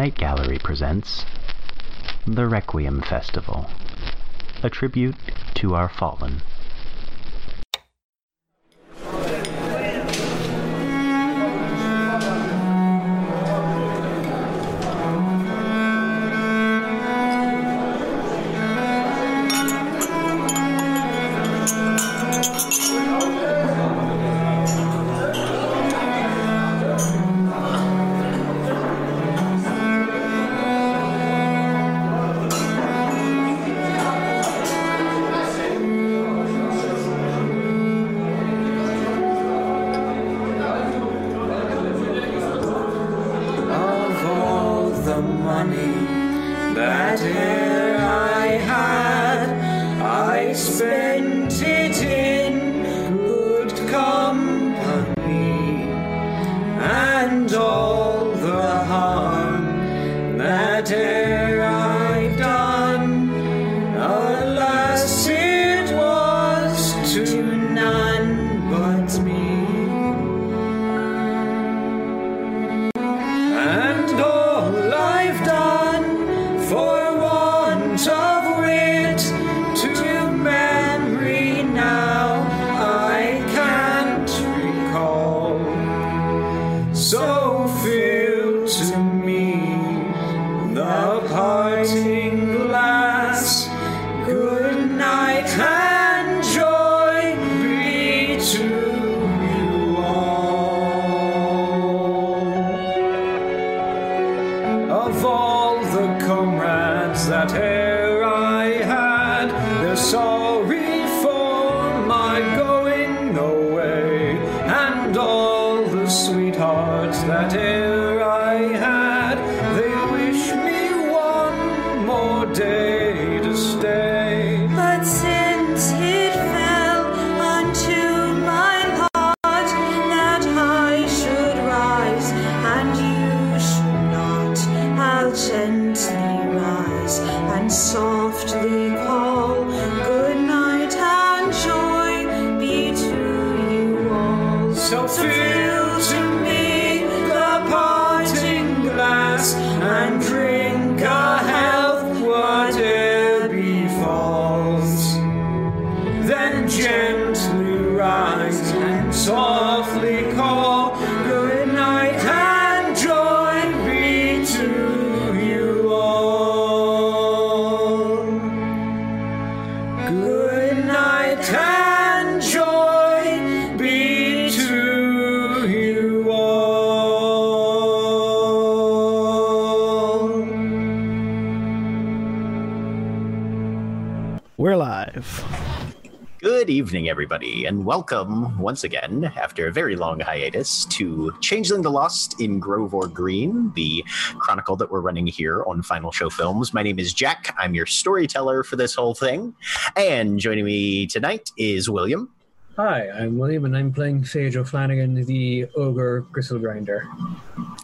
Night Gallery presents The Requiem Festival, a tribute to our fallen. Evening, everybody, and welcome once again, after a very long hiatus, to Changeling the Lost in Grove or Green, the chronicle that we're running here on Final Show Films. My name is Jack. I'm your storyteller for this whole thing. And joining me tonight is William. Hi, I'm William, and I'm playing Sage O'Flanagan, the ogre gristle grinder.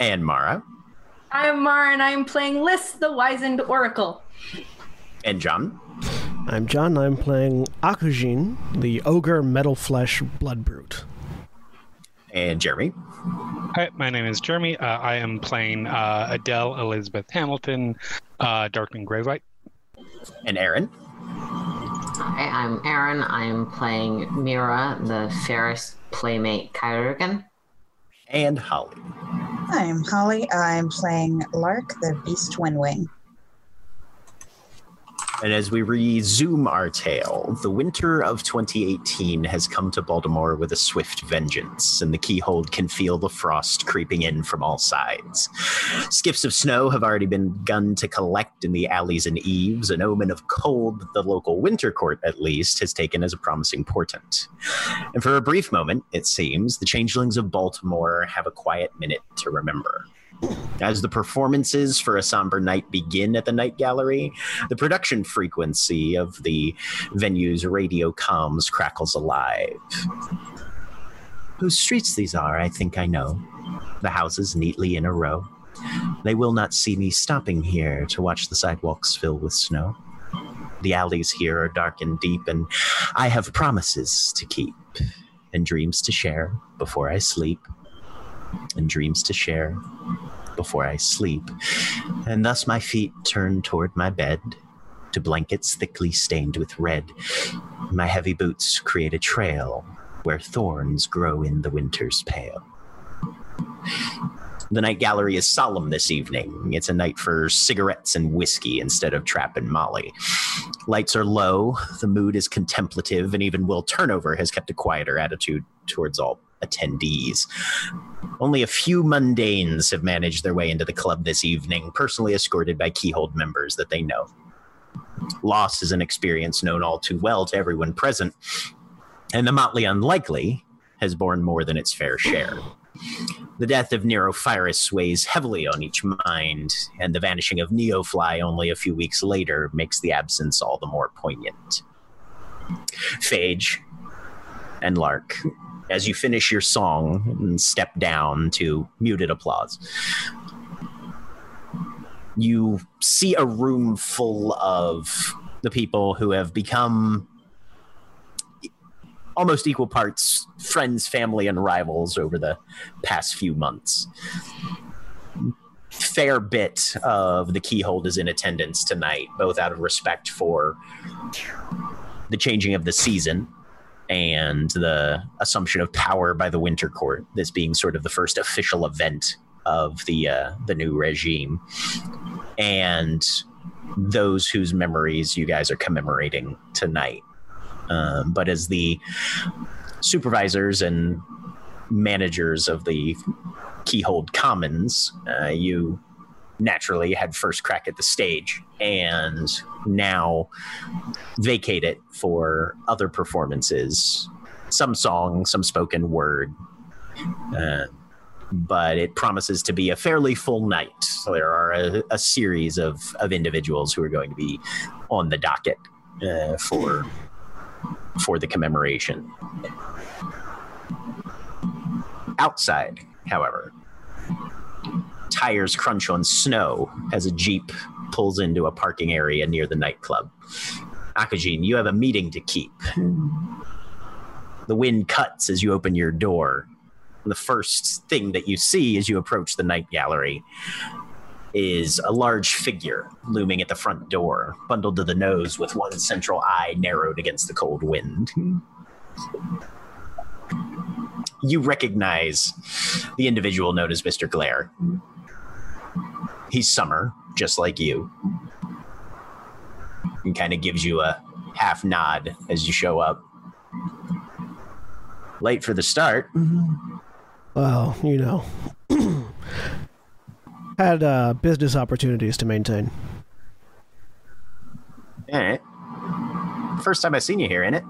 and Mara. I'm Mara, and I'm playing Liss, the Wizened Oracle. And John. I'm John. I'm playing Akujin, the ogre metal flesh blood brute. And Jeremy. Hi, my name is Jeremy. Uh, I am playing uh, Adele Elizabeth Hamilton, uh, Darkling Gravewight. And Erin. Hi, I'm Erin. I'm playing Mira, the Fairest playmate Chirurgeon. And Holly. Hi, I'm Holly. I'm playing Lark, the Beast Windwing. And as we resume our tale, the winter of 2018 has come to Baltimore with a swift vengeance, and the keyhold can feel the frost creeping in from all sides. Skips of snow have already been begun to collect in the alleys and eaves, an omen of cold that the local winter court, at least, has taken as a promising portent. And for a brief moment, it seems, the changelings of Baltimore have a quiet minute to remember. As the performances for A Somber Night begin at the Night Gallery, the production frequency of the venue's radio comms crackles alive. Whose streets these are, I think I know. The houses neatly in a row. They will not see me stopping here to watch the sidewalks fill with snow. The alleys here are dark and deep, and I have promises to keep, and dreams to share before I sleep, and dreams to share before I sleep, and thus my feet turn toward my bed to blankets thickly stained with red. My heavy boots create a trail where thorns grow in the winter's pale. The night gallery is solemn this evening. It's a night for cigarettes and whiskey instead of trap and molly. Lights are low, the mood is contemplative, and even Will Turnover has kept a quieter attitude towards all attendees. Only a few mundanes have managed their way into the club this evening, personally escorted by Keyhold members that they know. Loss is an experience known all too well to everyone present, and the motley unlikely has borne more than its fair share. The death of Nero Phyrus weighs heavily on each mind, and the vanishing of Neofly only a few weeks later makes the absence all the more poignant. Phage and Lark, as you finish your song and step down to muted applause, you see a room full of the people who have become almost equal parts friends, family, and rivals over the past few months. Fair bit of the keyhold is in attendance tonight, both out of respect for the changing of the season and the assumption of power by the Winter Court. This being sort of the first official event of the uh, the new regime, and those whose memories you guys are commemorating tonight. Um, but as the supervisors and managers of the Keyhold Commons, uh, you naturally had first crack at the stage and now vacate it for other performances some song some spoken word uh, but it promises to be a fairly full night. So there are a, a series of, of individuals who are going to be on the docket uh, for for the commemoration. Outside however tires crunch on snow as a jeep pulls into a parking area near the nightclub. Akujin, you have a meeting to keep. The wind cuts as you open your door. The first thing that you see as you approach the night gallery is a large figure looming at the front door, bundled to the nose with one central eye narrowed against the cold wind. You recognize the individual known as Mr. Glare. He's Summer, just like you. And kind of gives you a half nod as you show up. Late for the start. Well, you know, had uh, business opportunities to maintain. All right. First time I've seen you here, ain't it?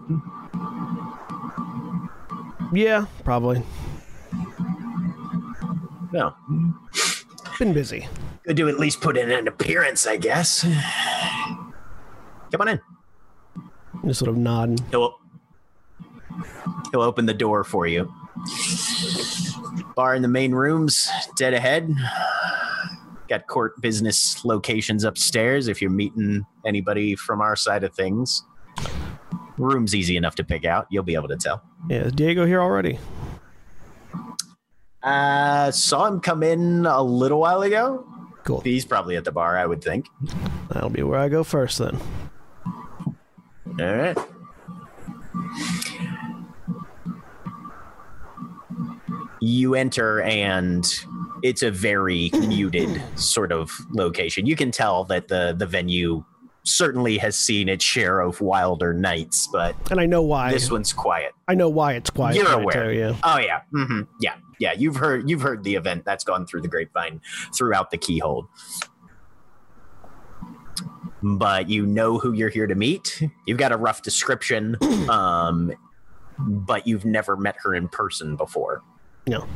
Yeah, probably. No. Been busy. Good to at least put in an appearance, I guess. Come on in. Just sort of nod. He'll he'll open the door for you. Bar in the main rooms, dead ahead. got court business locations upstairs. If you're meeting anybody from our side of things, room's easy enough to pick out. You'll be able to tell. Yeah, is Diego here already? Uh, saw him come in a little while ago. Cool. He's probably at the bar, I would think. That'll be where I go first then. All right. You enter, and it's a very muted sort of location. You can tell that the the venue certainly has seen its share of wilder nights, but And I know why. this one's quiet. I know why it's quiet. You're aware. yeah. Oh yeah, hmm yeah, yeah. You've heard you've heard the event that's gone through the grapevine throughout the keyhold. But you know who you're here to meet. You've got a rough description, um, but you've never met her in person before. No.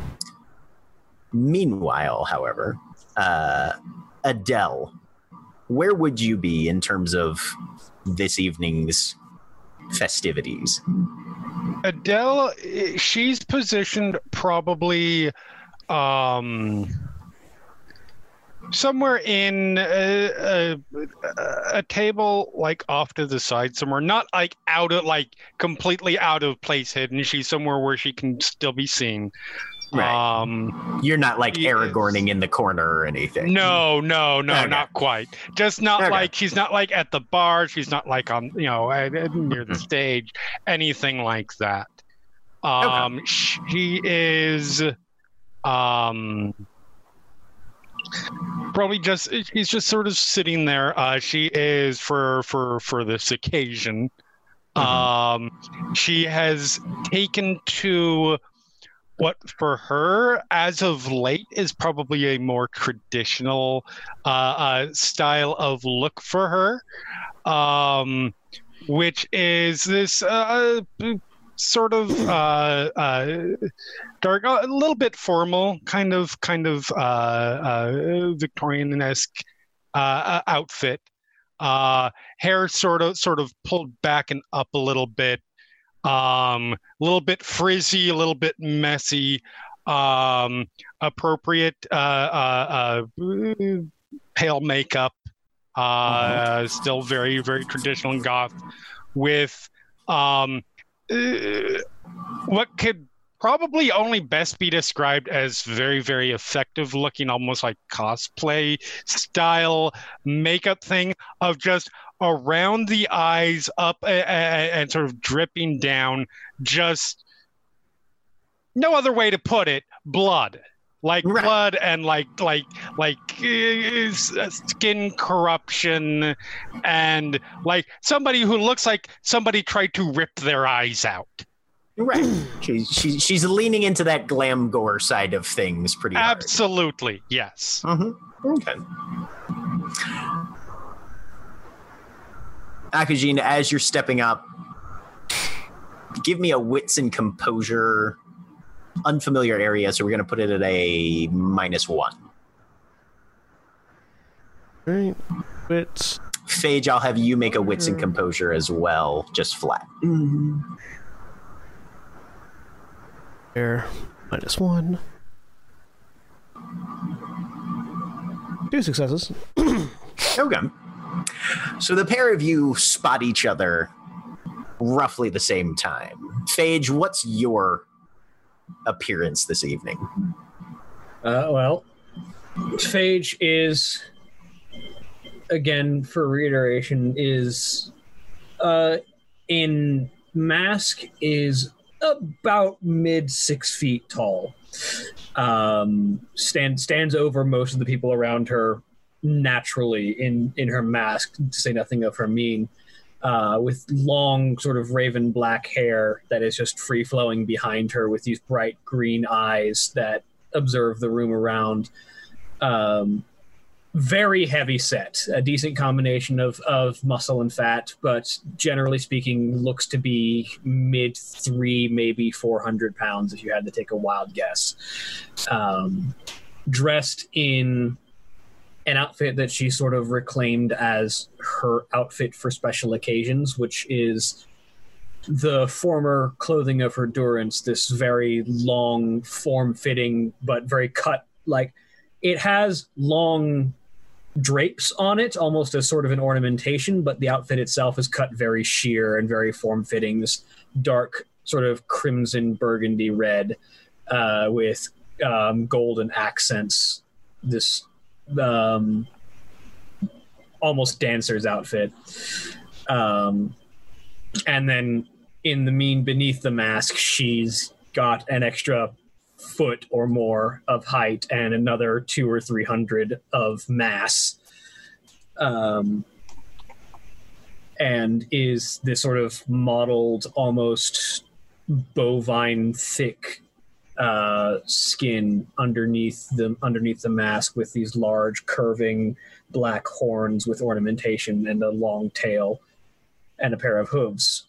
Meanwhile, however, uh, Adele, where would you be in terms of this evening's festivities? Adele, eh, she's positioned probably um, somewhere in a, a, a table, like off to the side somewhere, not like out of like completely out of place hidden. She's somewhere where she can still be seen. Right. Um, You're not like. Aragorning in the corner or anything. no, no, no, Okay. not quite. Just not Okay. like she's not like at the bar. She's not like on you know near the Mhm. stage, anything like that. Um, she is, um, probably just she's just sort of sitting there. Uh, she is for for for this occasion. Um, she has taken to what for her as of late is probably a more traditional uh, uh, style of look for her um, which is this uh, sort of uh, uh, dark a little bit formal kind of kind of uh, victorian-esque uh, uh, outfit. Hair sort of sort of pulled back and up a little bit um, a little bit frizzy, a little bit messy, um, appropriate uh, uh, uh, pale makeup, uh, still very very traditional and goth, with um, uh, what could probably only best be described as very very effective looking, almost like cosplay style makeup thing of just around the eyes up a- a- a- and sort of dripping down just no other way to put it blood like Right. blood and like like like uh, uh, skin corruption and like somebody who looks like somebody tried to rip their eyes out Right. she's she's she's leaning into that glam gore side of things pretty hard. absolutely yes Mhm. Okay. Akujin, as you're stepping up, give me a wits and composure unfamiliar area, so we're gonna put it at a minus one. Right. It's Phage, I'll have you make a wits and mm-hmm. composure as well, just flat. Mm-hmm. there. Minus one. Two successes. Okay. So the pair of you spot each other roughly the same time. Phage, what's your appearance this evening? Uh, well, Phage is, again, for reiteration, is uh, in mask is about mid six feet tall. Um, stand, stands over most of the people around her naturally in, in her mask, to say nothing of her mien. Uh, with long, sort of raven black hair that is just free flowing behind her, with these bright green eyes that observe the room around. Um, very heavy set, a decent combination of, of muscle and fat, but generally speaking, looks to be mid three, maybe 400 pounds if you had to take a wild guess. Um, dressed in an outfit that she sort of reclaimed as her outfit for special occasions, which is the former clothing of her durance, this very long, form fitting, but very cut, like it has long drapes on it, almost as sort of an ornamentation, but the outfit itself is cut very sheer and very form fitting. This dark, sort of crimson burgundy red uh, with um, golden accents. This um, almost dancer's outfit. Um, and then in the mien beneath the mask, she's got an extra foot or more of height and another two or three hundred of mass. Um, and is this sort of modeled, almost bovine thick uh, skin underneath the underneath the mask with these large curving black horns with ornamentation and a long tail and a pair of hooves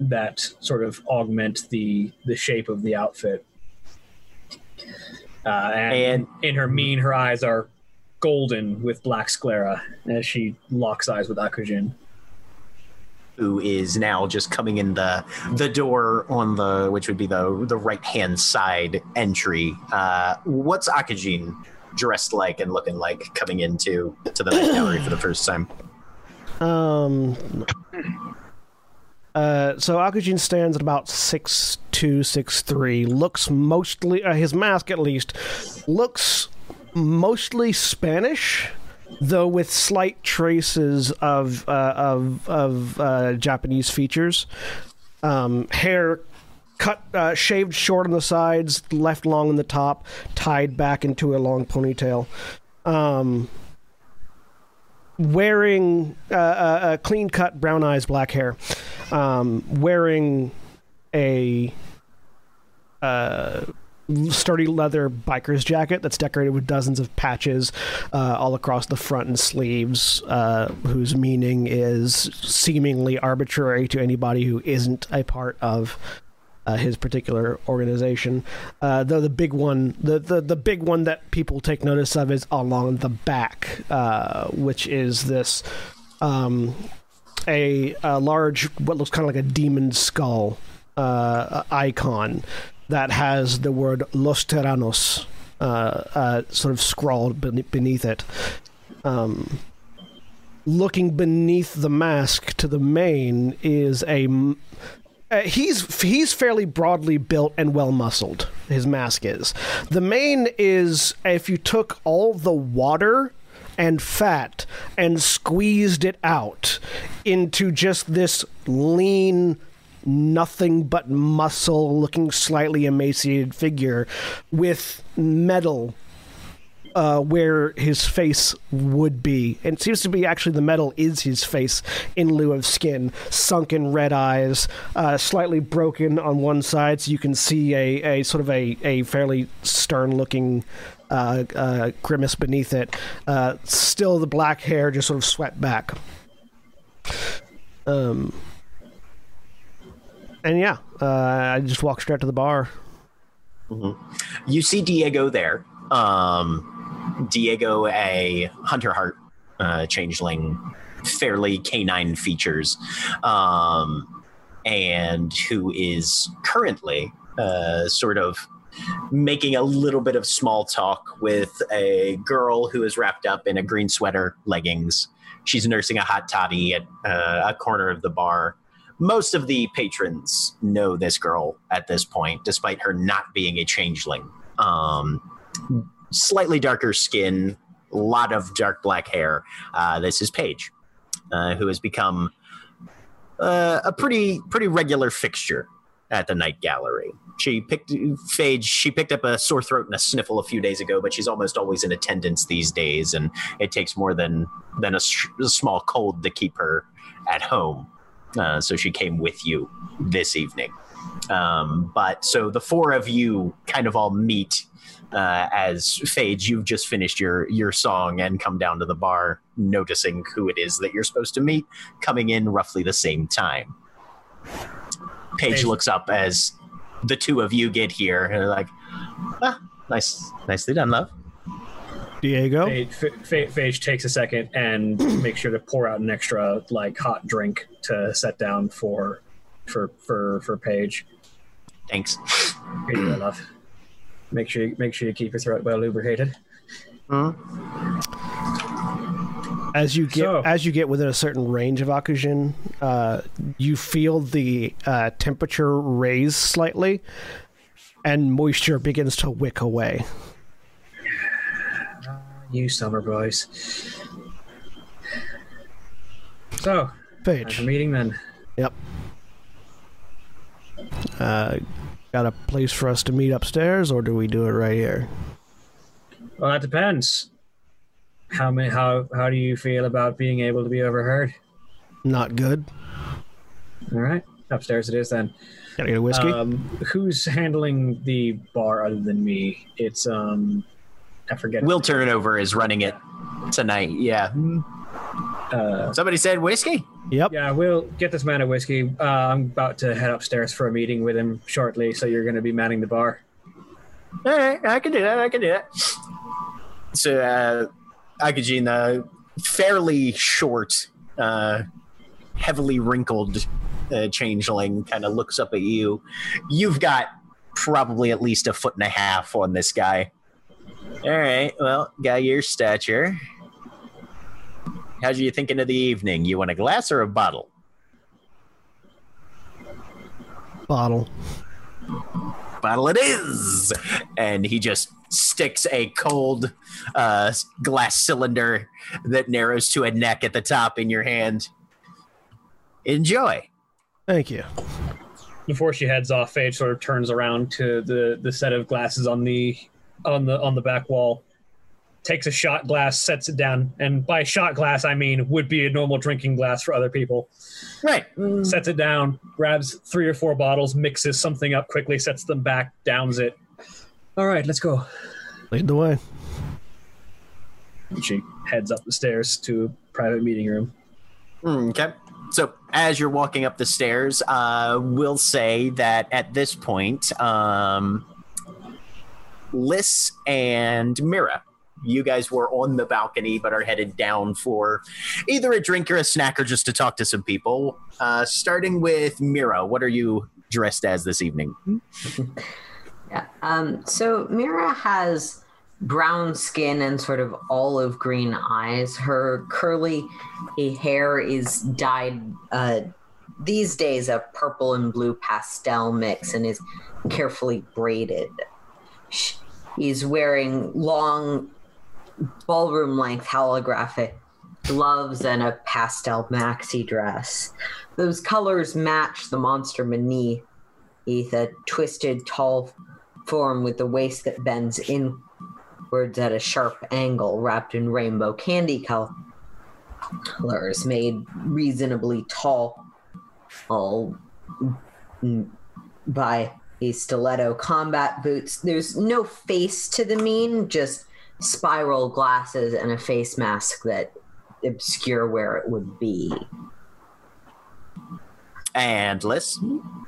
that sort of augment the the shape of the outfit. Uh, and, And- in her mien, her eyes are golden with black sclera as she locks eyes with Akujin. Who is now just coming in the the door on the which would be the the right hand side entry. Uh, what's Akujin dressed like and looking like coming into to the gallery for the first time? Um. Uh, so Akujin stands at about six two, six three. Looks mostly uh, his mask, at least, looks mostly Spanish, though with slight traces of uh, of of uh, Japanese features. Um, hair cut, uh, shaved short on the sides, left long on the top, tied back into a long ponytail. Um, wearing uh, uh, uh, clean cut brown eyes, black hair, um, wearing a uh, sturdy leather biker's jacket that's decorated with dozens of patches uh, all across the front and sleeves, uh, whose meaning is seemingly arbitrary to anybody who isn't a part of uh, his particular organization. Uh, though the big one, the, the the big one that people take notice of is along the back, uh, which is this um, a, a large, what looks kind of like a demon skull uh, icon that has the word Los Terranos uh, uh, sort of scrawled beneath it. Um, looking beneath the mask to the main is a. Uh, he's he's fairly broadly built and well muscled. His mask is. The mane is if you took all the water and fat and squeezed it out into just this lean nothing but muscle looking slightly emaciated figure with metal uh, where his face would be. And it seems to be actually the metal is his face in lieu of skin. Sunken red eyes, uh, slightly broken on one side, so you can see a, a sort of a, a fairly stern looking uh, uh, grimace beneath it. Uh, still the black hair just sort of swept back. Um, and yeah, uh, I just walked straight to the bar. You see Diego there. Um, Diego, a hunter heart uh, changeling, fairly canine features, um, and who is currently uh, sort of making a little bit of small talk with a girl who is wrapped up in a green sweater, leggings. She's nursing a hot toddy at uh, a corner of the bar. Most of the patrons know this girl at this point, despite her not being a changeling. Um, slightly darker skin, a lot of dark black hair. Uh, this is Paige, uh, who has become uh, a pretty pretty regular fixture at the night gallery. She picked Phage. She picked up a sore throat and a sniffle a few days ago, but she's almost always in attendance these days, and it takes more than than a, sh- a small cold to keep her at home. Uh, so she came with you this evening. Um, but so the four of you kind of all meet uh, as Phage, you've just finished your your song and come down to the bar, noticing who it is that you're supposed to meet, coming in roughly the same time. Paige looks up as the two of you get here, and they're like, ah, "Nice, nicely done, love." Diego. Phage, Phage, Phage takes a second and makes sure to pour out an extra like hot drink to set down for for for for Paige. Thanks. Here you go, love. Make sure you, make sure you keep your throat well lubricated. As you get So- as you get within a certain range of Akujin, uh, you feel the uh, temperature raise slightly, and moisture begins to wick away. You summer boys. So, Phage, meeting then. yep. Uh, got a place for us to meet upstairs, or do we do it right here? Well, that depends. How many? How how do you feel about being able to be overheard? Not good. All right, upstairs it is then. Gotta get a whiskey. Um, who's handling the bar other than me? It's um, I forget. Will Turnover is running it tonight. Yeah. Uh, Somebody said whiskey. yep. yeah, we'll get this man a whiskey. Uh, I'm about to head upstairs for a meeting with him shortly, so you're going to be manning the bar. All right, I can do that. I can do that. So, uh, Akujin, fairly short, uh, heavily wrinkled uh, changeling, kind of looks up at you. You've got probably at least a foot and a half on this guy. All right, well, got your stature. How's you thinking of the evening? You want a glass or a bottle? Bottle. bottle it is and he just sticks a cold uh, glass cylinder that narrows to a neck at the top in your hand enjoy Thank you. Before she heads off, Phage sort of turns around to the the set of glasses on the on the on the back wall, takes a shot glass, sets it down, and by shot glass I mean would be a normal drinking glass for other people. right Sets it down, grabs three or four bottles, mixes something up quickly, sets them back, downs it. All right, let's go. Lead the way. She heads up the stairs to a private meeting room. okay so as you're walking up the stairs uh, we'll say that at this point um, liss and mira you guys were on the balcony but are headed down for either a drink or a snack or just to talk to some people uh, starting with mira what are you dressed as this evening Yeah. Um, so Mira has brown skin and sort of olive green eyes. Her curly hair is dyed uh, these days a purple and blue pastel mix and is carefully braided. She's wearing long ballroom length holographic gloves and a pastel maxi dress. Those colors match the monster beneath a twisted, tall form with the waist that bends inwards at a sharp angle, wrapped in rainbow candy colors, made reasonably tall all by a stiletto combat boots. There's no face to the mien, just spiral glasses and a face mask that obscure where it would be. And liss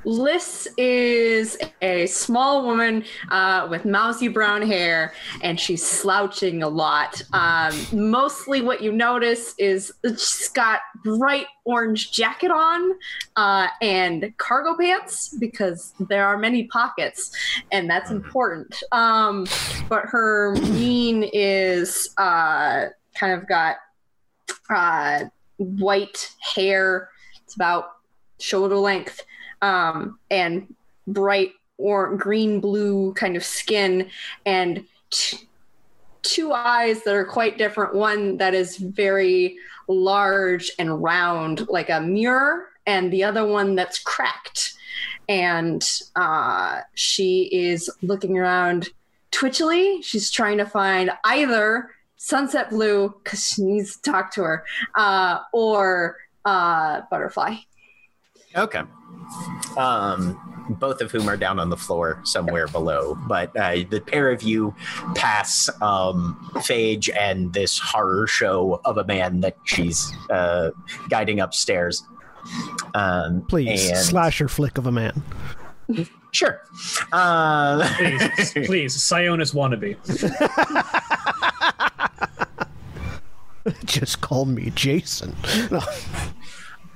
Liz is a small woman uh, with mousy brown hair, and she's slouching a lot. Um, mostly, what you notice is she's got bright orange jacket on uh, and cargo pants because there are many pockets, and that's important. Um, but her mien is uh, kind of got uh, white hair. It's about shoulder length um, and bright or green blue kind of skin and t- two eyes that are quite different. One that is very large and round like a mirror and the other one that's cracked. And uh, she is looking around twitchily. She's trying to find either sunset blue because she needs to talk to her uh, or uh, butterfly Okay. Um, both of whom are down on the floor somewhere below, but uh, the pair of you pass um, Phage and this horror show of a man that she's uh, guiding upstairs. Um, Please, and- slasher flick of a man. Sure. Uh, Please, please, Sionis wannabe. Just call me Jason. No.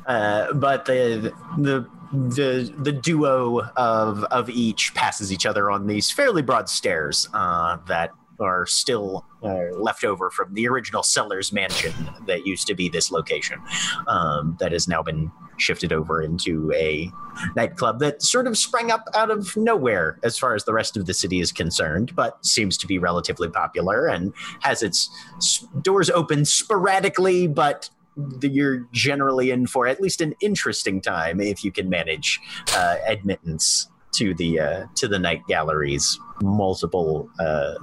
Uh, but the the the the duo of of each passes each other on these fairly broad stairs uh, that are still uh, left over from the original seller's mansion that used to be this location um, that has now been shifted over into a nightclub that sort of sprang up out of nowhere as far as the rest of the city is concerned, but seems to be relatively popular and has its doors open sporadically, but you're generally in for at least an interesting time if you can manage uh, admittance to the uh, to the night gallery's multiple uh,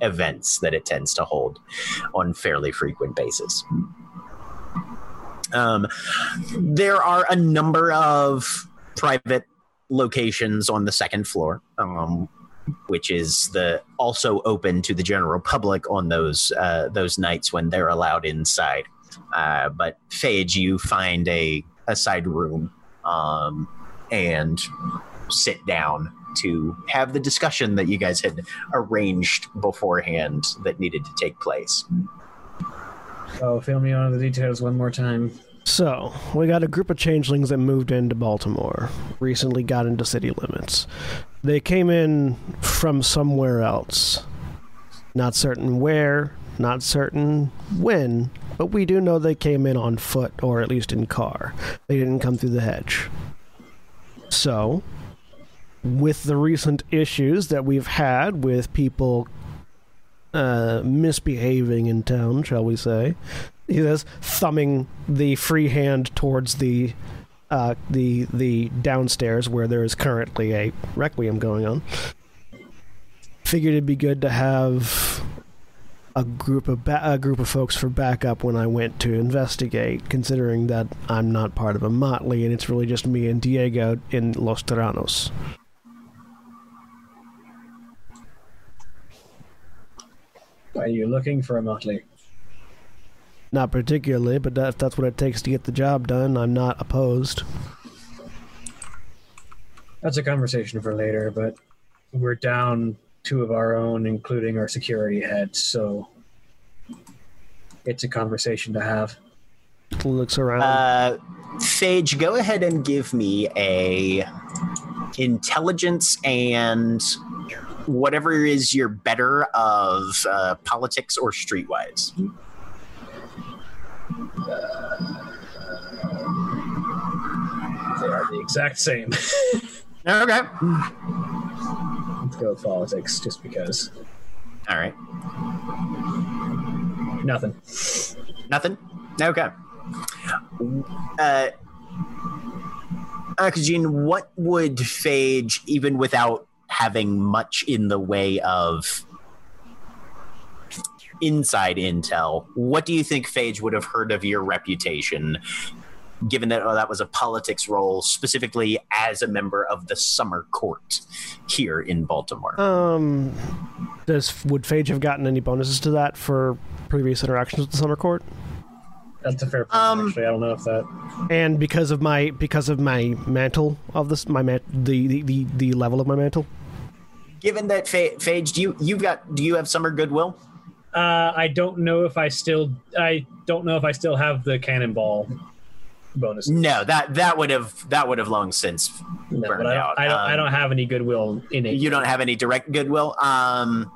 events that it tends to hold on fairly frequent basis. Um, there are a number of private locations on the second floor, um, which is the also open to the general public on those uh, those nights when they're allowed inside. Uh, but Phage, you find a a side room um, and sit down to have the discussion that you guys had arranged beforehand that needed to take place. Oh, fill me on the details one more time. So, we got a group of changelings that moved into Baltimore, recently got into city limits. They came in from somewhere else. Not certain where, not certain when, but we do know they came in on foot or at least in car. They didn't come through the hedge. So, with the recent issues that we've had with people uh, misbehaving in town, shall we say, he says, thumbing the free hand towards the uh, the the downstairs where there is currently a requiem going on. Figured it'd be good to have a group of ba- a group of folks for backup when I went to investigate, considering that I'm not part of a motley and it's really just me and Diego in Los Terranos. Are you looking for a motley? Not particularly, but that, if that's what it takes to get the job done, I'm not opposed. That's a conversation for later, but we're down two of our own, including our security head, so it's a conversation to have. Looks around. Uh, Phage, go ahead and give me a intelligence and whatever is your better of uh, politics or streetwise. They are the exact same. Okay. Let's go with politics, just because. All right. Nothing. Nothing. Okay. Uh, Akujin, what would Phage, even without having much in the way of inside intel, what do you think Phage would have heard of your reputation, given that oh, that was a politics role, specifically as a member of the Summer Court here in Baltimore? Um, does would Phage have gotten any bonuses to that for previous interactions with the Summer Court? That's a fair point. Um, actually, I don't know if that. And because of my because of my mantle of this, my man, the, the the the level of my mantle. given that Pha- Phage, do you you've got do you have Summer Goodwill? Uh, I don't know if I still. I don't know if I still have the cannonball bonus. No, that that would have that would have long since No, burned I don't, out. I don't. I Um, don't have any goodwill in it. You don't have any direct goodwill. Um,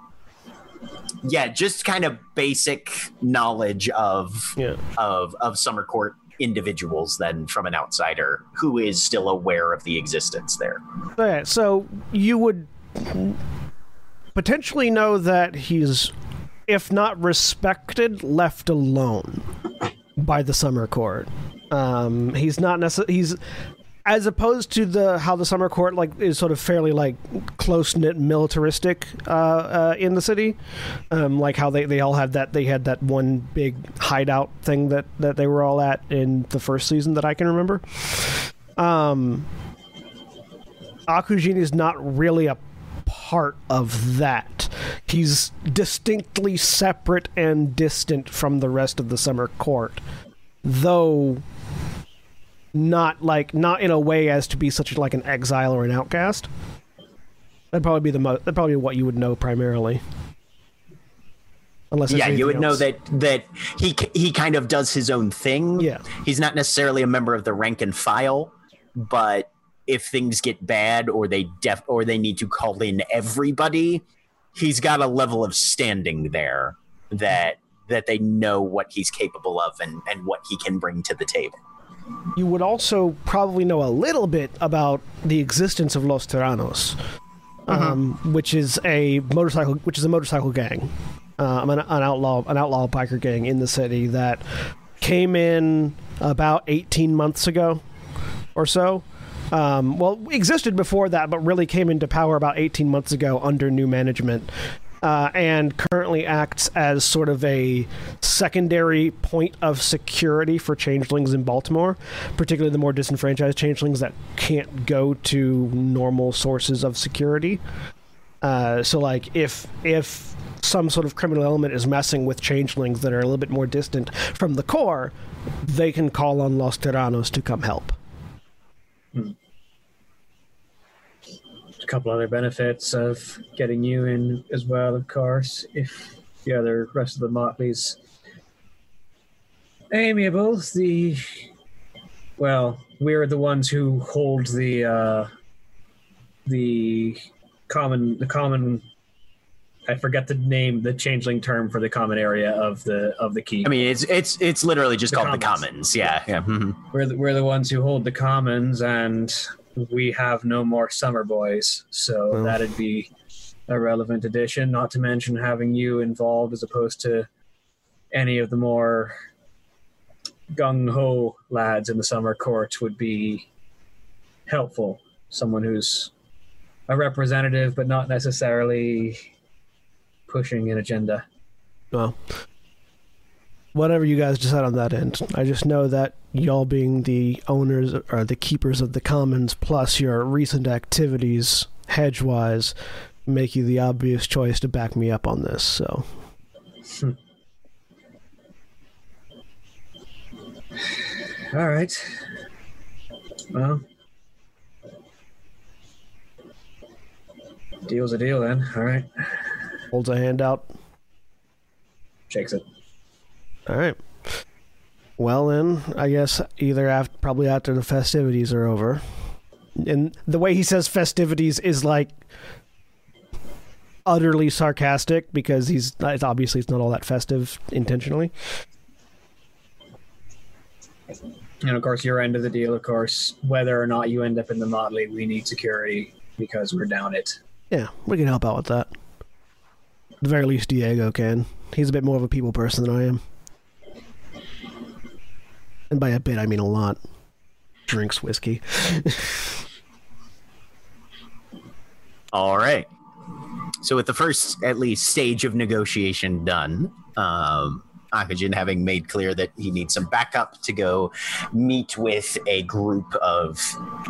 yeah, just kind of basic knowledge of Yeah. of of summer court individuals then from an outsider who is still aware of the existence there. Okay, so you would potentially know that he's, if not respected, left alone by the summer court. Um, he's not necessarily he's as opposed to the how the summer court like is sort of fairly like close knit militaristic uh, uh, in the city, um, like how they, they all had that they had that one big hideout thing that that they were all at in the first season that I can remember. Um, Akujin is not really a part of that. He's distinctly separate and distant from the rest of the summer court, though not like not in a way as to be such like an exile or an outcast. That'd probably be the mo- that'd probably be what you would know primarily. Unless yeah, you would anything know that that he he kind of does his own thing. Yeah. he's not necessarily a member of the rank and file, but if things get bad or they def or they need to call in everybody, he's got a level of standing there that that they know what he's capable of and and what he can bring to the table. You would also probably know a little bit about the existence of Los Tyrannos, um, which is a motorcycle, which is a motorcycle gang, um, an, an outlaw, an outlaw biker gang in the city that came in about eighteen months ago, or so. Um, well, existed before that, but really came into power about eighteen months ago under new management. Uh, and currently acts as sort of a secondary point of security for changelings in Baltimore, particularly the more disenfranchised changelings that can't go to normal sources of security. Uh, so, like, if if some sort of criminal element is messing with changelings that are a little bit more distant from the core, they can call on Los Terranos to come help. A couple other benefits of getting you in as well, of course, if the other rest of the Motleys amiable. The well, we're the ones who hold the uh, the common the common. I forget the name, the changeling term for the common area of the of the key. I mean, it's it's it's literally just The called the commons. commons. Yeah, yeah. mhm. we're the, we're the ones who hold the commons, and we have no more summer boys, so that'd be a relevant addition. Not to mention having you involved as opposed to any of the more gung ho lads in the summer court would be helpful. Someone who's a representative, but not necessarily pushing an agenda. Well, whatever you guys decide on that end, I just know that y'all being the owners or the keepers of the commons, plus your recent activities hedge wise, make you the obvious choice to back me up on this. So, hmm. All right. Well, deal's a deal then. All right. holds a hand out. Shakes it. All right. Well, then, I guess either after, probably after the festivities are over. And the way he says festivities is like utterly sarcastic because he's it's obviously it's not all that festive intentionally. And of course, your end of the deal, of course, whether or not you end up in the Motley, we need security because we're down it. Yeah, we can help out with that. At the very least, Diego can. He's a bit more of a people person than I am. And by a bit, I mean a lot. Drinks whiskey. All right. So with the first, at least, stage of negotiation done, um, Akujin having made clear that he needs some backup to go meet with a group of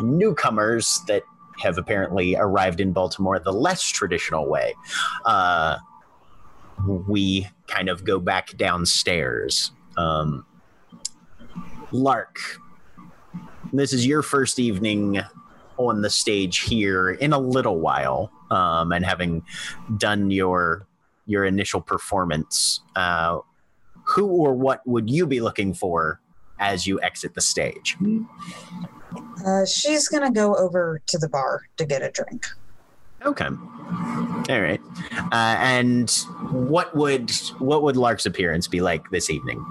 newcomers that have apparently arrived in Baltimore the less traditional way. Uh, we kind of go back downstairs. Um, Lark, this is your first evening on the stage here in a little while, um, and having done your your initial performance, uh, who or what would you be looking for as you exit the stage? Uh, she's gonna go over to the bar to get a drink. Okay, all right. Uh, and what would what would Lark's appearance be like this evening?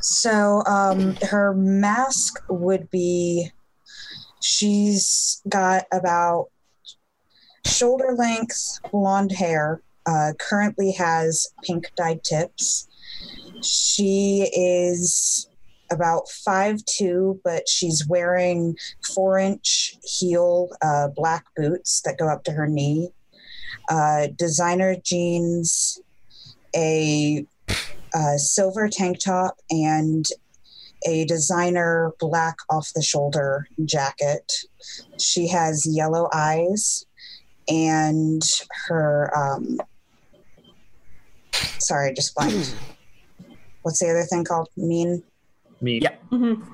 So um, her mask would be. She's got about shoulder length blonde hair. Uh, currently has pink dyed tips. She is about five two, but she's wearing four inch heel uh, black boots that go up to her knee. Uh, designer jeans, a uh, silver tank top and a designer black off the shoulder jacket. She has yellow eyes and her um sorry, just blanked. What's the other thing called? Mien? Mien. Yeah.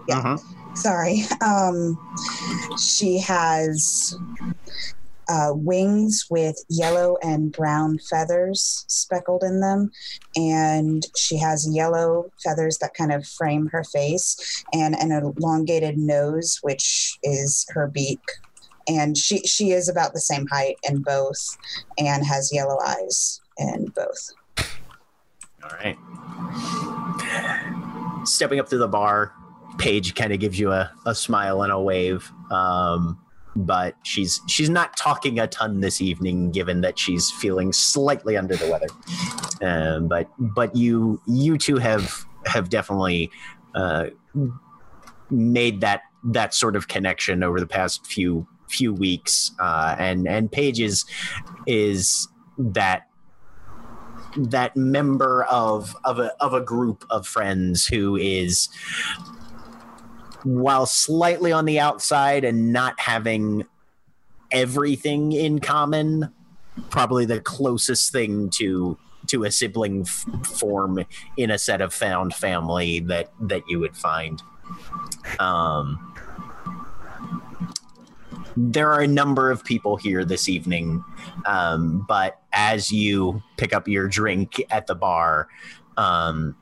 Yeah. Uh-huh. Sorry. Um she has uh, wings with yellow and brown feathers speckled in them. And she has yellow feathers that kind of frame her face and an elongated nose, which is her beak. and she she is about the same height in both, and has yellow eyes in both. All right. Stepping up to the bar, Paige kind of gives you a, a smile and a wave. Um, but she's she's not talking a ton this evening, given that she's feeling slightly under the weather. Um, but but you you two have have definitely uh, made that that sort of connection over the past few few weeks, uh, and and Paige is is that that member of of a of a group of friends who is while slightly on the outside and not having everything in common probably the closest thing to to a sibling f- form in a set of found family that that you would find. Um there are a number of people here this evening um, but as you pick up your drink at the bar um,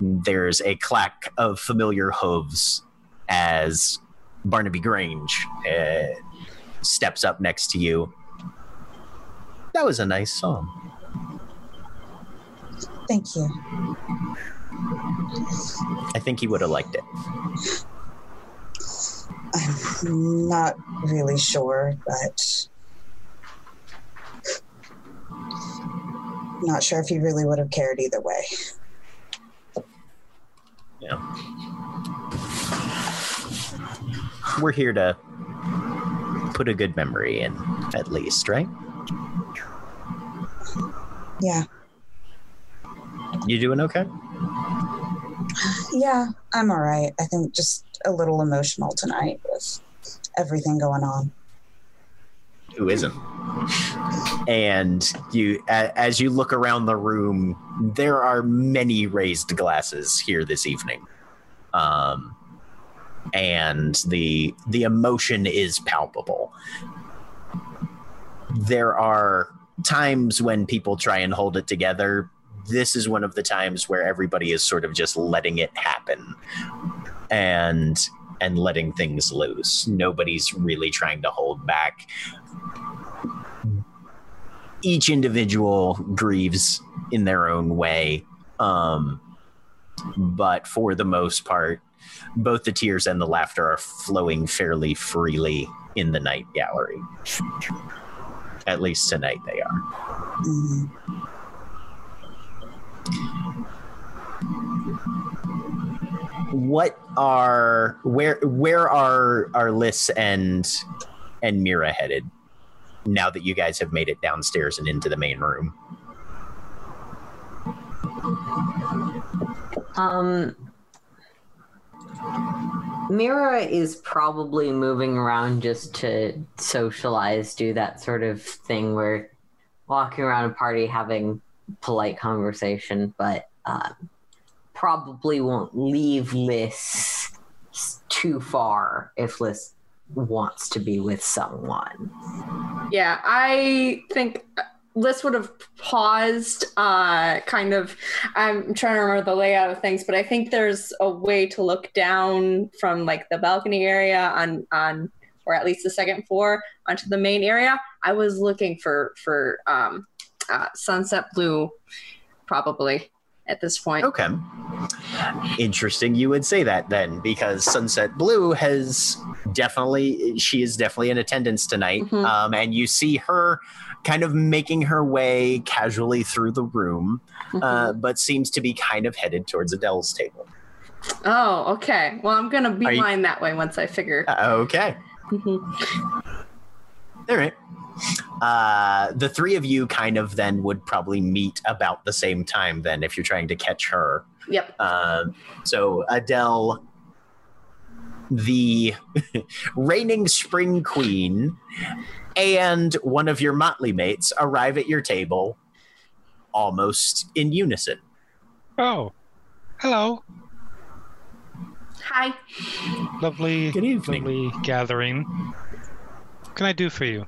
there's a clack of familiar hooves as barnaby grange uh, steps up next to you that was a nice song Thank you. i think he would have liked it I'm not really sure, but not sure if he really would have cared either way. Yeah. We're here to put a good memory in, at least, right? Yeah, You doing okay? yeah, I'm all right. I think just a little emotional tonight with everything going on. Who isn't? And you, as you look around the room, there are many raised glasses here this evening, um, and the the emotion is palpable. There are times when people try and hold it together. This is one of the times where everybody is sort of just letting it happen, and and letting things loose. Nobody's really trying to hold back each individual grieves in their own way um but for the most part both the tears and the laughter are flowing fairly freely in the night gallery. At least tonight they are. What are where where are are Liss and and Mira headed now that you guys have made it downstairs and into the main room? Um, Mira is probably moving around just to socialize, do that sort of thing where walking around a party having polite conversation, but um, probably won't leave Liss too far if Liss wants to be with someone. Yeah, I think Liss would have paused, uh, kind of. I'm trying to remember the layout of things, but I think there's a way to look down from like the balcony area on on, or at least the second floor onto the main area. I was looking for for um, uh, sunset blue, probably at this point. Okay. Interesting you would say that then, because Sunset Blue has definitely, she is definitely in attendance tonight. Mhm. Um, and you see her kind of making her way casually through the room, uh, Mhm. but seems to be kind of headed towards Adele's table. oh, okay. Well, I'm gonna Are you- beeline that way once I figure. Uh, okay. Mhm. All right. Uh, the three of you kind of then would probably meet about the same time then if you're trying to catch her. Yep. Um, so Adele, the reigning spring queen, and one of your motley mates arrive at your table almost in unison. Oh, hello. Hi. Lovely, Good evening. lovely gathering. What can I do for you?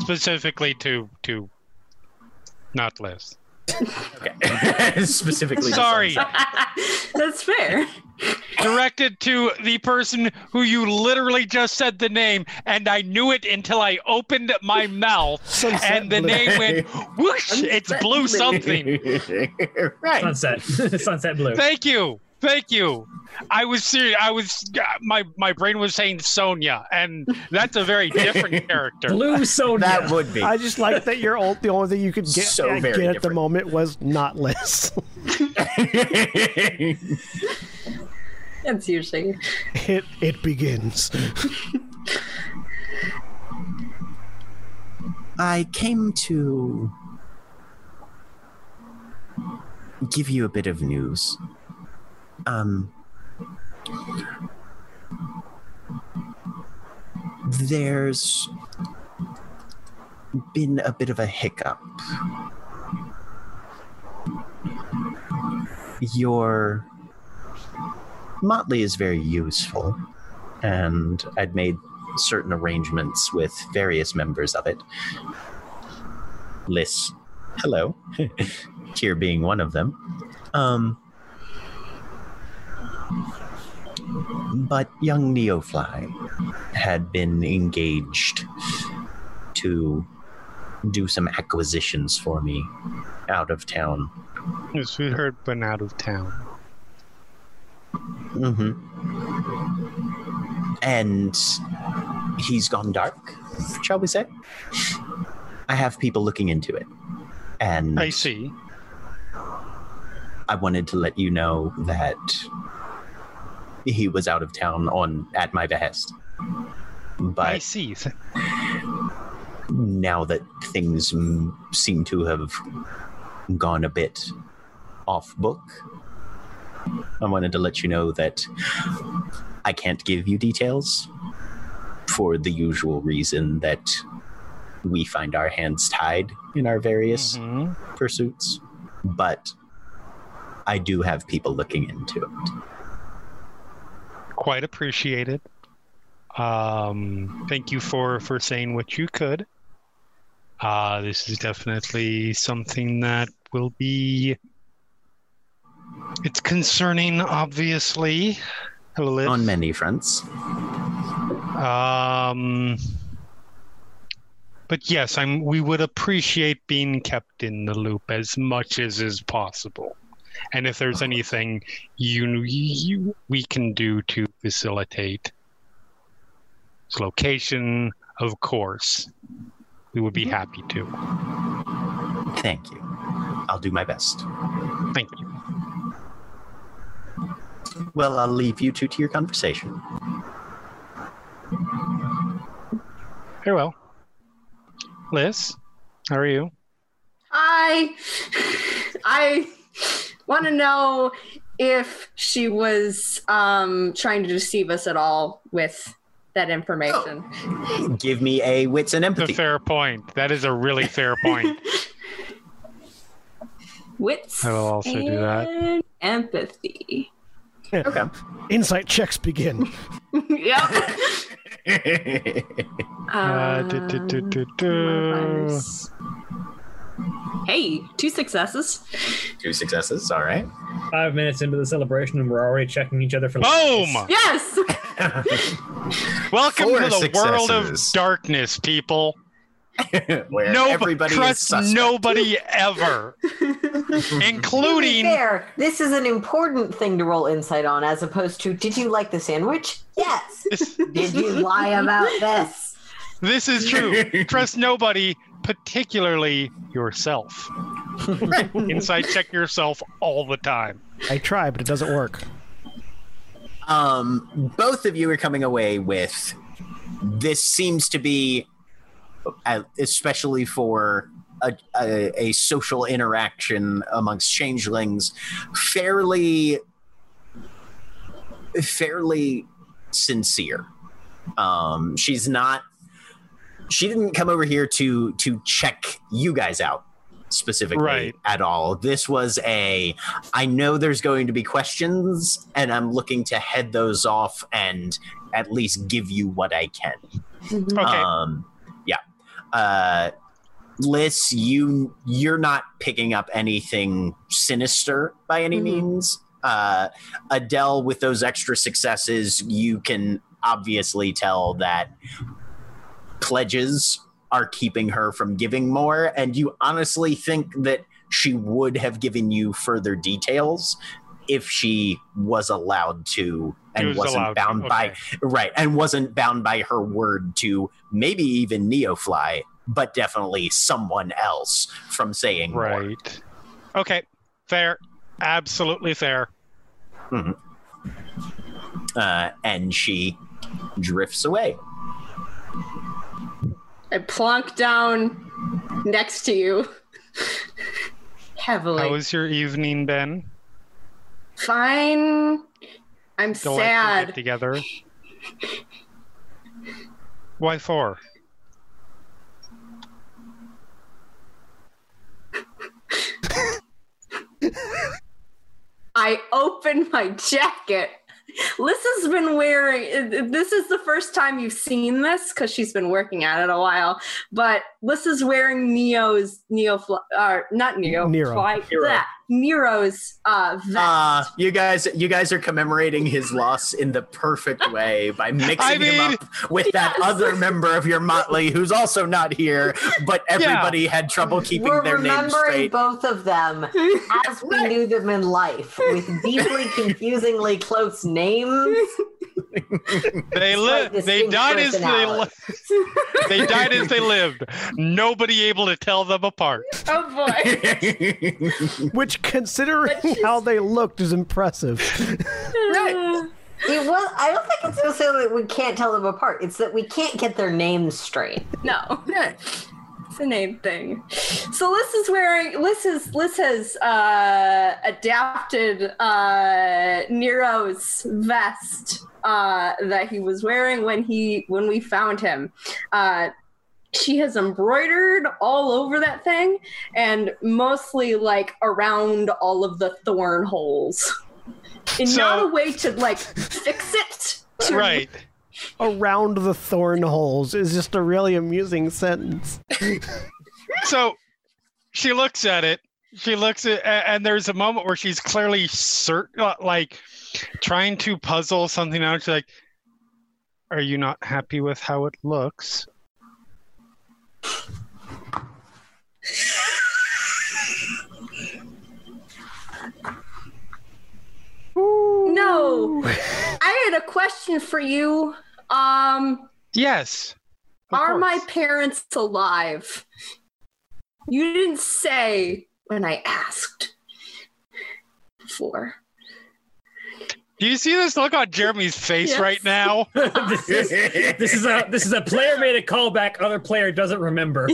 Specifically to to not Liss. Okay. Specifically, Sorry. That's fair. directed to the person who you literally just said the name, and I knew it until I opened my mouth, Sunset and the Blue. name went whoosh. It's Sunset blue Blue. something. right. Sunset. Sunset blue. Thank you, thank you. I was serious. I was my my brain was saying Sonia, and that's a very different character. Blue Sonia. That would be. I just like that you're old. The only thing you could get, So very get at the moment was not Liss. That's usually it it begins. I came to give you a bit of news. Um, there's been a bit of a hiccup. Your Motley is very useful, and I'd made certain arrangements with various members of it. Liss, hello, here being one of them. Um, but young Neofly had been engaged to do some acquisitions for me out of town. Yes, we heard, but out of town. Mm-hmm. And he's gone dark, shall we say? I have people looking into it. And I see. I wanted to let you know that he was out of town on at my behest. I see. now that things seem to have gone a bit off book, I wanted to let you know that I can't give you details for the usual reason that we find our hands tied in our various Mhm. pursuits. But I do have people looking into it. Quite appreciated. Um, thank you for for saying what you could. Uh, this is definitely something that will be. It's concerning, obviously. Hello, Liv. On many fronts. Um, but yes, I'm. We would appreciate being kept in the loop as much as is possible, and if there's anything you, you we can do to facilitate its location, of course, we would be happy to. Thank you. I'll do my best. Thank you. Well, I'll leave you two to your conversation. Very well. Liss, how are you? I I want to know if she was um trying to deceive us at all with that information. Give me a wits and That's a empathy. fair point. That is a really fair point. Wits. I will also do that. and Empathy. Okay. Insight checks begin. yep. Uh, du- du- du- du- du. modifiers. Hey, two successes. Two successes. All right. Five minutes into the celebration, and we're already checking each other for. Boom! Yes. Welcome Four to the world of darkness, people. Where No, everybody trust suspect. nobody ever, To be including fair, this is an important thing to roll insight on, as opposed to "Did you like the sandwich?" Yes. Did you lie about this? this is true. Trust nobody, particularly yourself. Inside check yourself all the time. I try, but it doesn't work. Um, both of you are coming away with this seems to be, uh, especially for a, a, a social interaction amongst changelings, fairly, fairly sincere. Um, she's not. She didn't come over here to to check you guys out specifically Right. at all. This was a I know there's going to be questions and I'm looking to head those off and at least give you what I can. Okay. Um yeah. Uh Liss, you you're not picking up anything sinister by any Mhm. means. uh, Adele, with those extra successes, you can obviously tell that pledges are keeping her from giving more. And you honestly think that she would have given you further details if she was allowed to and was wasn't allowed bound by right and wasn't bound by her word to maybe even Neofly, but definitely someone else from saying more. Right. Okay. Fair. Absolutely fair. Uh, and she drifts away. I plonk down next to you heavily. How was your evening, Ben? Fine. I'm Delightful sad. Get together. Why for? I open my jacket. Liss has been wearing. This is the first time you've seen this because she's been working at it a while. But Liss is wearing Neo's Neo, fl- uh, not Neo, Nero. fly- Nero. bleh, Nero's uh, vest. Uh, you guys, you guys are commemorating his loss in the perfect way by mixing I him up with that other member of your motley who's also not here, but everybody had trouble keeping We're their names remembering straight. both of them as we knew them in life with deeply confusingly close names. They Slight lived. They died as they. Li- they died as they lived. Nobody able to tell them apart. oh boy. Which, considering But how they looked, is impressive. It was. I don't think it's necessarily that we can't tell them apart. It's that we can't get their names straight. No. It's a name thing. So Liss is wearing Liss is Liss has uh adapted uh Nero's vest uh that he was wearing when he when we found him. Uh she has embroidered all over that thing and mostly like around all of the thorn holes. And So- not a way to like fix it. To Right. Around the thorn holes is just a really amusing sentence. So she looks at it. She looks at, and there's a moment where she's clearly certain, uh, like trying to puzzle something out. She's like, "Are you not happy with how it looks?" No. I had a question for you. Um, Yes. of are my parents alive? You didn't say when I asked for. Do you see this look on Jeremy's face Yes. right now? this, is, this is a this is a player made a callback. Other player doesn't remember.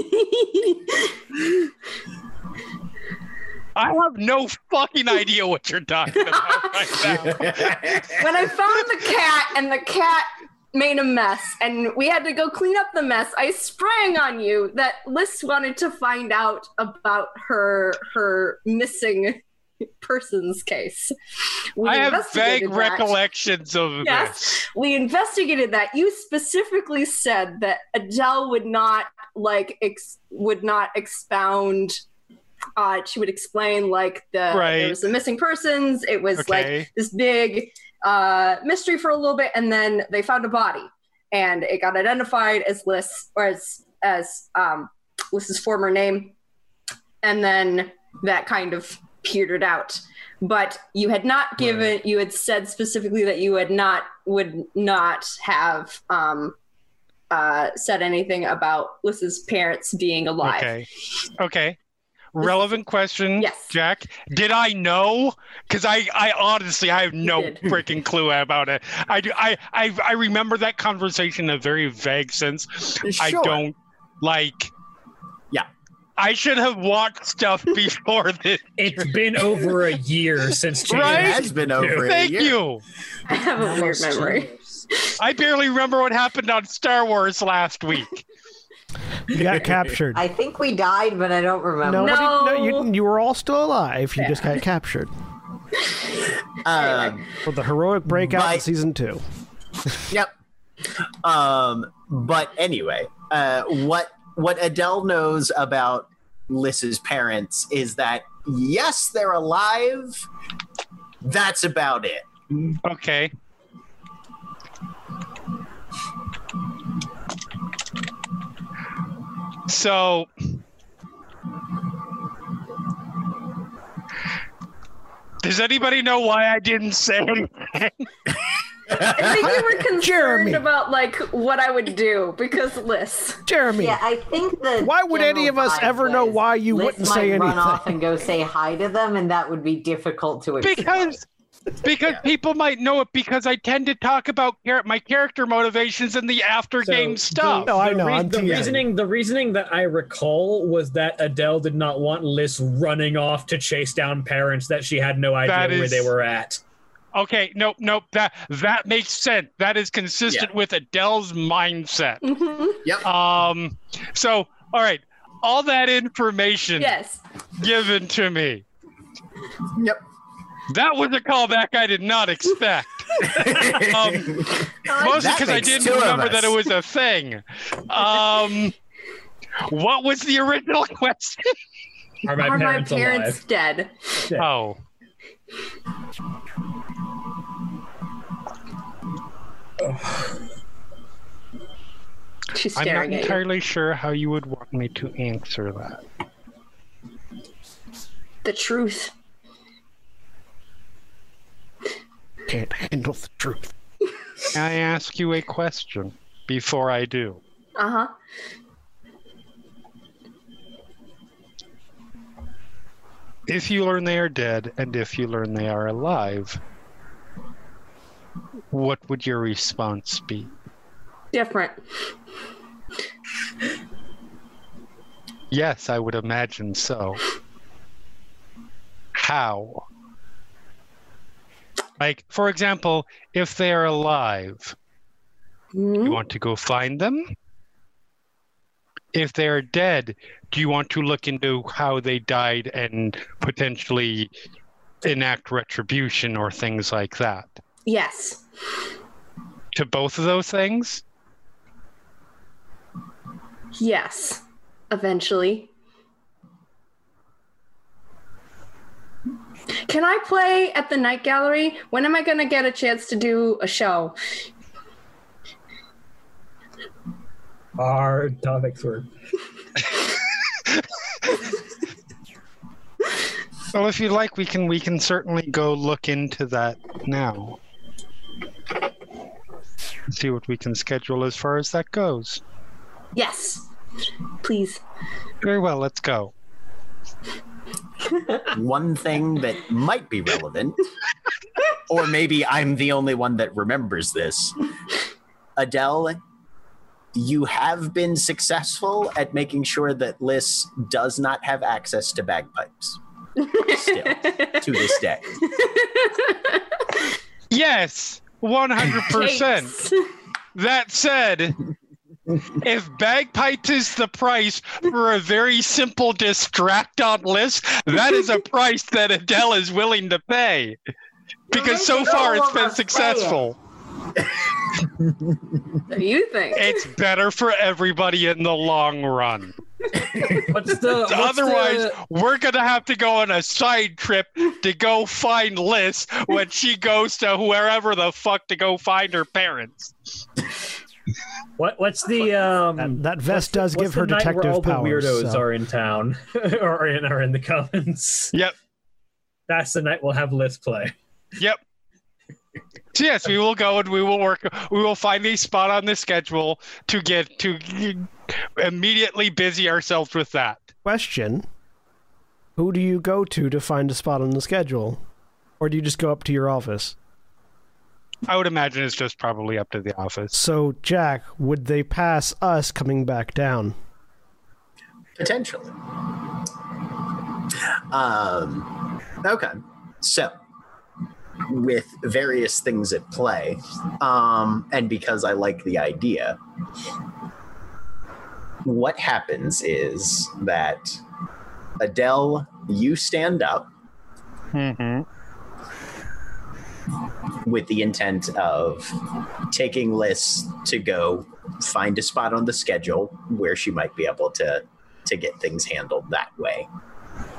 I have no fucking idea what you're talking about right now. when I found the cat and the cat made a mess and we had to go clean up the mess, I sprang on you that Liss wanted to find out about her her missing persons case. We I have vague that. recollections of Yes. this. we investigated that you specifically said that adele would not like ex- would not expound uh she would explain like the Right. there was the missing persons it was like this big uh mystery for a little bit and then they found a body and it got identified as Liss or as as um Liss's former name and then that kind of petered out but you had not given you had said specifically that you had not would not have um uh said anything about Liss's parents being alive Okay. Okay. Relevant question, Yes. Jack. Did I know? Because I, I honestly, I have no freaking clue about it. I do. I, I, I remember that conversation in a very vague sense. Sure. I don't like. Yeah. I should have watched stuff before this. It's been over a year since James. Right? It has been over a Thank you. i have a weird memory I barely remember what happened on Star Wars last week. You got captured. I think we died, but I don't remember. Nobody, no, No. you, you were all still alive. You just got captured. Um, For the heroic breakout in season two. Yep. Um, but anyway, uh, what what Adele knows about Liss's parents is that yes, they're alive, That's about it. Okay. So Does anybody know why I didn't say anything? I think you were concerned Jeremy. about like what I would do because Liss. Jeremy, Yeah, I think the. Why would any of us ever know why you Liss wouldn't might say run off and go say hi to them, and that would be difficult to explain. because because people might know it because I tend to talk about char- my character motivations in the after game So, stuff. No, I the know, rea- I'm the teasing. reasoning. The reasoning that I recall was that Adele did not want Liss running off to chase down parents that she had no idea That where is- they were at. Okay, nope, nope. That that makes sense. That is consistent with Adele's mindset. Mhm. Um, so all right, all that information Yes. given to me. Yep. That was a callback I did not expect. um, mostly because I didn't remember that it was a thing. Um, what was the original question? Are my Are my parents, parents dead? Oh, She's I'm not staring at you. entirely sure how you would want me to answer that. The truth. Can't handle the truth. Can I ask you a question before I do? Uh huh. If you learn they are dead and if you learn they are alive, what would your response be? Different. Yes, I would imagine so. How? Like, for example, if they are alive, Mhm. you want to go find them? If they are dead, do you want to look into how they died and potentially enact retribution or things like that? Yes. To both of those things? Yes. Eventually. Can I play at the night gallery? When am I going to get a chance to do a show? Our topics were Well, if you like, we can we can certainly go look into that now. See what we can schedule as far as that goes. Yes. Please. Very well, let's go. One thing that might be relevant, or maybe I'm the only one that remembers this. Adele, you have been successful at making sure that Liss does not have access to bagpipes. Still, to this day. Yes, one hundred percent. That said, if bagpipes is the price for a very simple distract on list, that is a price that Adele is willing to pay. Because so far it's been us pay it. successful. What do you think? It's better for everybody in the long run. What's the what's Otherwise, the- we're gonna have to go on a side trip to go find Liss when she goes to wherever the fuck to go find her parents. what what's the um That, that vest does give her the night where detective all the weirdos so- are in town or in are in the commons. Yep. That's the night we'll have Liss play. Yep. So yes, we will go and we will work. We will find a spot on the schedule to get to immediately busy ourselves with that. Question Who do you go to to find a spot on the schedule? Or do you just go up to your office? I would imagine it's just probably up to the office. So, Jack, would they pass us coming back down? Potentially. Um, okay. So, with various things at play, um, and because I like the idea, what happens is that Adele, you stand up Mm-hmm. with the intent of taking Liss to go find a spot on the schedule where she might be able to to get things handled that way.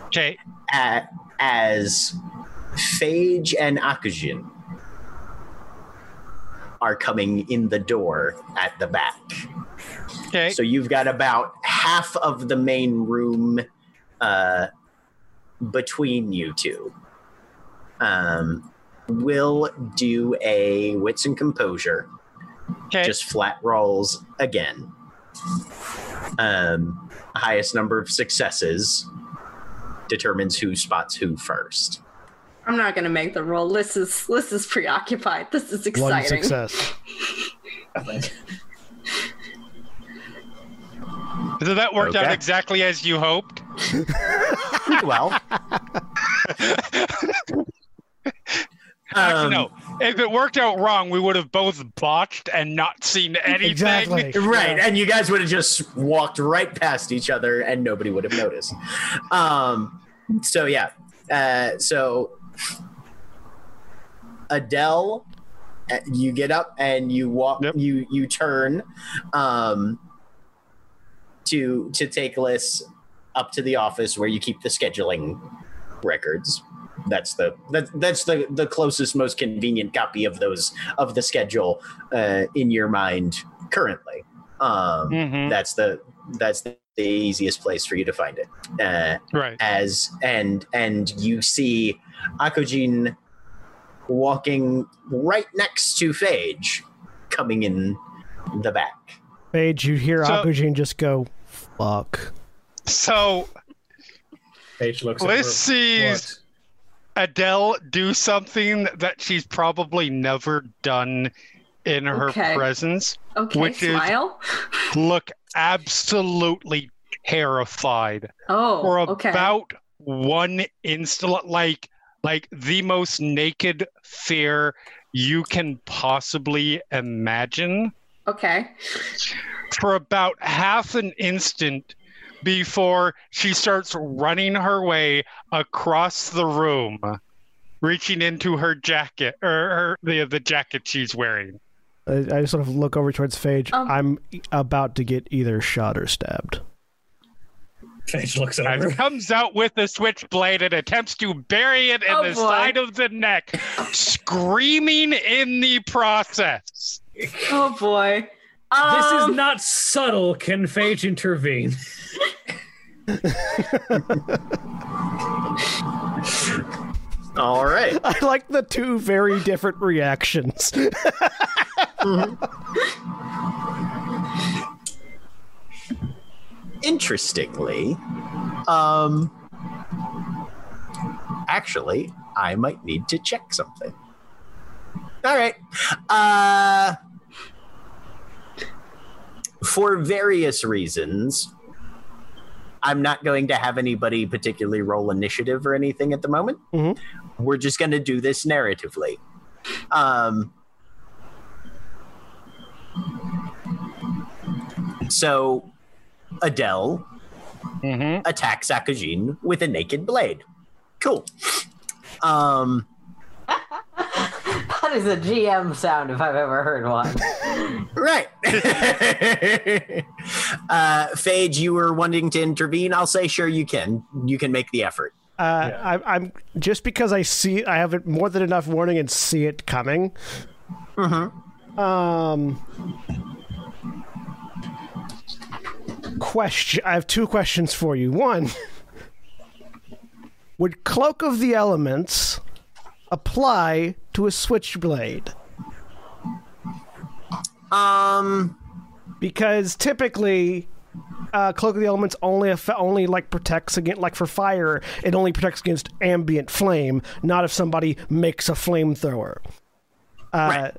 Okay. A- as Phage and Akujin are coming in the door at the back. Okay. So you've got about half of the main room uh, between you two. Um, we'll do a wits and composure, Okay. just flat rolls again. Um, highest number of successes determines who spots who first. I'm not gonna make the roll. This is Liss is preoccupied. This is exciting. One exciting. success. so that worked out exactly as you hoped. well, Actually, um, no. If it worked out wrong, we would have both botched and not seen anything. Exactly. Right, Yeah. and you guys would have just walked right past each other, and nobody would have noticed. Um, so yeah, uh, so Adele, uh, you get up and you walk. Yep. You you turn um, to to take Liss up to the office where you keep the scheduling records. That's the that, that's the the closest, most convenient copy of those of the schedule uh, in your mind currently. Um, Mhm. That's the that's the, the easiest place for you to find it. Uh, Right. as and and you see Akujin walking right next to Phage, coming in the back. Phage, you hear So- Akujin just go, fuck. So Paige looks Liss over. sees Adele do something that she's probably never done in her Okay. presence. Okay, Which is- Look absolutely terrified Oh, for okay. about one instant, like like the most naked fear you can possibly imagine. okay. for about half an instant before she starts running her way across the room, reaching into her jacket or her, the the jacket she's wearing. I, I sort of look over towards Phage. Um. I'm about to get either shot or stabbed. Paige looks And over. comes out with a switchblade and attempts to bury it in Oh, the boy. side of the neck, screaming in the process. Oh boy. This Um, is not subtle. Can Phage intervene? All right. I like the two very different reactions. Interestingly, um, actually, I might need to check something. All right. Uh, for various reasons, I'm not going to have anybody particularly roll initiative or anything at the moment. Mhm. We're just going to do this narratively. Um, so, Adele Mm-hmm. attacks Akujin with a naked blade. Cool. Um, That is a GM sound if I've ever heard one. right. uh, Phage, you were wanting to intervene. I'll say, sure, you can. You can make the effort. Uh, I, I'm just because I see I have more than enough warning and see it coming. Um. Question. I have two questions for you. One. Would Cloak of the Elements apply to a switchblade? Um, because typically uh, cloak of the elements only aff- only like protects against like for fire it only protects against ambient flame not if somebody makes a flamethrower uh,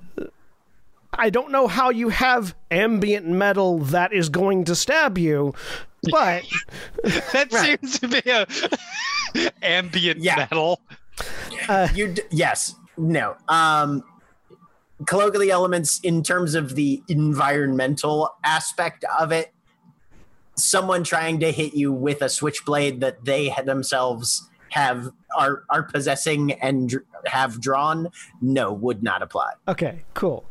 i don't know how you have ambient metal that is going to stab you but That Right. seems to be a ambient Yeah. metal. you d- yes, no. Um, Cloak of the Elements, in terms of the environmental aspect of it, someone trying to hit you with a switchblade that they themselves have are are possessing and dr- have drawn, no, would not apply. okay cool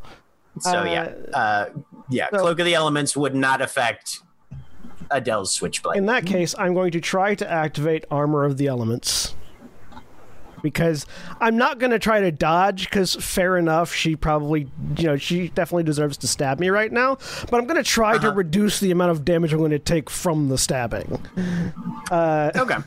So Uh, yeah, uh, yeah, so- Cloak of the Elements would not affect Adele's switchblade. in that case i'm going to try to activate armor of the elements because I'm not going to try to dodge because fair enough, she probably, you know, she definitely deserves to stab me right now, but I'm going to try to reduce the amount of damage I'm going to take from the stabbing. Uh, Okay.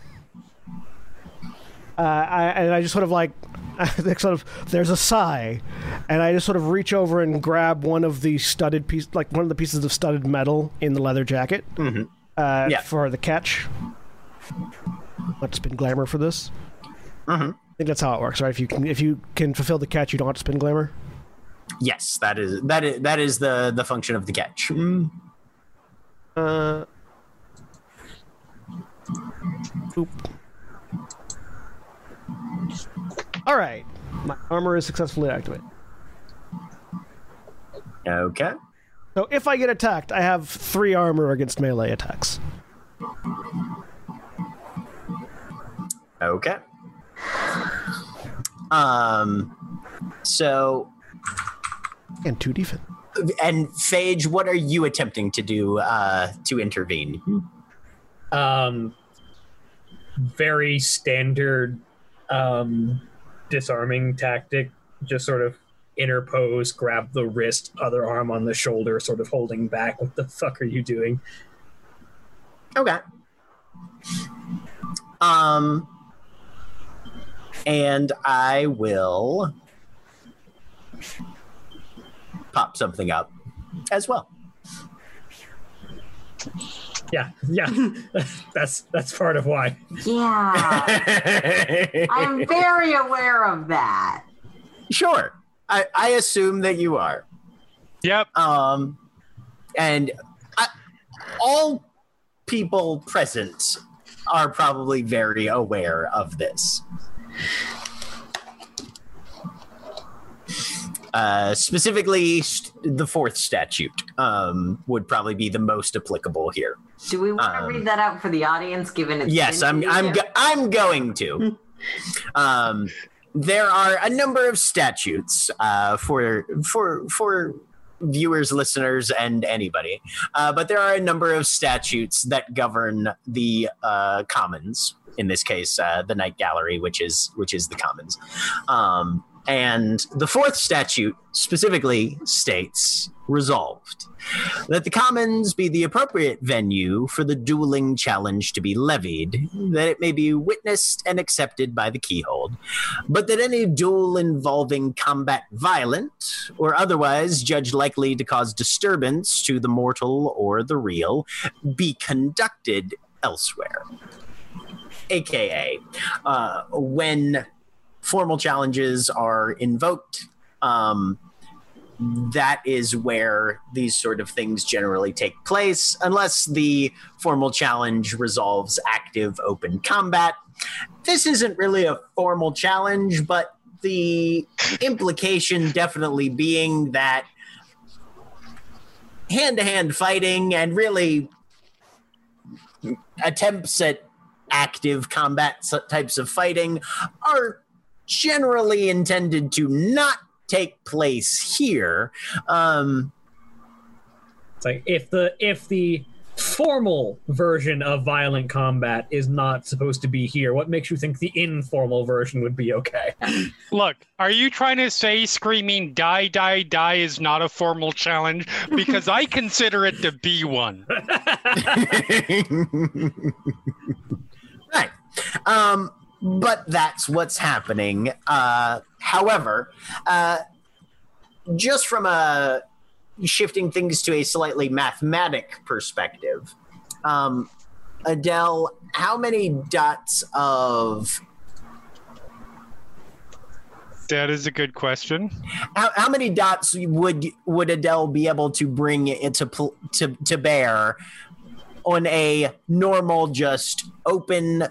uh, I, and I just sort of like sort of, there's a sigh, and I just sort of reach over and grab one of the studded piece, like one of the pieces of studded metal in the leather jacket, uh, Yeah. for the catch. Let's spin glamour for this. Mm-hmm. I think that's how it works, right? If you can, if you can fulfill the catch, you don't have to spin glamour. Yes, that is that is that is the the function of the catch. Uh, oop. All right, my armor is successfully activated. Okay. So if I get attacked, I have three armor against melee attacks. Okay. Um. So And two defense. and Phage, what are you attempting to do uh, to intervene? um, very standard um, disarming tactic. Just sort of interpose, grab the wrist, other arm on the shoulder, sort of holding back. What the fuck are you doing? Okay. Um. And I will pop something up as well. Yeah, yeah, that's that's part of why. Yeah, I'm very aware of that. Sure. I, I assume that you are. Yep. Um, and I, all people present are probably very aware of this. Uh, specifically, st- the fourth statute um, would probably be the most applicable here. Do we want to Um, read that out for the audience? Given it's Yes, I'm. I'm. Go- I'm going to. um, there are a number of statutes uh, for for for viewers, listeners, and anybody, uh, but there are a number of statutes that govern the uh, commons. In this case, uh, the Night Gallery, which is which is the commons. Um, and the fourth statute specifically states resolved that the commons be the appropriate venue for the dueling challenge to be levied, that it may be witnessed and accepted by the keyhold, but that any duel involving combat violent or otherwise judged likely to cause disturbance to the mortal or the real be conducted elsewhere. AKA, uh, when formal challenges are invoked, um, that is where these sort of things generally take place, unless the formal challenge resolves active open combat. This isn't really a formal challenge, but the implication definitely being that hand to hand fighting and really attempts at active combat types of fighting are generally intended to not take place here. Um, It's like if the if the formal version of violent combat is not supposed to be here, what makes you think the informal version would be okay? Look, are you trying to say screaming die, die, die is not a formal challenge? Because I consider it to be one. right. Um, but that's what's happening. Uh, however, uh, just from a shifting things to a slightly mathematic perspective, um, Adele, how many dots of That is a good question. how, how many dots would would Adele be able to bring into pl- to to bear on a normal, just open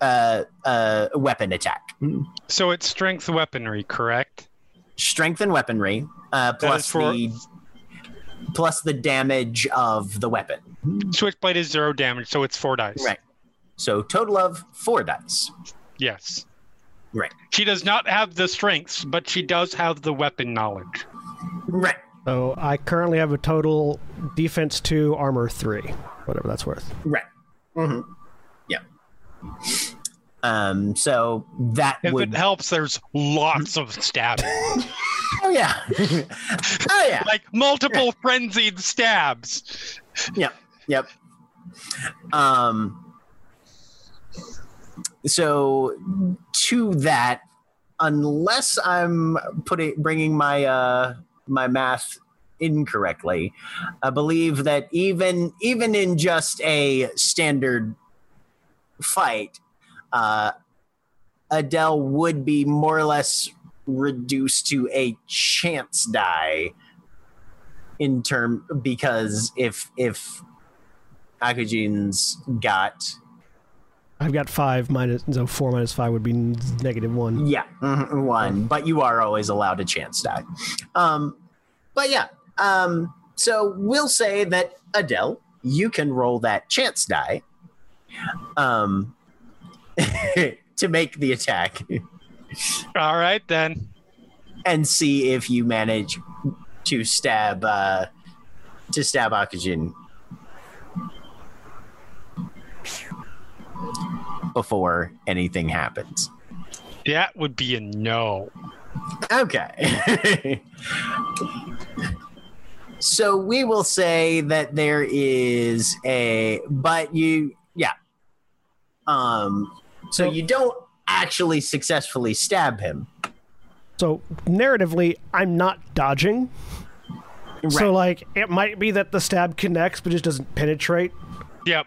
uh, uh, weapon attack? So it's strength weaponry, correct? Strength and weaponry, uh, plus for- the plus the damage of the weapon. Switchblade is zero damage, so it's four dice. Right. So total of four dice. Yes. Right. She does not have the strengths, but she does have the weapon knowledge. Right. So I currently have a total defense two, armor three, whatever that's worth. Right. Mm-hmm. Yeah. Um, so that If would it helps, there's lots of stabbing, oh yeah, oh yeah, like multiple frenzied stabs. Yep. Yep. Um. So to that, unless I'm putting bringing my uh my math incorrectly, I believe that even even in just a standard fight, uh, Adele would be more or less reduced to a chance die in term because if if Akujin's got I've got five minus so four minus five would be negative one. yeah mhm, one, but you are always allowed a chance die. Um, but yeah, um, so we'll say that Adele, you can roll that chance die, um, to make the attack All right then. and see if you manage to stab uh, to stab Akujin before anything happens. That would be a no. Okay. so we will say that there is a but you. Um so So- you don't actually successfully stab him. So narratively, I'm not dodging. So like it might be that the stab connects but just doesn't penetrate, Yep.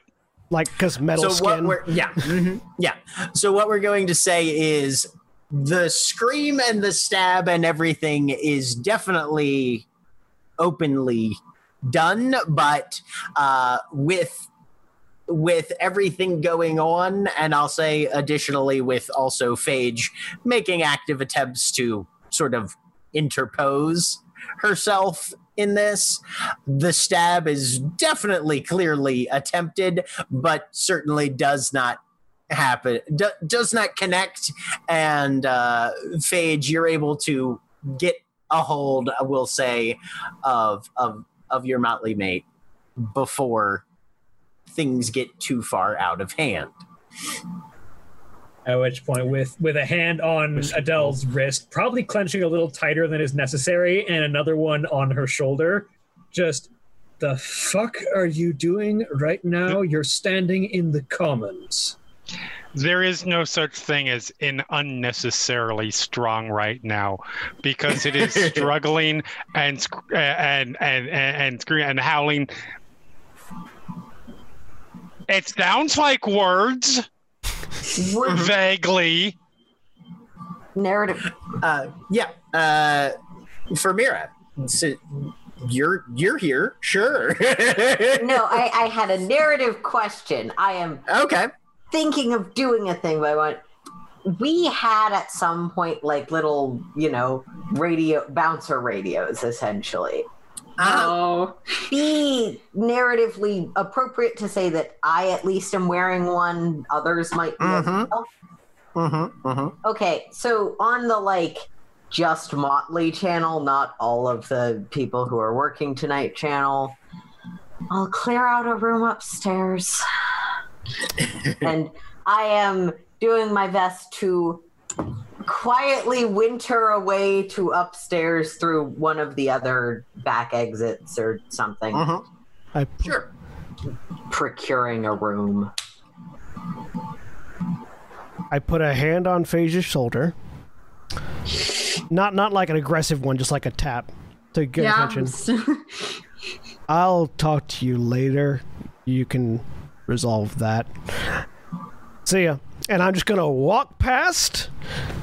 like because metal so what skin. we're yeah mhm, yeah so what we're going to say is the scream and the stab and everything is definitely openly done but uh with with everything going on and i'll say additionally with also phage making active attempts to sort of interpose herself in this. The stab is definitely clearly attempted but certainly does not happen do, does not connect and uh phage you're able to get a hold i will say of of of your motley mate before things get too far out of hand At which point, with with a hand on Adele's wrist, probably clenching a little tighter than is necessary, and another one on her shoulder, just the fuck are you doing right now? You're standing in the commons. There is no such thing as in unnecessarily strong right now because it is struggling and and and and and, screaming and howling. It sounds like words vaguely. Narrative. uh yeah uh for mira so you're you're here sure No, I, I had a narrative question. I am okay thinking of doing a thing, but I want. We had at some point like little, you know, radio bouncer radios, essentially. Oh, Be narratively appropriate to say that I at least am wearing one. Others might be. Mhm. well. mm-hmm, mm-hmm. Okay, so on the like just Motley channel, not all of the people who are working tonight channel, I'll clear out a room upstairs. and I am doing my best to quietly winter away to upstairs through one of the other back exits or something, Mhm. I sure procuring a room. I put a hand on Phage's shoulder. Not not like an aggressive one, just like a tap to get yeah. attention. I'll talk to you later. You can resolve that. See ya. And I'm just gonna walk past,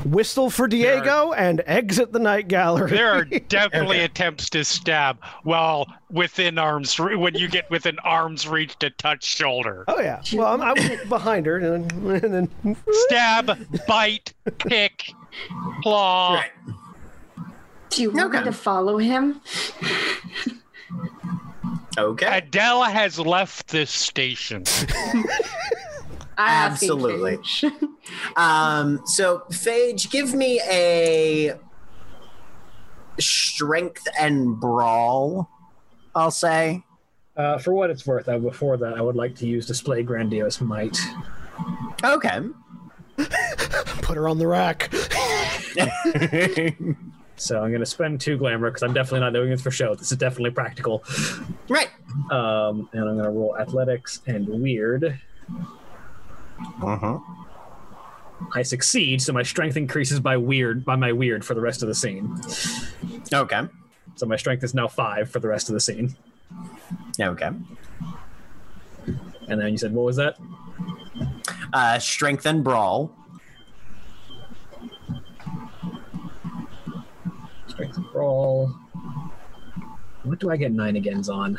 whistle for Diego, and exit the night gallery. There are definitely attempts to stab while within arms re- when you get within arm's reach to touch shoulder. oh yeah. Well, I'm, I'm behind her, and then, and then Stab, bite, pick, claw. right Do you want Okay. me to follow him? okay Adele has left this station. I'm Absolutely. Um, so Phage, give me a strength and brawl. I'll say. Uh, for what it's worth, uh, before that, I would like to use display grandiose might. Okay. Put her on the rack. So I'm going to spend two glamour because I'm definitely not doing this for show. This is definitely practical. right. Um, and I'm going to roll athletics and Wyrd. Uh-huh. I succeed, so my strength increases by Wyrd by my Wyrd for the rest of the scene. Okay. So my strength is now five for the rest of the scene. Okay. And then you said, what was that? Uh, strength and brawl. Strength and brawl. What do I get nine agains on?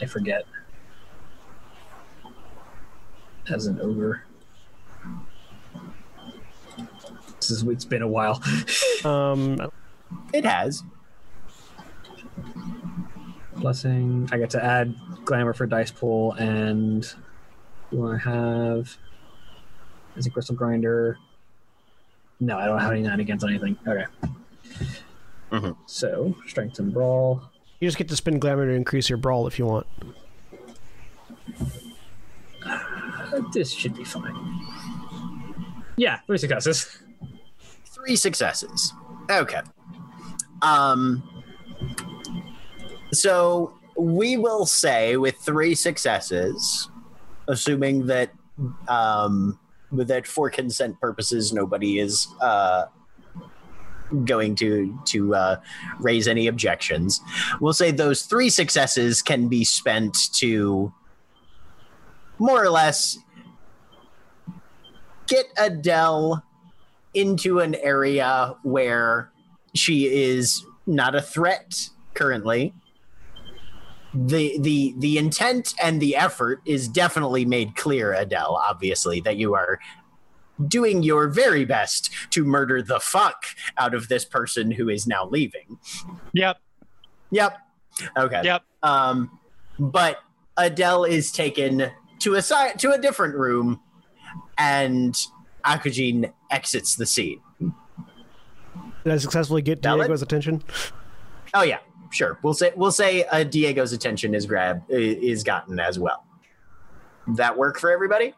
I forget. As an ogre. This is, it's been a while. Um, It has. Blessing. I get to add glamour for dice pool, and do I have? Is a Gristlegrinder? No, I don't have any nine against anything. Okay. Mhm. So strength and brawl. you just get to spin glamour to increase your brawl if you want. Uh, This should be fine. Yeah, three successes. Three successes. Okay. Um. So we will say with three successes, assuming that um, that for consent purposes nobody is uh, going to to uh, raise any objections. We'll say those three successes can be spent to more or less get Adele into an area where she is not a threat currently. The the the intent and the effort is definitely made clear, Adele, obviously, that you are doing your very best to murder the fuck out of this person who is now leaving. Yep. Yep. Okay. Yep. Um, but Adele is taken to a side to a different room, and Akujin exits the scene. Did I successfully get Valid? Diego's attention? Oh yeah, sure. We'll say we'll say uh, Diego's attention is grabbed is gotten as well. That work for everybody?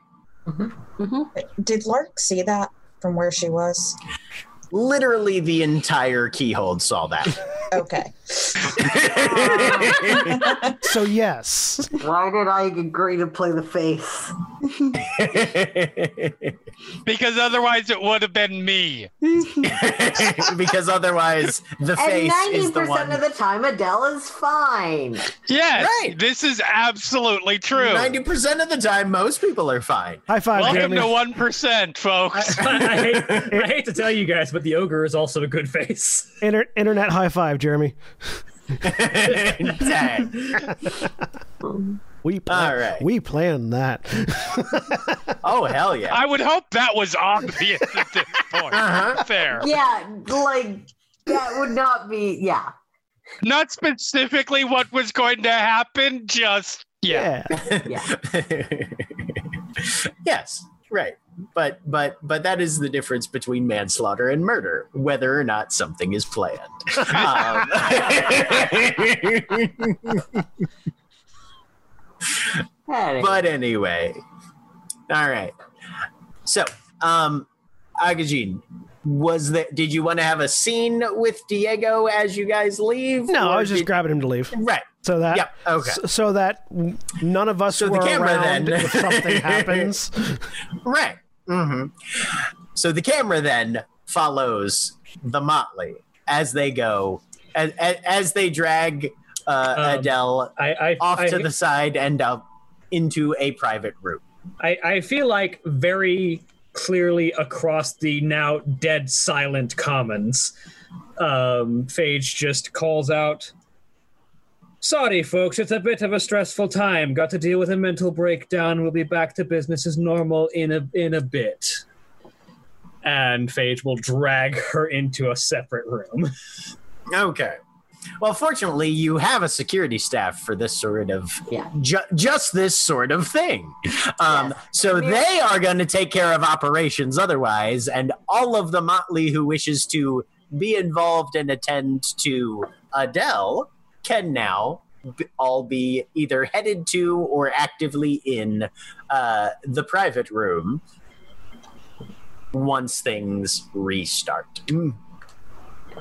Did Lark see that from where she was? Literally, the entire keyhold saw that. Okay. So yes. Why did I agree to play the face? Because otherwise it would have been me. because otherwise, the And face ninety is the percent one. of the time, Adele is fine. Yes, Right. this is absolutely true. Ninety percent of the time, most people are fine. High five, Welcome Jeremy. to one percent, I, folks. I, hate, I hate to tell you guys, but the ogre is also a good face. Inter- internet high five, Jeremy. We pla- All right. we planned that. Oh hell yeah! I would hope that was obvious at this point. Uh-huh. Fair. Yeah, like that would not be. Yeah, Not specifically what was going to happen, just yeah. yeah. yeah. yes, right. But but but that is the difference between manslaughter and murder, whether or not something is planned. Um, but anyway, all right. So, um, Akujin, was that? Did you want to have a scene with Diego as you guys leave? No, I was just did- grabbing him to leave. right. So that Yep. Okay. so, so that none of us So the were camera around then. if something happens. Right. Hmm So the camera then follows the Motley as they go, as, as they drag uh, Um, Adele I, I, off I, to the side and up into a private room. I, I feel like very clearly across the now dead silent commons, um, Phage just calls out, Sorry, folks, it's a bit of a stressful time. Got to deal with a mental breakdown. We'll be back to business as normal in a in a bit. And Phage will drag her into a separate room. Okay. Well, fortunately, you have a security staff for this sort of Yeah. ju- just this sort of thing. Um, Yes. So I mean- they are going to take care of operations otherwise, and all of the motley who wishes to be involved and attend to Adele can now all be either headed to or actively in uh, the private room. once things restart.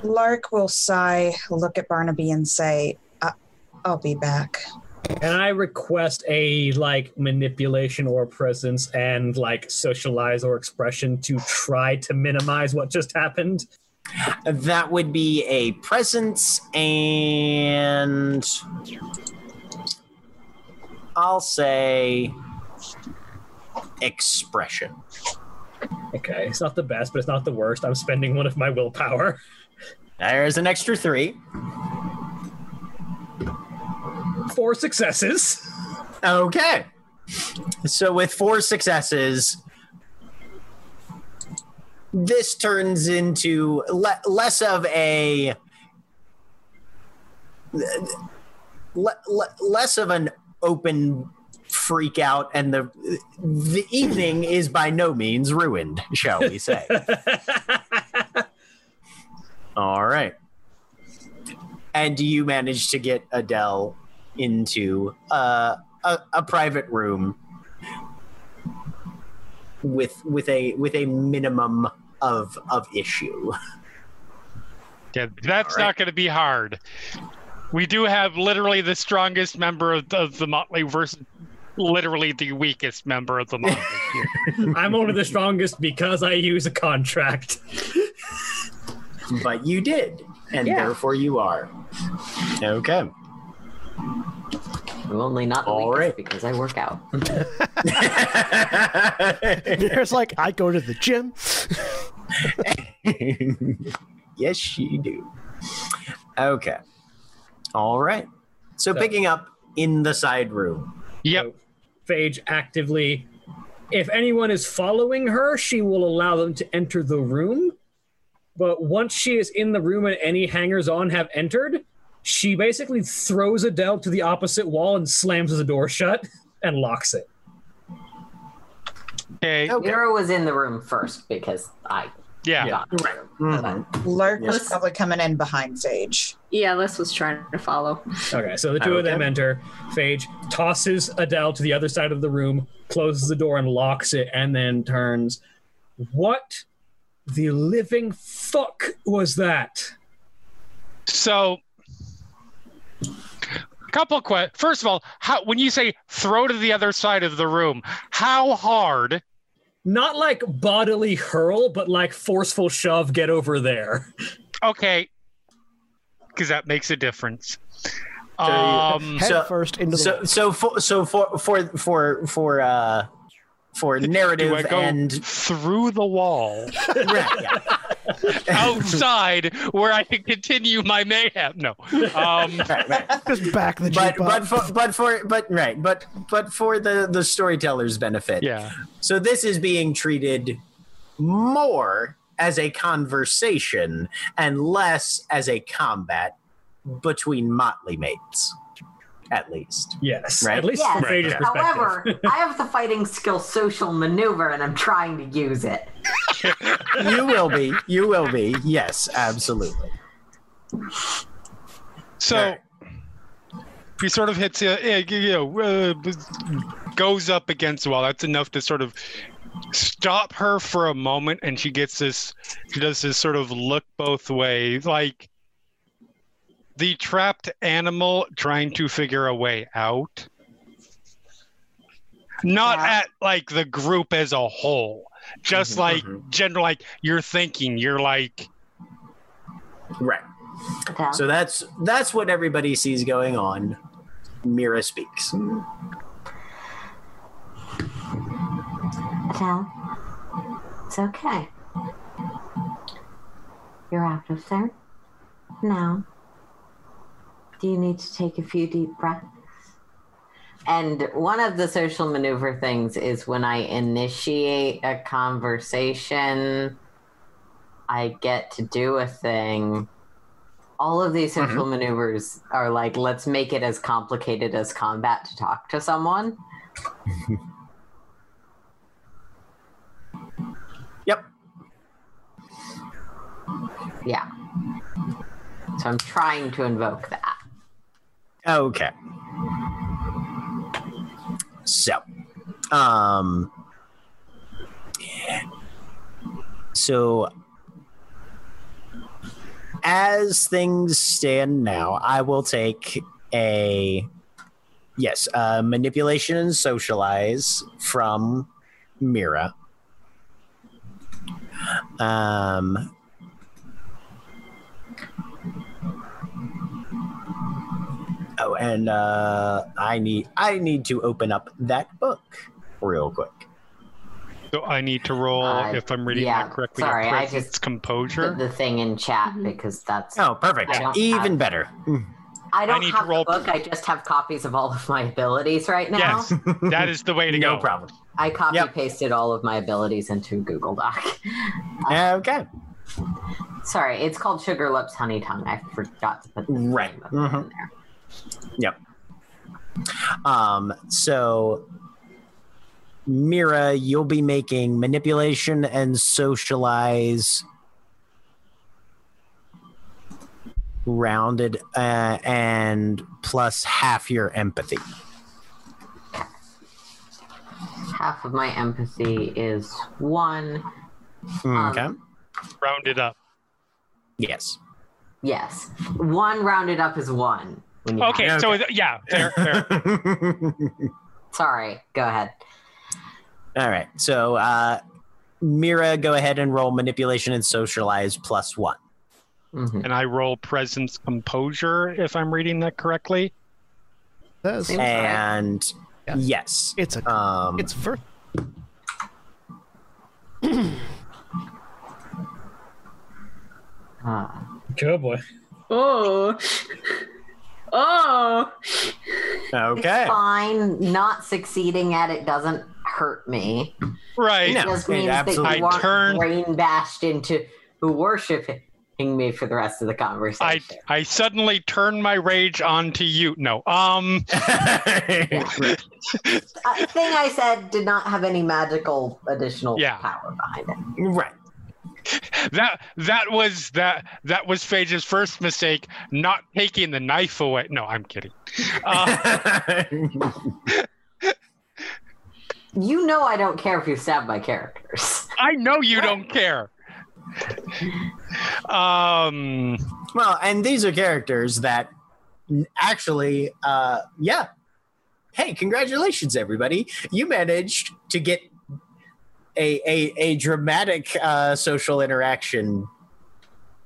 Lark will sigh, look at Barnaby, and say, "I- I'll be back. And I request a like manipulation or presence and like socialize or expression to try to minimize what just happened. That would be a presence and I'll say expression. Okay, it's not the best, but it's not the worst. I'm spending one of my willpower. There's an extra three. Four successes. Okay. So with four successes, this turns into le- less of a le- le- less of an open freak out and the the evening is by no means ruined shall we say. All right. And do you manage to get adele into uh, a, a private room with with a with a minimum of of issue Yeah, that's not going to be hard. We do have literally the strongest member of, of the Motley versus literally the weakest member of the Motley here. I'm only the strongest because I use a contract. but you did and Yeah. therefore you are okay I'm only not the All weakest right. because I work out. There's like I go to the gym. yes, you do. Okay. All right. So, picking up in the side room. Yep. Phage actively, if anyone is following her, she will allow them to enter the room. But once she is in the room and any hangers on have entered, she basically throws Adele to the opposite wall and slams the door shut and locks it. Okay. Okay. Mira was in the room first because I Yeah. Yeah. got in the Right. room. Mhm. Lark was probably coming in behind Sage. Yeah, Liss was trying to follow. Okay, so the two of them Okay. enter. Phage tosses Adele to the other side of the room, closes the door and locks it, and then turns. What the living fuck was that? So, couple of questions. First of all, how when you say throw to the other side of the room, how hard? Not like bodily hurl, but like forceful shove, get over there. Okay, because that makes a difference. you- Um, Head So- first into the So, so for so for for for for uh for do narrative I go and through the wall right, yeah. outside where I can continue my mayhem? No. Um, right, right. just back the But jeep but for but for but right but but for the the storyteller's benefit. yeah. So this is being treated more as a conversation and less as a combat between motley mates, at least. Yes, Right. at least Yes. from Phage's perspective. However, I have the fighting skill social maneuver and I'm trying to use it. you will be. You will be. Yes, absolutely. So Alright. he sort of hits, uh, uh, you know, uh, goes up against the wall. That's enough to sort of stop her for a moment, and she gets this. She does this sort of look both ways, like the trapped animal trying to figure a way out. Not Yeah. at like the group as a whole, just Mhm, like mhm. general, like you're thinking. You're like, Right. Okay. So that's that's what everybody sees going on. Mira speaks. Adele, it's okay. You're out of there. Now, do you need to take a few deep breaths? And one of the social maneuver things is when I initiate a conversation, I get to do a thing. All of these mm-hmm. social maneuvers are like, let's make it as complicated as combat to talk to someone. Yep. Yeah. So I'm trying to invoke that. Okay. So, um, so as things stand now, I will take a yes, uh, manipulation and socialize from Mira. Um, oh, and uh, I need I need to open up that book real quick. So I need to roll Uh, if I'm reading yeah, that correctly. sorry, I just- composure. Put the thing in chat because that's. Oh, perfect! I Even have- better. I don't need to have roll- the book. I just have copies of all of my abilities right now. yes, that is the way to no go. problem. I copy Yep. pasted all of my abilities into Google Doc. Okay. Sorry, it's called Sugar Lips Honey Tongue. I forgot to put the Right. name of it in there. Yep. Um, so Mira, you'll be making manipulation and socialize rounded uh, and plus half your empathy. Half of my empathy is one. Um, Okay. Round it up. yes. Yes, one rounded up is one. When you Okay, have- so yeah, fair, fair. Sorry, go ahead. All right. So uh, Mira, go ahead and roll manipulation and socialize plus one. Mhm. and I roll presence composure if I'm reading that correctly. Says Seems right. And yes. it's a Um, it's ver- Uh, Good boy. Oh. Oh. okay. It's fine. Not succeeding at it doesn't hurt me. Right. It No, just it means that you I aren't turned- brain bashed into worshiping me for the rest of the conversation. I I suddenly turn my rage on to you. No. Um Uh, thing I said did not have any magical additional Yeah. power behind it. right. that that was that that was Phage's first mistake, not taking the knife away. No, I'm kidding. Uh, You know I don't care if you stab my characters. I know you don't care. Um well, and these are characters that actually, uh, yeah. Hey, congratulations, everybody! You managed to get a a, a dramatic uh, social interaction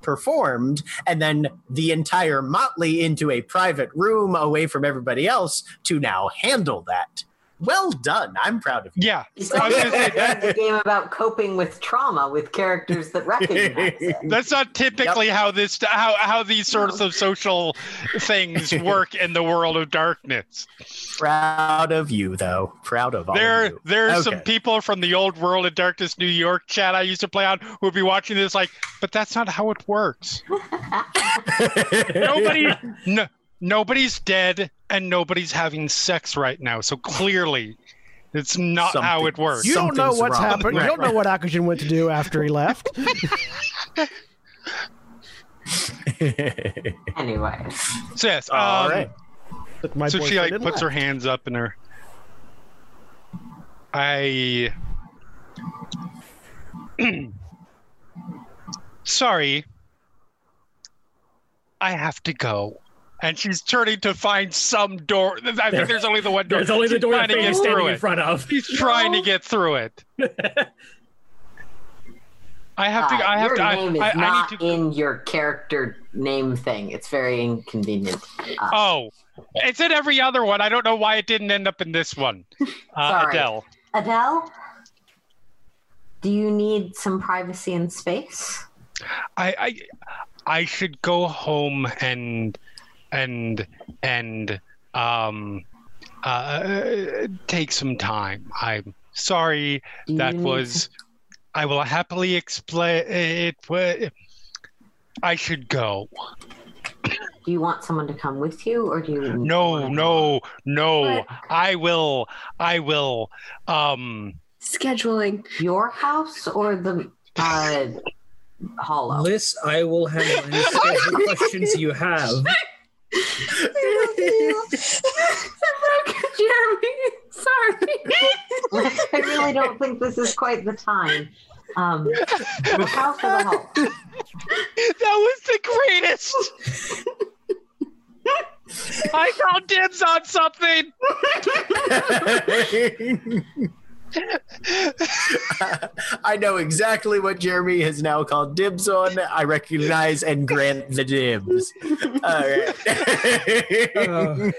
performed, and then the entire motley into a private room away from everybody else to now handle that. Well done! I'm proud of you. yeah. It's I was gonna say, a game about coping with trauma with characters that recognize it. That's not typically how this how how these sorts of social things work in the world of darkness. Proud of you, though. Proud of all There of you. there's some Okay. people from the old world of darkness New York chat I used to play on who would be watching this like, but that's not how it works. Nobody no, nobody's dead and nobody's having sex right now. So clearly it's not how it works. you don't know what's wrong. happened. You don't know what Akujin went to do after he left. Anyways, So yes, All um, right. Took my so she like and puts her hands up in her i sorry i have to go and she's turning to find some door i think there's only the one door There's only the She's door trying that to get through standing in it front of. she's trying to get through it i have to uh, i have your to I, name is I, I not need to in your character name thing. It's very inconvenient. Uh, oh it's in every other one i don't know why it didn't end up in this one uh, Sorry. adele Adele, do you need some privacy and space? I, I I should go home and and and um uh take some time. I'm sorry that need was I will happily explain it wa- I should go. Do you want someone to come with you, or do you? No, no, no. What? I will I will um Scheduling. Your house or the uh, hollow? Liss, I will handle any schedule questions you have. Jeremy, sorry. I really don't think this is quite the time. Um, how for the help? That was the greatest. I called dibs on something. I know exactly what Jeremy has now called dibs on. I recognize and grant the dibs. All right. Uh,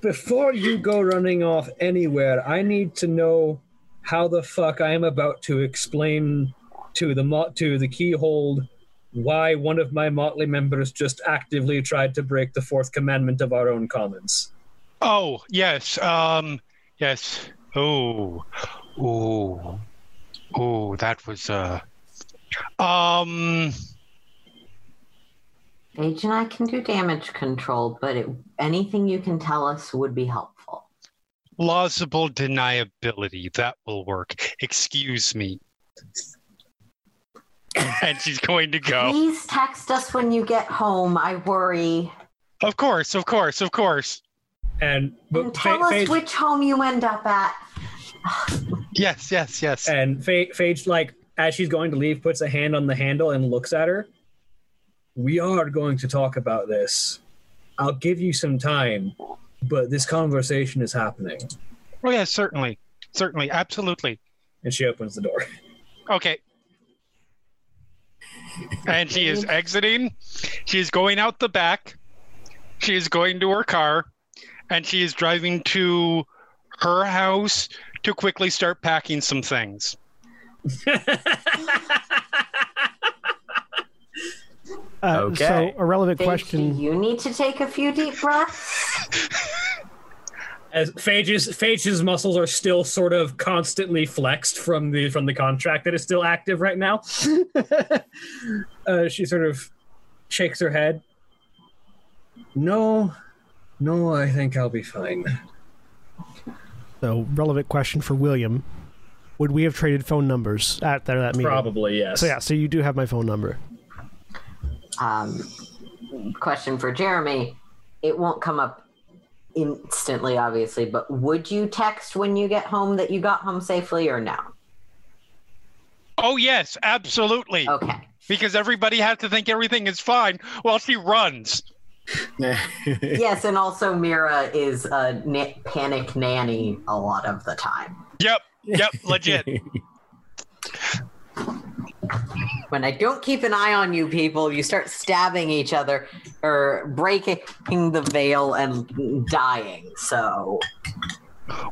before you go running off anywhere, I need to know how the fuck I am about to explain to the mo- to the keyhold why one of my motley members just actively tried to break the fourth commandment of our own commons. Oh yes, um, yes. Oh, oh, oh. That was uh, um. Age and I can do damage control, but it, anything you can tell us would be helpful. plausible deniability. That will work. Excuse me. and she's going to go. Please text us when you get home. I worry. Of course, of course, of course. And And tell Fa- us Phage- which home you end up at. Yes, yes, yes. and Fa- Phage, like as she's going to leave, puts a hand on the handle and looks at her. We are going to talk about this. I'll give you some time, but this conversation is happening. Oh yes, certainly, certainly, absolutely. And she opens the door. Okay. And she is exiting. She is going out the back. She is going to her car, and she is driving to her house to quickly start packing some things. Uh, Okay. So, a relevant Paige, question. do you need to take a few deep breaths? As Phage's Phage's muscles are still sort of constantly flexed from the from the contract that is still active right now. uh, she sort of shakes her head. No, no, I think I'll be fine. So, relevant question for William: Would we have traded phone numbers at that, that meeting? Probably yes. So yeah, so you do have my phone number. Um, question for Jeremy. It won't come up instantly, obviously, but would you text when you get home that you got home safely or no? Oh yes, absolutely. Okay. Because everybody has to think everything is fine while she runs. yes, and also Mira is a na- panic nanny a lot of the time. Yep, yep, legit. When I don't keep an eye on you people, you start stabbing each other or breaking the veil and dying. So,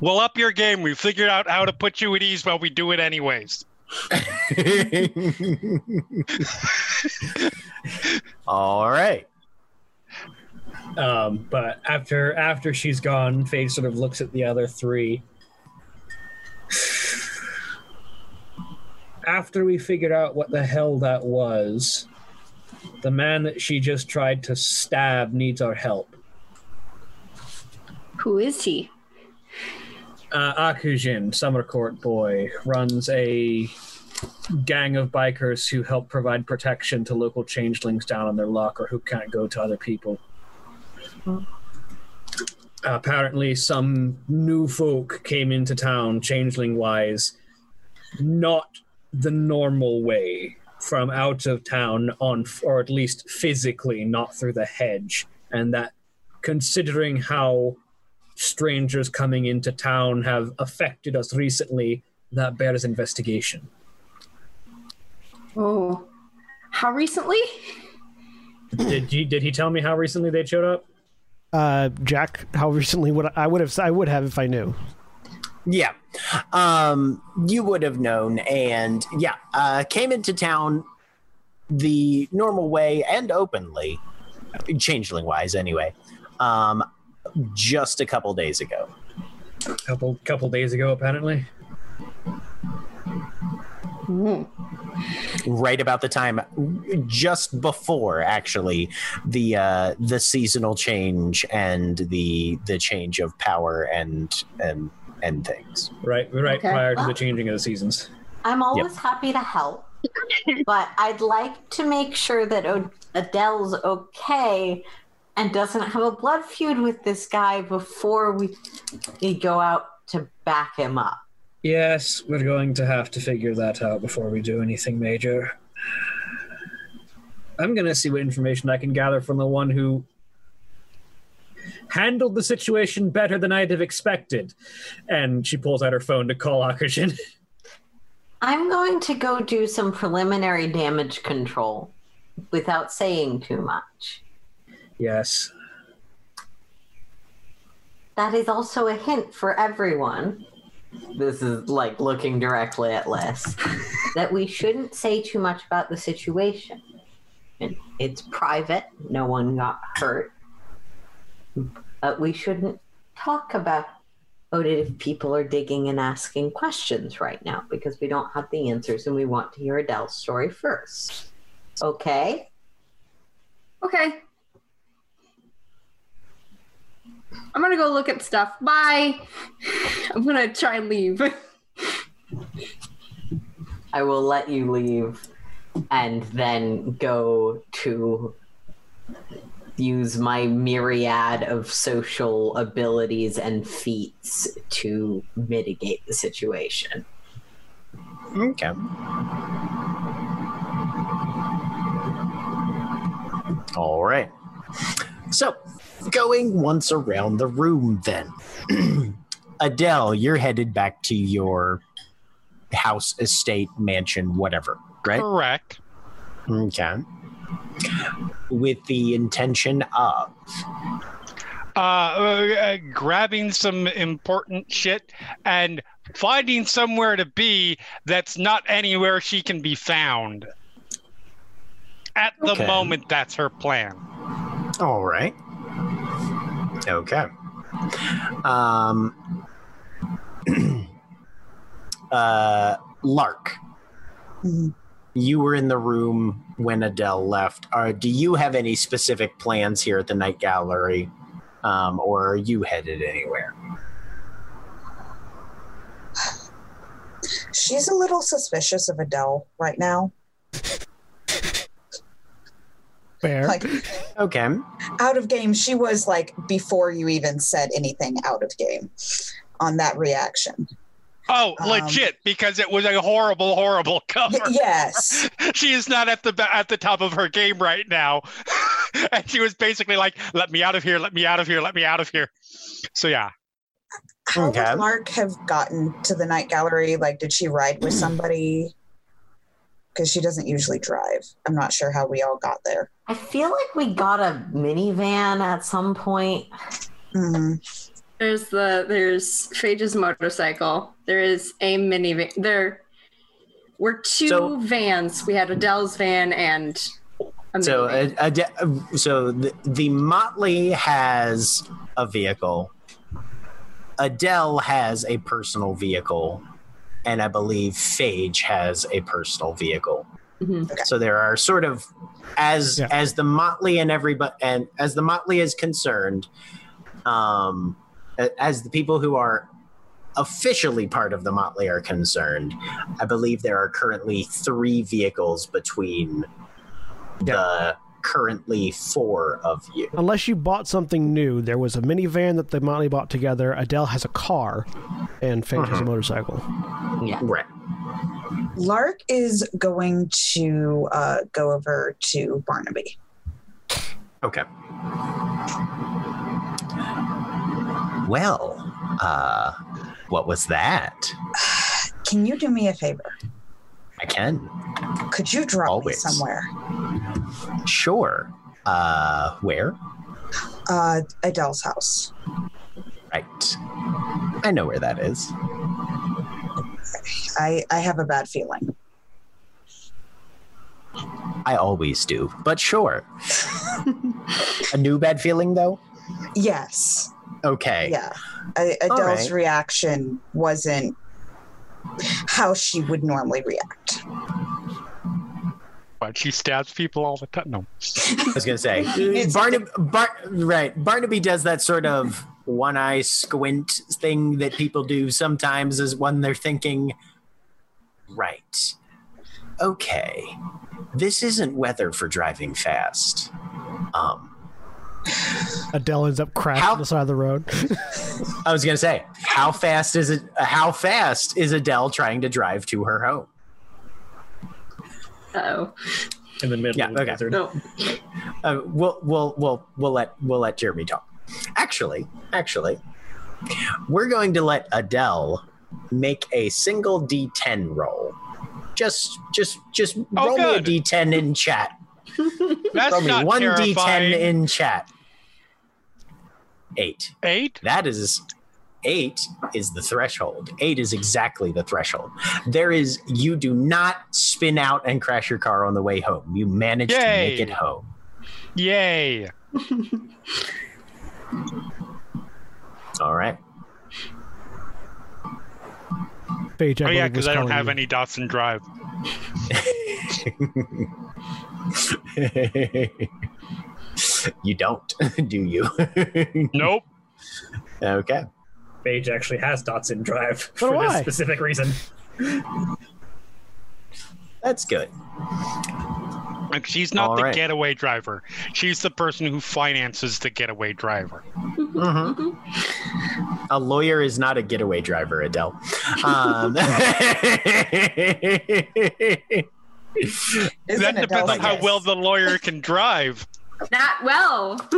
Well, up your game. We figured out how to put you at ease while we do it anyways. All right. Um, but after after she's gone, Faye sort of looks at the other three. After we figured out what the hell that was, the man that she just tried to stab needs our help. Who is he? Uh, Akujin, summer court boy, runs a gang of bikers who help provide protection to local changelings down on their luck or who can't go to other people. Apparently, some new folk came into town, changeling wise, not the normal way. From out of town on or at least physically not through the hedge. And that considering how strangers coming into town have affected us recently that bears investigation. Oh, how recently? did you did he tell me how recently they showed up Uh, Jack, how recently would I, I would have I would have if I knew. Yeah. Um, you would have known. And yeah, uh, came into town the normal way and openly, changeling wise anyway, um, just a couple days ago. couple couple days ago apparently Right about the time, just before actually the uh, the seasonal change and the the change of power and and and things. right right Okay. prior to the changing of the seasons I'm always happy to help, but I'd like to make sure that o- Adele's okay and doesn't have a blood feud with this guy before we, we go out to back him up. Yes, we're going to have to figure that out before we do anything major. I'm going to see what information I can gather from the one who handled the situation better than I'd have expected. And she pulls out her phone to call Akujin. I'm going to go do some preliminary damage control without saying too much. yes. That is also a hint for everyone. This is like looking directly at Les. that we shouldn't say too much about the situation. And It's private, no one got hurt. But we shouldn't talk about it if people are digging and asking questions right now because we don't have the answers and we want to hear Adele's story first. Okay? Okay. I'm gonna go look at stuff. Bye. I'm gonna try and leave. I will let you leave and then go to use my myriad of social abilities and feats to mitigate the situation. Okay. All right. So, going once around the room, then. Adele, you're headed back to your house, estate, mansion, whatever, right? Correct. Okay. With the intention of. Uh, uh, grabbing some important shit and finding somewhere to be that's not anywhere she can be found. At the Okay. moment, that's her plan. All right. Okay. Um. uh, Lark, Mhm. you were in the room when Adele left. Uh, do you have any specific plans here at the Night Gallery, um, or are you headed anywhere? She's a little suspicious of Adele right now. Fair. Like Okay. out of game, she was like before you even said anything out of game on that reaction. Oh, Um, legit, because it was a horrible, horrible cover. Y- yes. she is not at the at the top of her game right now, and she was basically like, "Let me out of here! Let me out of here! Let me out of here!" So yeah, How Okay. would Mark have gotten to the night gallery? Like, did she ride with somebody? Because she doesn't usually drive. I'm not sure how we all got there. I feel like we got a minivan at some point. hmm There's the there's Phage's motorcycle. There is a minivan. There were two So- vans. We had Adele's van and a So, minivan. uh, Ade- so the, the Motley has a vehicle. Adele has a personal vehicle, and I believe Phage has a personal vehicle. Mhm. So there are sort of as Yeah. as the Motley and everybody and as the Motley is concerned, um, as the people who are officially part of the Motley are concerned, I believe there are currently three vehicles between the currently four of you. Unless you bought something new, there was a minivan that the Motley bought together. Adele has a car, and Phage has a motorcycle. Yeah. Right. Lark is going to uh, go over to Barnaby. Okay. Well, uh, what was that? Can you do me a favor? I can. Could you drop Always. me somewhere? Sure. Uh, where? Uh, Adele's house. Right. I know where that is. I, I have a bad feeling. I always do, but sure. a new bad feeling, though? Yes. Okay. Yeah. I, Adele's right. reaction wasn't how she would normally react. but she stabs people all the time. No, I was gonna say Barnaby. Bar- right, Barnaby does that sort of one eye squint thing that people do sometimes, is when they're thinking, right, okay, this isn't weather for driving fast. Um, Adele ends up crashing How- on the side of the road. I was gonna say, how fast is it? How fast is Adele trying to drive to her home? Oh in the middle Yeah, of the okay. desert. no! Uh, we'll we'll we'll we'll let we'll let Jeremy talk. Actually, actually, we're going to let Adele make a single D10 roll. Just just just Oh, roll good. me a D10 in chat. That's Roll me not one terrifying. D10 in chat. Eight. Eight. That is eight is the threshold. Eight is exactly the threshold. There is you do not spin out and crash your car on the way home. You manage to make it home. Yay. All right. Paige, I Oh yeah, because I don't have you. any Dotson Drive. you don't, do you? Nope. okay. Paige actually has Dotson Drive So for do this I. specific reason. That's good. Like she's not All the right. getaway driver. She's the person who finances the getaway driver. Mhm. A lawyer is not a getaway driver, Adele. Um, that it, depends on how well the lawyer can drive. Not well.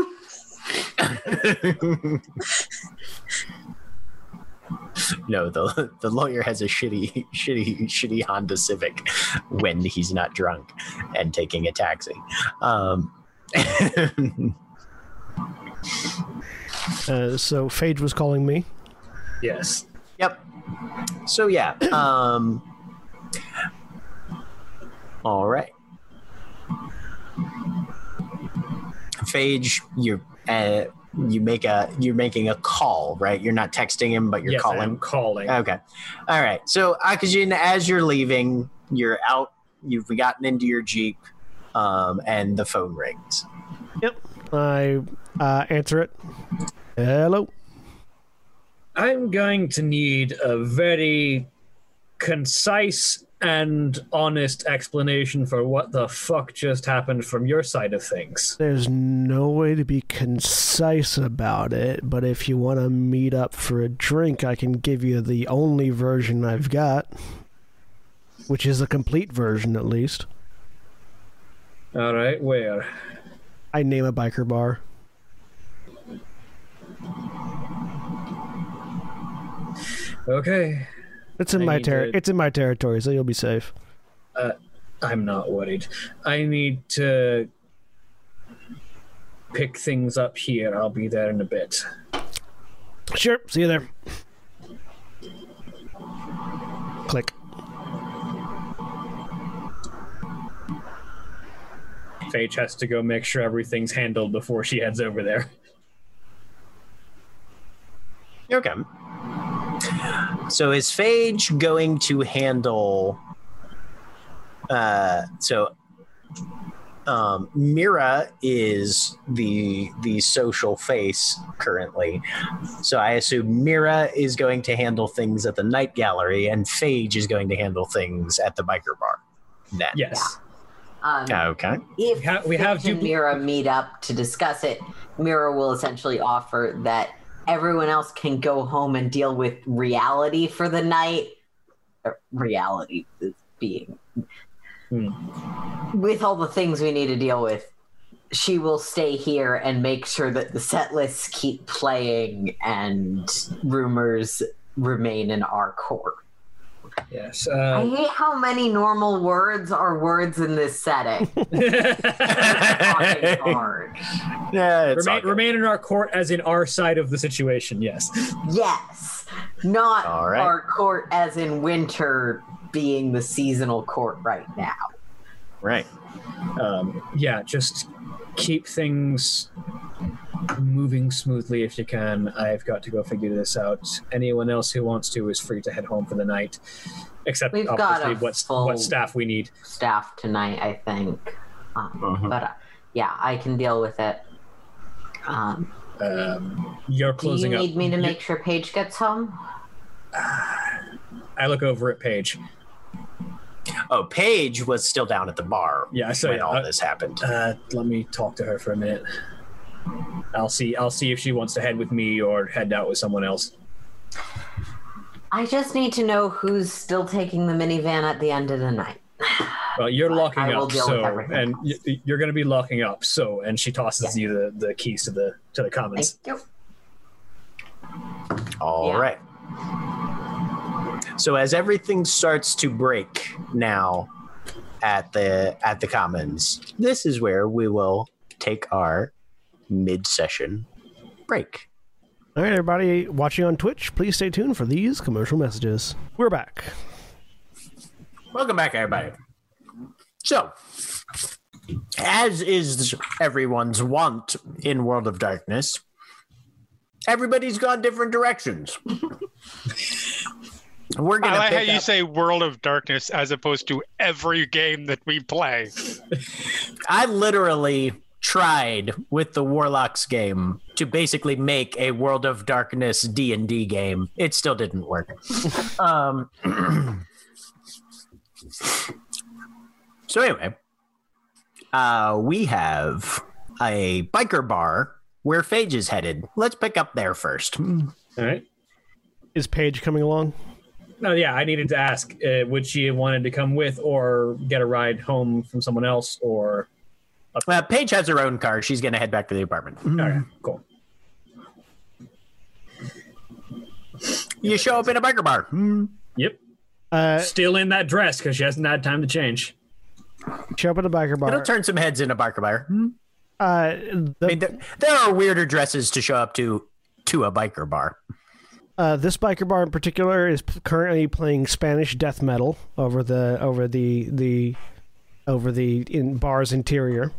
no, the the lawyer has a shitty, shitty, shitty Honda Civic when he's not drunk and taking a taxi. Um, Uh, so Phage was calling me. Yes. Yep. So yeah. Um All right. Phage, you're uh, you make a you're making a call, right? You're not texting him, but you're yes, calling. I'm calling. Okay. All right. So Akujin, as you're leaving, you're out. You've gotten into your jeep, um, and the phone rings. Yep. I uh, answer it. Hello. I'm going to need a very concise and honest explanation for what the fuck just happened from your side of things. There's no way to be concise about it, but if you want to meet up for a drink, I can give you the only version I've got, which is a complete version at least. All right, where? I name a biker bar. Okay, It's in I my need ter- to- It's in my territory, so you'll be safe. Uh, I'm not worried. I need to pick things up here. I'll be there in a bit. Sure. See you there. Click. Phage has to go make sure everything's handled before she heads over there. Okay. So is Phage going to handle? Uh, so um, Mira is the the social face currently. So I assume Mira is going to handle things at the night gallery, and Phage is going to handle things at the biker bar. Then Yes. Um, Okay. if We ha- we have Phage Mira meet up to discuss it, Mira will essentially offer that everyone else can go home and deal with reality for the night. Uh, reality is being hmm. with all the things we need to deal with. She will stay here and make sure that the set lists keep playing and rumors remain in our court. Yes. I Uh, hate how many normal words are words in this setting. Fucking hard. Yeah, it's remain, remain in our court as in our side of the situation. Yes. Yes, not All right. our court as in winter being the seasonal court right now. right. Um, yeah. Just keep things moving smoothly if you can. I've got to go figure this out. Anyone else who wants to is free to head home for the night, except We've obviously a what full- what staff we need. Staff tonight, I think. Um, Mhm. But uh, yeah, I can deal with it. Um, Um, you're closing. do you need up. me to You- make sure Paige gets home? I look over at Paige. Oh, Paige was still down at the bar Yeah, I saw when you. all Uh, this happened. Uh, let me talk to her for a minute. I'll see. I'll see if she wants to head with me or head out with someone else. I just need to know who's still taking the minivan at the end of the night. Well, you're locking I will up, so and y- you're going to be locking up. So, and she tosses you the, the keys to the to the commons. Thank you. All Yeah. right. So as everything starts to break now at the at the commons, this is where we will take our mid-session break. All right, everybody watching on Twitch, please stay tuned for these commercial messages. We're back. Welcome back, everybody. So, as is everyone's want in World of Darkness, everybody's gone different directions. We're gonna I like how pick you up- say World of Darkness as opposed to every game that we play. I literally tried with the Warlocks game to basically make a World of Darkness D and D game. It still didn't work. um, so anyway, uh, we have a biker bar where Phage is headed. Let's pick up there first. All right. Is Paige coming along? No, yeah, I needed to ask: uh, would she have wanted to come with, or get a ride home from someone else, or? Uh, Paige has her own car. She's going to head back to the apartment. All right, cool. You show up in a biker bar. Hmm. Yep. Uh, Still in that dress because she hasn't had time to change. show up in a biker bar. It'll turn some heads in a biker bar. Hmm. Uh, I mean, there, there are weirder dresses to show up to to a biker bar. uh, this biker bar in particular is p- currently playing Spanish death metal over the over the the over the in bar's interior,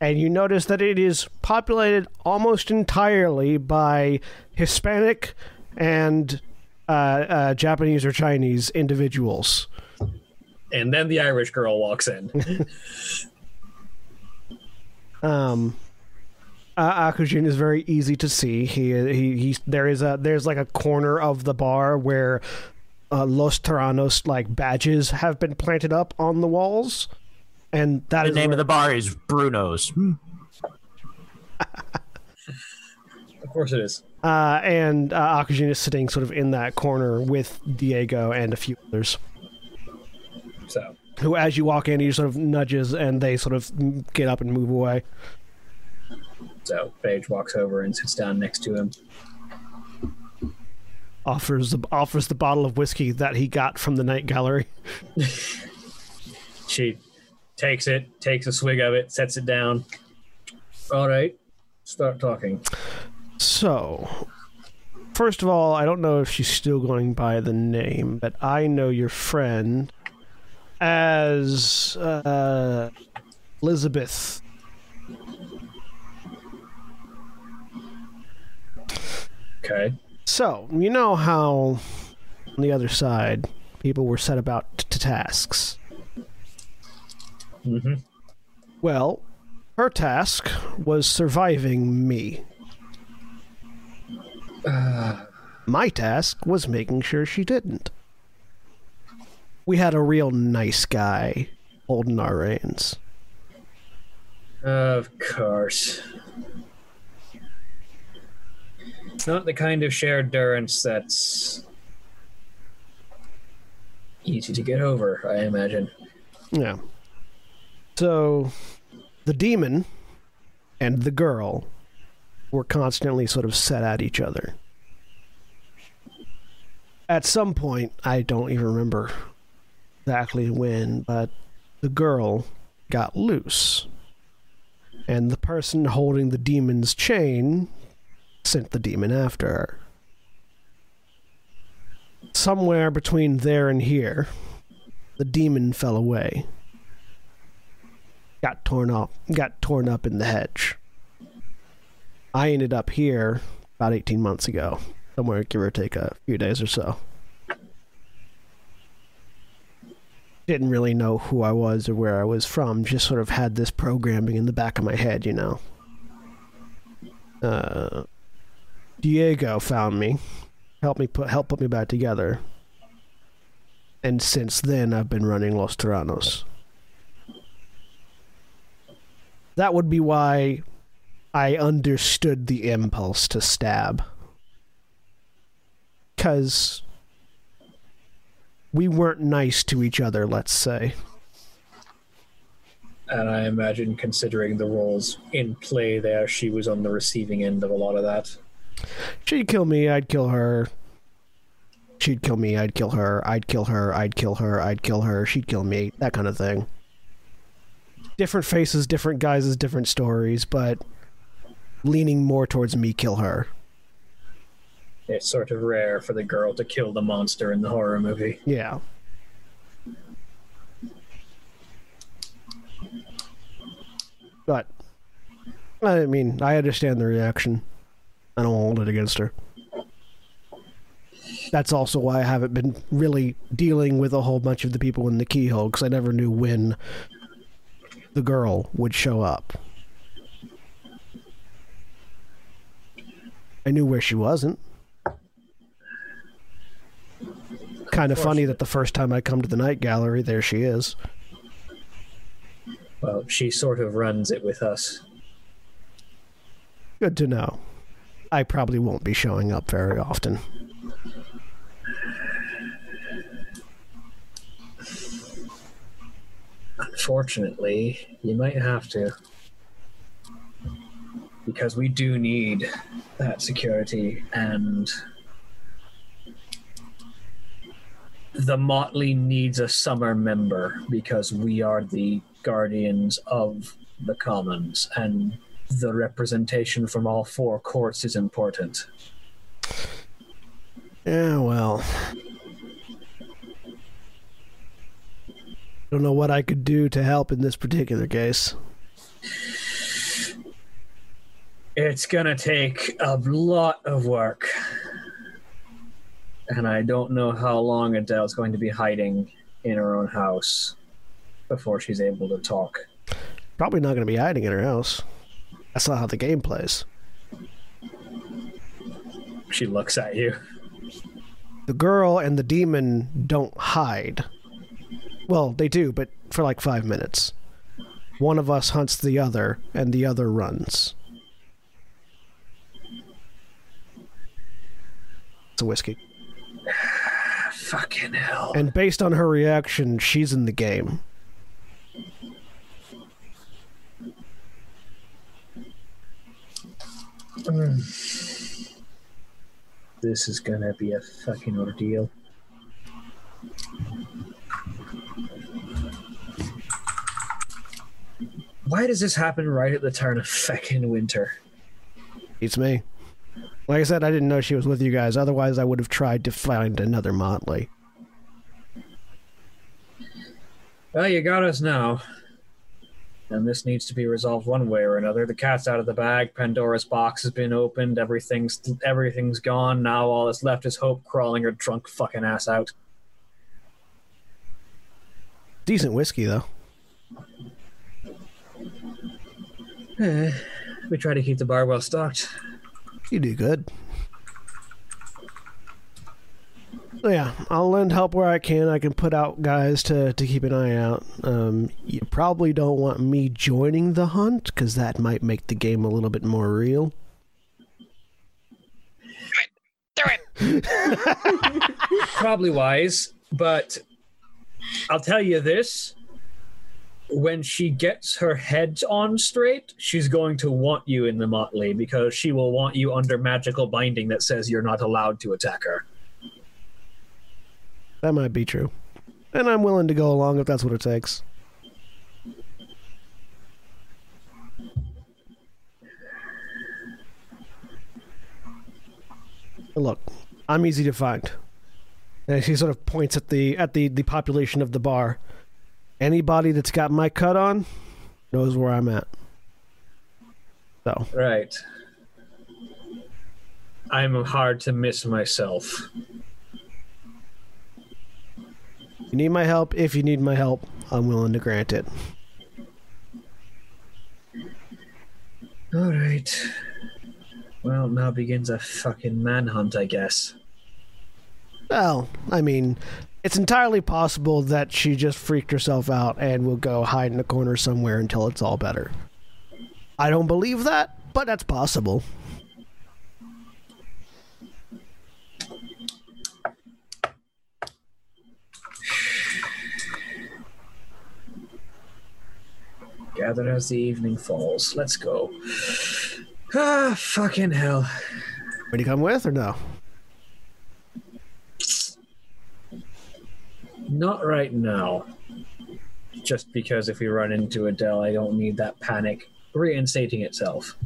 and you notice that it is populated almost entirely by Hispanic and uh, uh, Japanese or Chinese individuals. And then the Irish girl walks in. Um, uh, Akujin is very easy to see. He he he. There is a there's like a corner of the bar where uh, Los Terranos like badges have been planted up on the walls, and that The is name where- of the bar is Bruno's. Hmm. of course it is. uh, and uh, Akujin is sitting sort of in that corner with Diego and a few others. So Who, as you walk in, he sort of nudges, and they sort of get up and move away. so Phage walks over and sits down next to him. Offers the offers the bottle of whiskey that he got from the night gallery. She takes it, takes a swig of it, sets it down. All right, start talking. So, first of all, I don't know if she's still going by the name, but I know your friend as uh, Elizabeth. Okay. So, you know how on the other side people were set about t- to tasks. Mm-hmm. Well, her task was surviving me. My task was making sure she didn't. We had a real nice guy holding our reins. Of course. It's not the kind of shared durance that's easy to get over, I imagine. Yeah. So, the demon and the girl were constantly sort of set at each other. At some point, I don't even remember exactly when, but the girl got loose. And the person holding the demon's chain sent the demon after her. Somewhere between there and here, the demon fell away got torn up got torn up in the hedge. I ended up here about 18 months ago, somewhere give or take a few days or so. Didn't really know who I was or where I was from, just sort of had this programming in the back of my head, you know. Uh, Diego found me, helped me put help put me back together. And since then I've been running Los Terranos. That would be why I understood the impulse to stab. Because we weren't nice to each other, let's say. And I imagine, considering the roles in play there, she was on the receiving end of a lot of that. She'd kill me, I'd kill her. She'd kill me, I'd kill her. I'd kill her, I'd kill her, I'd kill her. She'd kill me, that kind of thing. Different faces, different guises, different stories, but leaning more towards me kill her. It's sort of rare for the girl to kill the monster in the horror movie. Yeah. But I mean, I understand the reaction. I don't hold it against her. That's also why I haven't been really dealing with a whole bunch of the people in the keyhold because I never knew when the girl would show up. I knew where she wasn't. Kind of funny that the first time I come to the night gallery, there she is. Well, she sort of runs it with us. Good to know. I probably won't be showing up very often. Unfortunately, you might have to. Because we do need that security and the Motley needs a summer member because we are the guardians of the commons and the representation from all four courts is important. Yeah, well. Don't know what I could do to help in this particular case. It's gonna take a lot of work. And I don't know how long Adele's going to be hiding in her own house before she's able to talk. Probably not going to be hiding in her house. That's not how the game plays. She looks at you. The girl and the demon don't hide. Well, they do, but for like five minutes. One of us hunts the other, and the other runs. It's a whiskey. Fucking hell. And based on her reaction, she's in the game. This is gonna be a fucking ordeal. Why does this happen right at the turn of fucking winter? It's me. Like I said, I didn't know she was with you guys. Otherwise, I would have tried to find another Motley. Well, you got us now. And this needs to be resolved one way or another. The cat's out of the bag. Pandora's box has been opened. Everything's everything's gone. Now all that's left is Hope crawling her drunk fucking ass out. Decent whiskey, though. Eh, we try to keep the bar well stocked. You do good. So yeah, I'll lend help where I can. I can put out guys to, to keep an eye out. Um, you probably don't want me joining the hunt because that might make the game a little bit more real. Do it, do it. probably wise, but I'll tell you this. When she gets her head on straight, she's going to want you in the motley because she will want you under magical binding that says you're not allowed to attack her. That might be true. And I'm willing to go along if that's what it takes. Look, I'm easy to find. And she sort of points at the at the, the population of the bar. Anybody that's got my cut on knows where I'm at. So Right. I'm hard to miss myself. you need my help. If you need my help, I'm willing to grant it. All right. Well, now begins a fucking manhunt, I guess. Well, I mean, it's entirely possible that she just freaked herself out and will go hide in a corner somewhere until it's all better. I don't believe that, but that's possible. Gather as the evening falls. Let's go. Ah, fucking hell. Would you come with or no? Not right now. Just because if we run into Adele, I don't need that panic reinstating itself.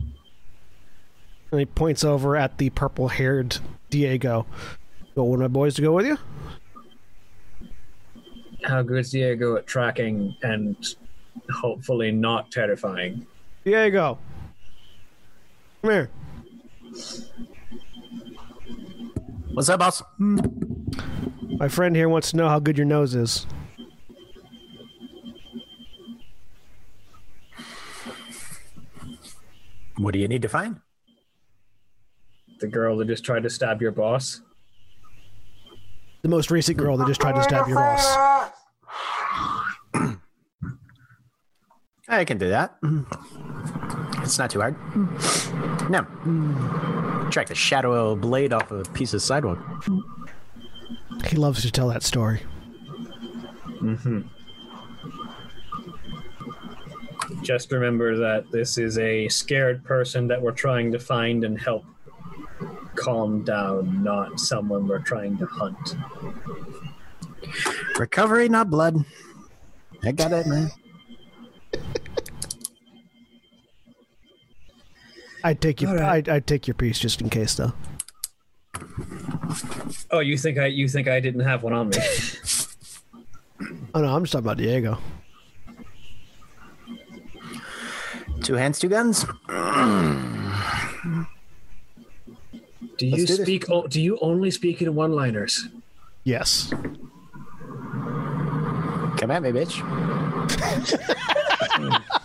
And he points over at the purple-haired Diego. You want one of my boys to go with you? How good's Diego at tracking and hopefully not terrifying? Diego, come here. What's up, boss? Hmm. My friend here wants to know how good your nose is. What do you need to find? The girl that just tried to stab your boss? The most recent girl that just tried to stab your boss. I can do that. It's not too hard. No. Track the shadow of a blade off a piece of sidewalk. He loves to tell that story. Mm-hmm. Just remember that this is a scared person that we're trying to find and help calm down, not someone we're trying to hunt. Recovery, not blood. I got it, man. I'd take your All right. I'd, I'd take your piece just in case though. Oh, you think I you think I didn't have one on me? Oh no, I'm just talking about Diego. Two hands, two guns. Do you Let's do speak? Oh, do you only speak in one-liners? Yes. Come at me, bitch.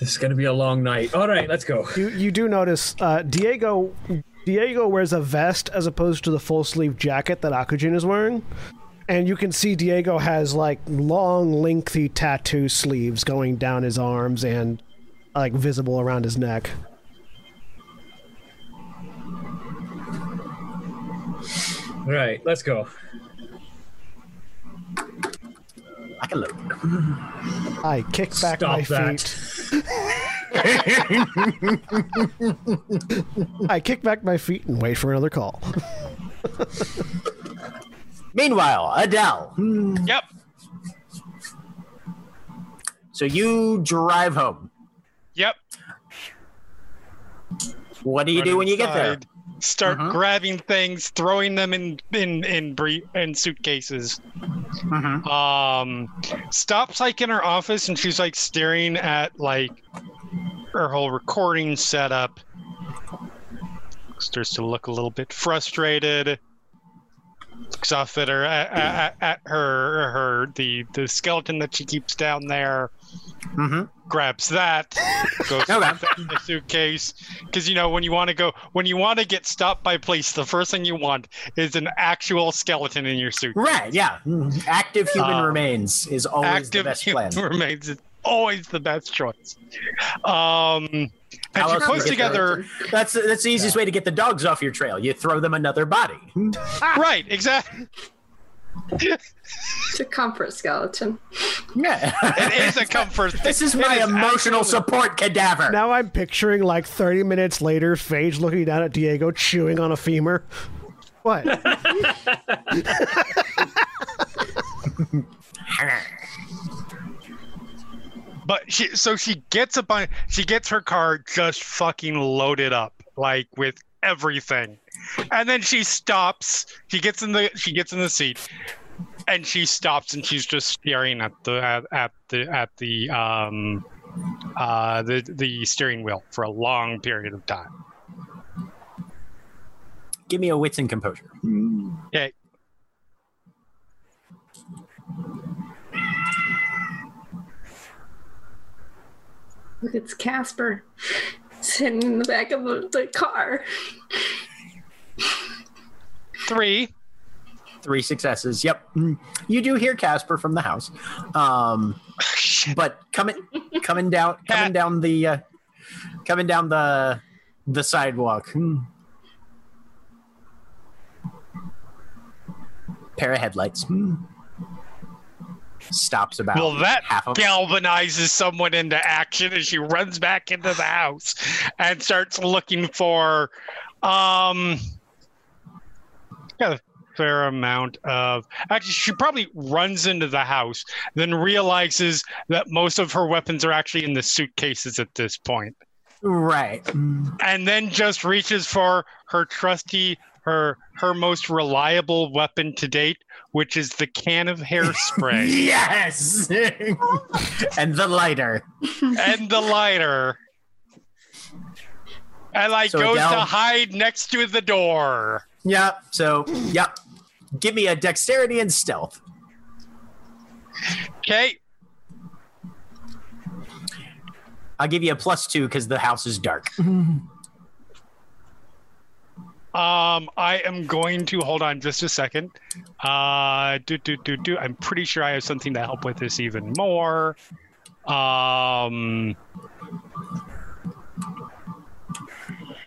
This is gonna be a long night. All right, let's go. You you do notice uh, Diego Diego wears a vest as opposed to the full sleeve jacket that Akujin is wearing. And you can see Diego has like long, lengthy tattoo sleeves going down his arms and like visible around his neck. All right, let's go. I can load. I kick back Stop my that. feet. I kick back my feet and wait for another call. Meanwhile, Adele. Yep. So you drive home. Yep. What do you do when you get there? Inside, Start Mhm. grabbing things, throwing them in in in brief, in suitcases. Mhm. Um, stops like in her office, and she's like staring at like her whole recording setup. Starts to look a little bit frustrated. Looks off at her at, at, at her her the the skeleton that she keeps down there. Mhm. Grabs that, goes Okay. that in the suitcase. Because you know when you want to go when you want to get stopped by police, the first thing you want is an actual skeleton in your suit. Right, yeah. Active human Um, remains is always the best plan. remains is always the best choice. Um, and she you puts together That's that's the easiest way to get the dogs off your trail. You throw them another body. right, exactly. It's a comfort skeleton. Yeah. It is a comfort. thing. this is It my emotional absolutely- support cadaver. Now I'm picturing like 30 minutes later, Phage looking down at Diego, chewing on a femur. What? But she, so she gets a bunch. She gets her car just fucking loaded up, like with everything, and then she stops. She gets in the. She gets in the seat, and she stops, and she's just staring at the at, at the at the um uh the the steering wheel for a long period of time. Give me a wits and composure. Okay. Look, it's Casper sitting in the back of the, the car. Three. Three successes. Yep. Mm. You do hear Casper from the house. Um, but coming coming down coming down the uh, coming down the the sidewalk. Hmm. Pair of headlights. Hmm. Stops about Well, that galvanizes someone into action as she runs back into the house and starts looking for um got a fair amount of actually she probably runs into the house then realizes that most of her weapons are actually in the suitcases at this point right. And then just reaches for her trusty her her most reliable weapon to date which is the can of hairspray Yes. and the lighter. and the lighter. And like So goes to hide next to the door. Yep. So yeah. Give me a dexterity and stealth. Okay. I'll give you a plus two because the house is dark. Um, I am going to hold on just a second. Uh, do do do do. I'm pretty sure I have something to help with this even more. Um,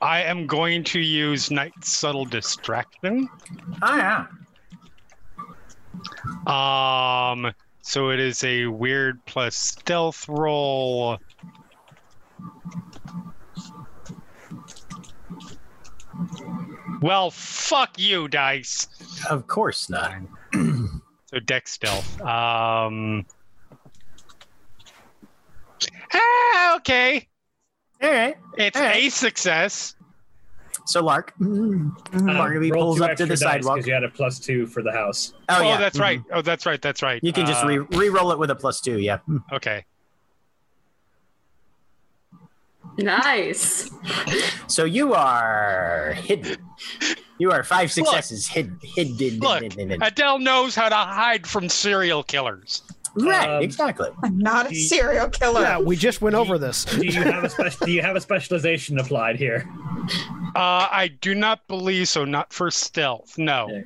I am going to use night subtle distraction. Oh yeah. Um, so it is a weird plus stealth roll. Well, fuck you, dice. Of course not. So deck stealth. Um. Ah, okay. All right. It's All right. a success. So Lark, Um, Barnaby pulls up to the sidewalk. because you had a plus two for the house. Oh, Oh, yeah, that's mhm. right. Oh, that's right. That's right. You can just Uh, re re-roll it with a plus two. Yeah. Mm. Okay. Nice. So you are hidden. You are five successes hidden. Hidden. Look, hidden, hidden. Adele knows how to hide from serial killers. Right. Um, exactly. I'm not a you- serial killer. Yeah, we just went over this. Do you have a special? do you have a specialization applied here? Uh, I do not believe so. Not for stealth. No. Yeah.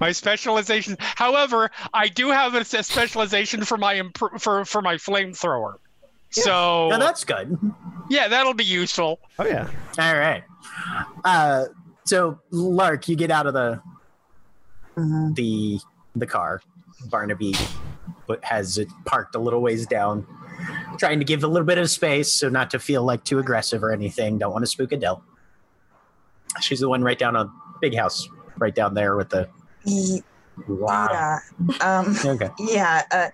My specialization. However, I do have a specialization for my impr- for for my flamethrower. So No, that's good. yeah, that'll be useful. Oh yeah. All right. Uh, so Lark, you get out of the Mhm. the the car. Barnaby put, has it parked a little ways down, trying to give a little bit of space so not to feel like too aggressive or anything. Don't want to spook Adele. She's the one right down on big house, right down there with the. Wow. Yeah. Um, Okay. yeah. Uh,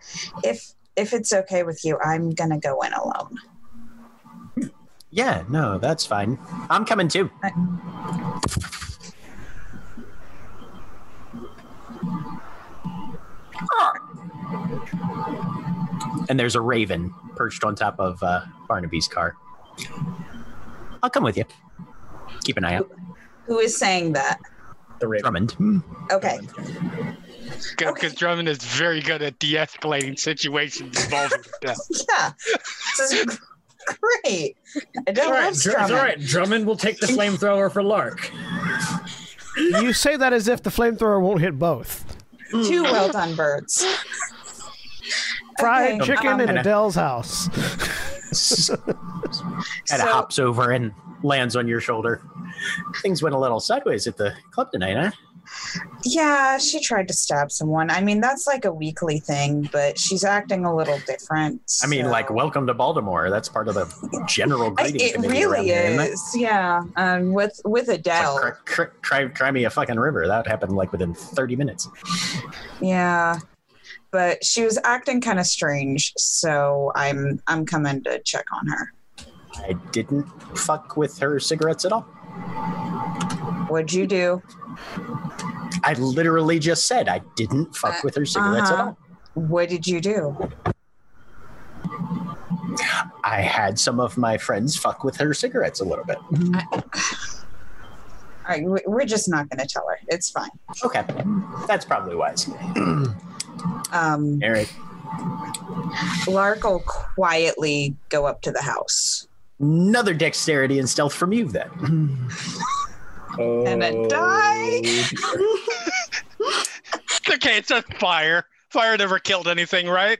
if if it's okay with you, I'm gonna go in alone. Yeah. No, that's fine. I'm coming too. And there's a raven perched on top of uh, Barnaby's car. I'll come with you. Keep an eye out. Who is saying that? The raven. Drummond. Okay. Because Okay. Drummond is very good at de-escalating situations involving death. Yeah. This is great. I don't All right, love it's all Drummond. right. Drummond will take the flamethrower for Lark. You say that as if the flamethrower won't hit both. Two well done birds. Fried Okay, chicken um, in and a- Adele's house. and it So- hops over and lands on your shoulder. Things went a little sideways at the club tonight, huh? Yeah, she tried to stab someone. I mean, that's like a weekly thing, but she's acting a little different. I mean, like, welcome to Baltimore. That's part of the general I- greeting it really here, isn't it? is. Yeah, um, with with It's Adele. like, cr- cr- try, try me a fucking river. That happened like within 30 minutes. Yeah, but she was acting kind of strange, so I'm I'm coming to check on her. I didn't fuck with her cigarettes at all. What'd you do? I literally just said I didn't fuck with her cigarettes at Uh-huh. all. What did you do? I had some of my friends fuck with her cigarettes a little bit. All right, we- we're just not going to tell her. It's fine. Okay, that's probably wise. Um, Eric, Lark will quietly go up to the house. another dexterity and stealth from you then. Oh, And a die. okay, it's just fire. Fire never killed anything, right?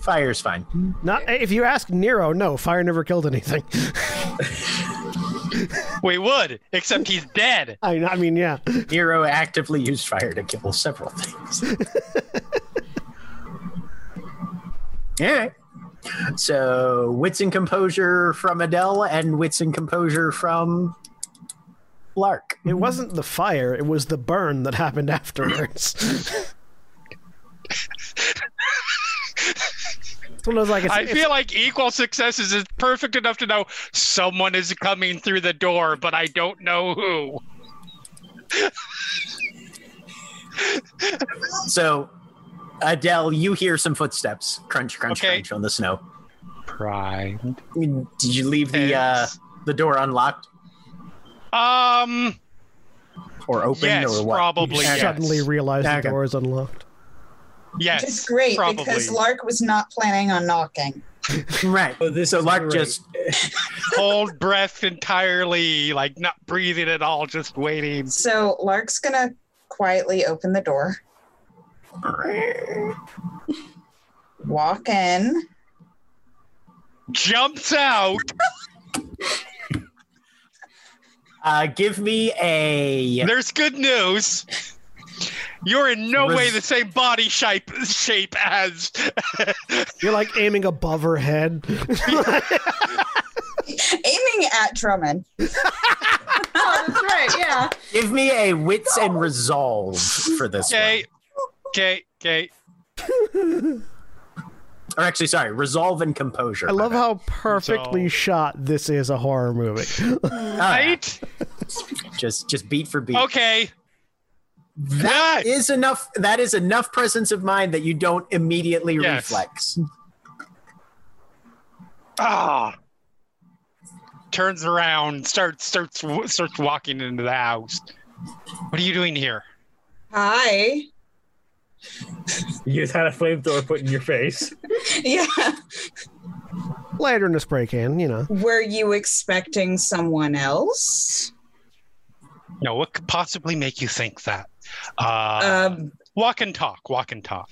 Fire's fine. Not if you ask Nero, no, fire never killed anything. We would, except he's dead. I, I mean, yeah. Nero actively used fire to kill several things. All right. So, wits and composure from Adele and wits and composure from Lark. It wasn't the fire; it was the burn that happened afterwards. One of those like I feel like equal successes is perfect enough to know someone is coming through the door, but I don't know who. So, Adele, you hear some footsteps crunch, crunch, Okay. crunch on the snow. Pride. Did you leave the uh, the door unlocked Um. or open Yes, or what? probably. you yes. suddenly realize the door is unlocked. Yes. Which is great probably. because Lark was not planning on knocking. Right. Oh, this so is Lark great. just hold breath entirely, like not breathing at all, just waiting. So Lark's gonna quietly open the door, walk in. Jumps out. uh, give me a There's good news. You're in no Res- way the same body shape shape as You're like aiming above her head. Aiming at Drummond. Oh, that's right. Yeah. give me a wits and resolve for this Okay. Okay, okay. Kate. Or actually, sorry, resolve and composure. I love bad. how perfectly So- shot this is a horror movie. Ah, Right? just just beat for beat. Okay. That is enough. That is enough presence of mind that you don't immediately Yes. reflex. Ah. Turns around, starts starts starts walking into the house. What are you doing here? Hi. You just had a flamethrower put in your face. Yeah. Lighter in the spray can, you know. Were you expecting someone else? No, what could possibly make you think that? Uh, Um. walk and talk. Walk and talk.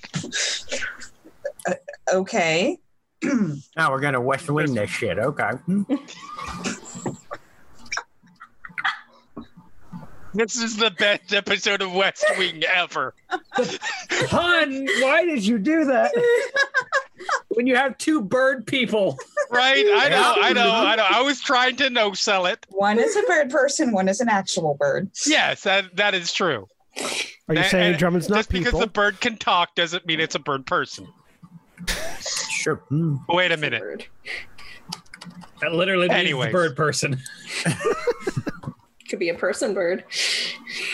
Okay. Now we're gonna west wing this shit. Okay. This is the best episode of West Wing ever. Hun, why did you do that? when you have two bird people. Right? I know, I know, I know. I was trying to no sell it. One is a bird person, one is an actual bird. Yes, that that is true. Are you And- saying and Drummond's not just because the bird can talk doesn't mean it's a bird person. Sure. Hmm. Wait a minute. Bird. That literally means Anyways. bird person. Could be a person bird.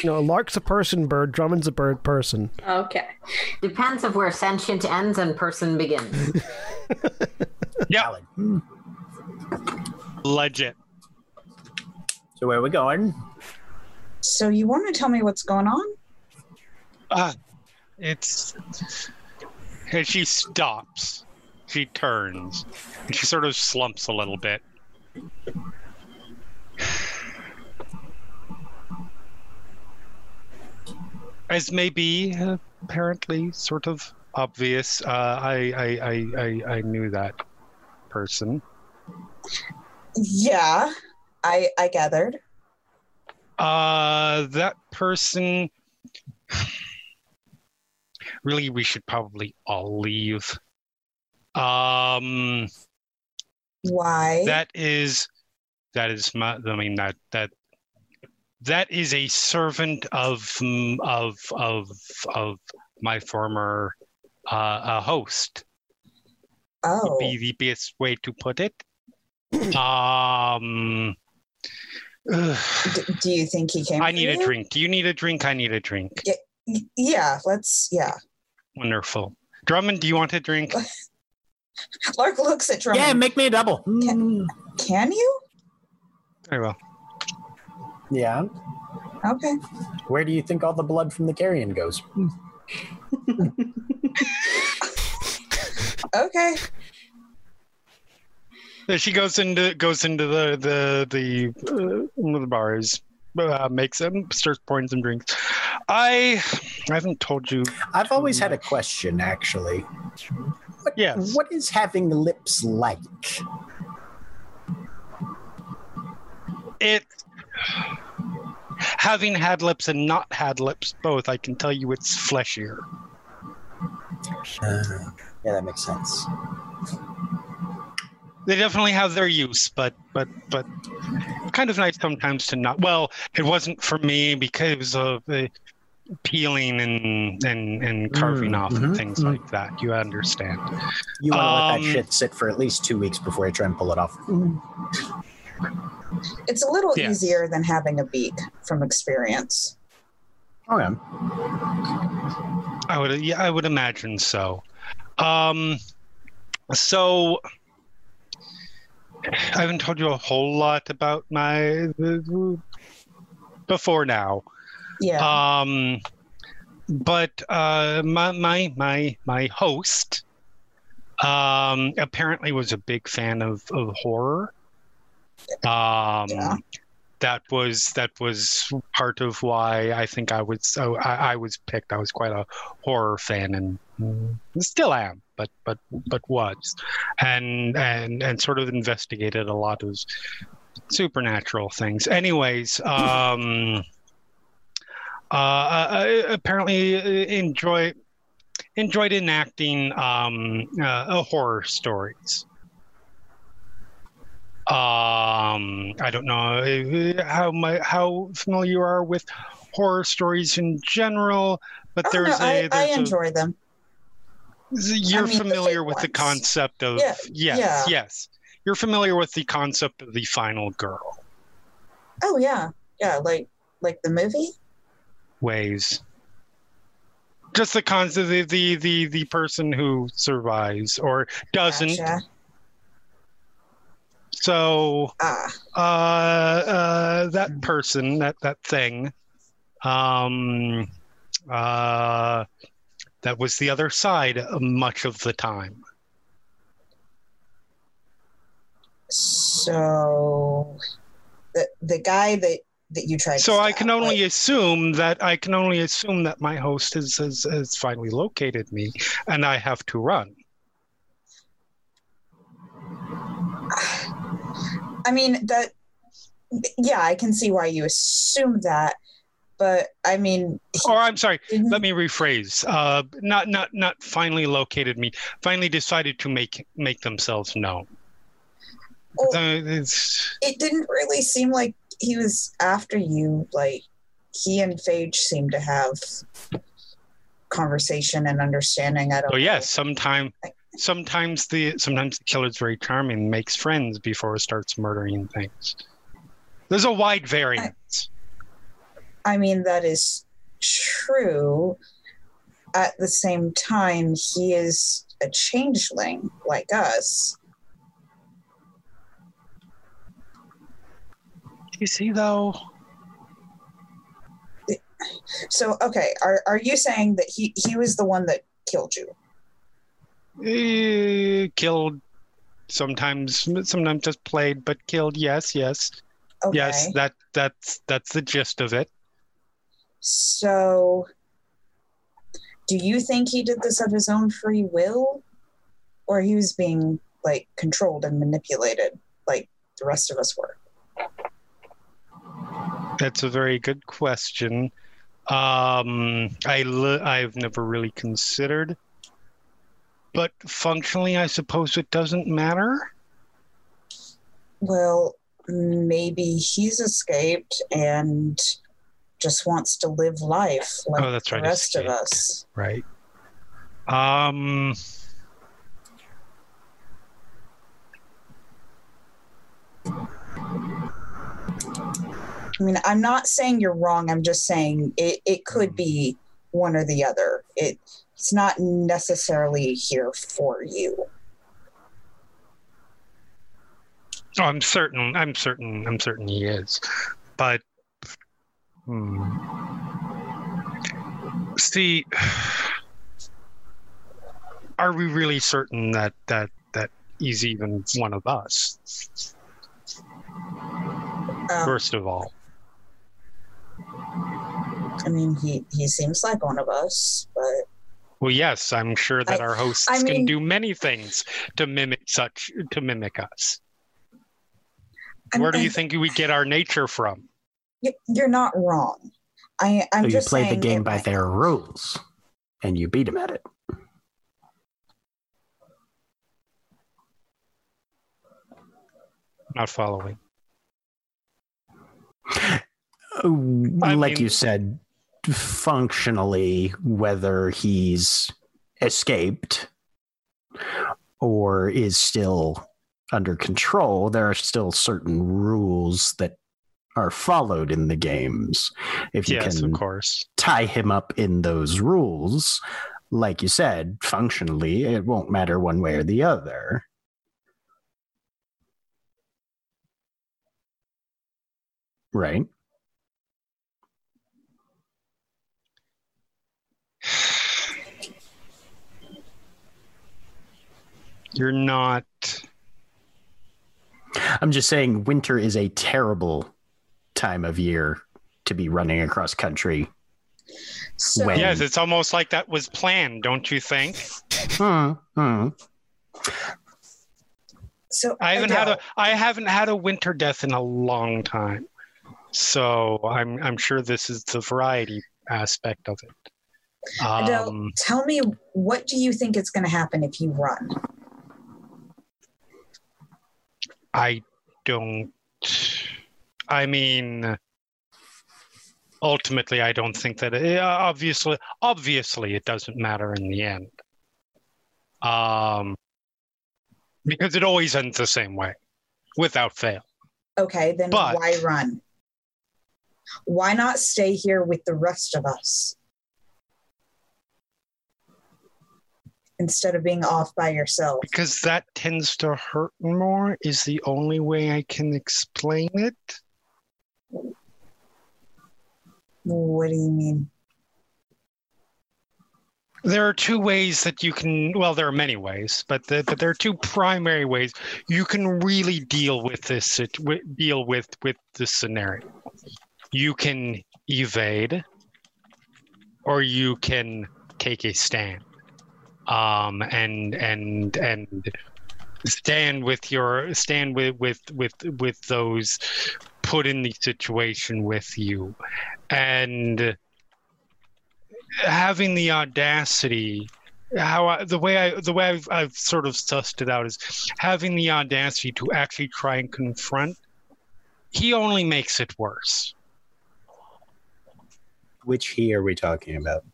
No, Lark's a person bird, Drummond's a bird person. Okay. Depends of where sentient ends and person begins. Yeah, Valid. Legit. So where are we going? So you want to tell me what's going on? Ah, it's. And she stops. She turns. She sort of slumps a little bit. As may be apparently sort of obvious, uh, I, I, I, I, I knew that person. Yeah, I I gathered. Uh, that person. Really, we should probably all leave. Um, Why? that is, that is my. I mean that that that is a servant of mm, of of of my former uh, uh host. oh, Be the best way to put it. Um. ugh. D- do you think he came? I for need a drink. Do you need a drink? I need a drink. Y- Yeah, let's. Yeah. Wonderful. Drummond, do you want a drink? Lark looks at Drummond. Yeah, make me a double. Hmm. Can you? Very well. Yeah. Okay. Where do you think all the blood from the carrion goes? Okay. She goes into goes into the the the uh, one of the bars. uh, makes them stirs pouring some drinks. I I haven't told you. I've always had a question, actually. What, Yes. What is having lips like? It having had lips and not had lips both, I can tell you it's fleshier. Uh, yeah, that makes sense. They definitely have their use, but but but kind of nice sometimes to not. Well, it wasn't for me because of the peeling and and and carving Mm, off mhm, and things mhm. like that. You understand? You want to let Um, that shit sit for at least two weeks before you try and pull it off. It's a little Yes. easier than having a beak from experience. Okay. I would yeah, I would imagine so. Um so I haven't told you a whole lot about my before now. Yeah. Um but uh my my my my host um apparently was a big fan of of horror. Um Yeah. that was that was part of why I think I was so I, I was picked. I was quite a horror fan and still am, but but but was, and and and sort of investigated a lot of supernatural things. Anyways, um, uh, I apparently uh, enjoy enjoyed enacting um, uh, horror stories. Um, I don't know how my how familiar you are with horror stories in general, but Oh, there's no, a I, I there's a- enjoy them. you're mean, familiar fake with the concept of Yeah, yes, yeah. yes. You're familiar with the concept of the final girl Oh yeah, yeah, like like the movie. ways. Just the concept the the the, the person who survives or doesn't. Gotcha. So Ah, uh, uh, that person, that that thing, um, uh, that was the other side much of the time. so the the guy that that you tried. to So I stab, can only like- assume that I can only assume that my host has, has has finally located me, and I have to run. I mean that. Yeah, I can see why you assume that, but I mean, Or I'm sorry, didn't- let me rephrase. Uh, not not not finally located me. Finally decided to make make themselves known. Well, it's- it didn't really seem like he was after you. Like he and Phage seemed to have conversation and understanding. I don't. Oh yes, sometime sometimes the sometimes the killer's very charming, makes friends before it starts murdering things. There's a wide variance. I mean that is true. At the same time, he is a changeling like us. You see though, So okay, are are you saying that he he was the one that killed you? Eh, killed sometimes sometimes just played but killed yes yes Okay. yes that that's that's the gist of it So, do you think he did this of his own free will, or he was being like controlled and manipulated, like the rest of us were? that's a very good question um I I've never really considered but functionally i suppose it doesn't matter Well, maybe he's escaped and just wants to live life like Oh, that's the right, rest of us. right um I mean, I'm not saying you're wrong. I'm just saying it, it could be one or the other. It it's not necessarily here for you. Oh, I'm certain. I'm certain. I'm certain he is. But hmm. see, are we really certain that that that he's even one of us? Um, First of all, I mean, he he seems like one of us, but Well, yes, I'm sure that I- our hosts I can do many things to mimic such to mimic us. I'm- Where do you I'm- think we get our nature from? you're not wrong. I I'm So you just play the game by their rules, and you beat them at it. Not following. Oh, like mean- you said, functionally, whether he's escaped or is still under control, there are still certain rules that are followed in the games. If you Yes, can of course. tie him up in those rules, like you said, functionally, it won't matter one way or the other. Right? You're not. I'm just saying, winter is a terrible time of year to be running across country. So, When- Yes, it's almost like that was planned, don't you think? Hmm, hmm. so I haven't had a Adele, I haven't had a winter death in a long time. So I'm I'm sure this is the variety aspect of it. Adele, Um, tell me what do you think is going to happen if you run? I don't. I mean, ultimately, I don't think that. It, obviously, obviously, it doesn't matter in the end. Um, because it always ends the same way, without fail. Okay, then But- why run? Why not stay here with the rest of us instead of being off by yourself? Because that tends to hurt more. Is the only way I can explain it. What do you mean? There are two ways that you can. Well, there are many ways, but the, but there are two primary ways you can really deal with this. Deal with with this scenario. You can evade, or you can take a stand, um, and and and stand with your stand with with with with those put in the situation with you, and having the audacity how I, the way I the way I've, I've sort of sussed it out is having the audacity to actually try and confront he only makes it worse Which he are we talking about?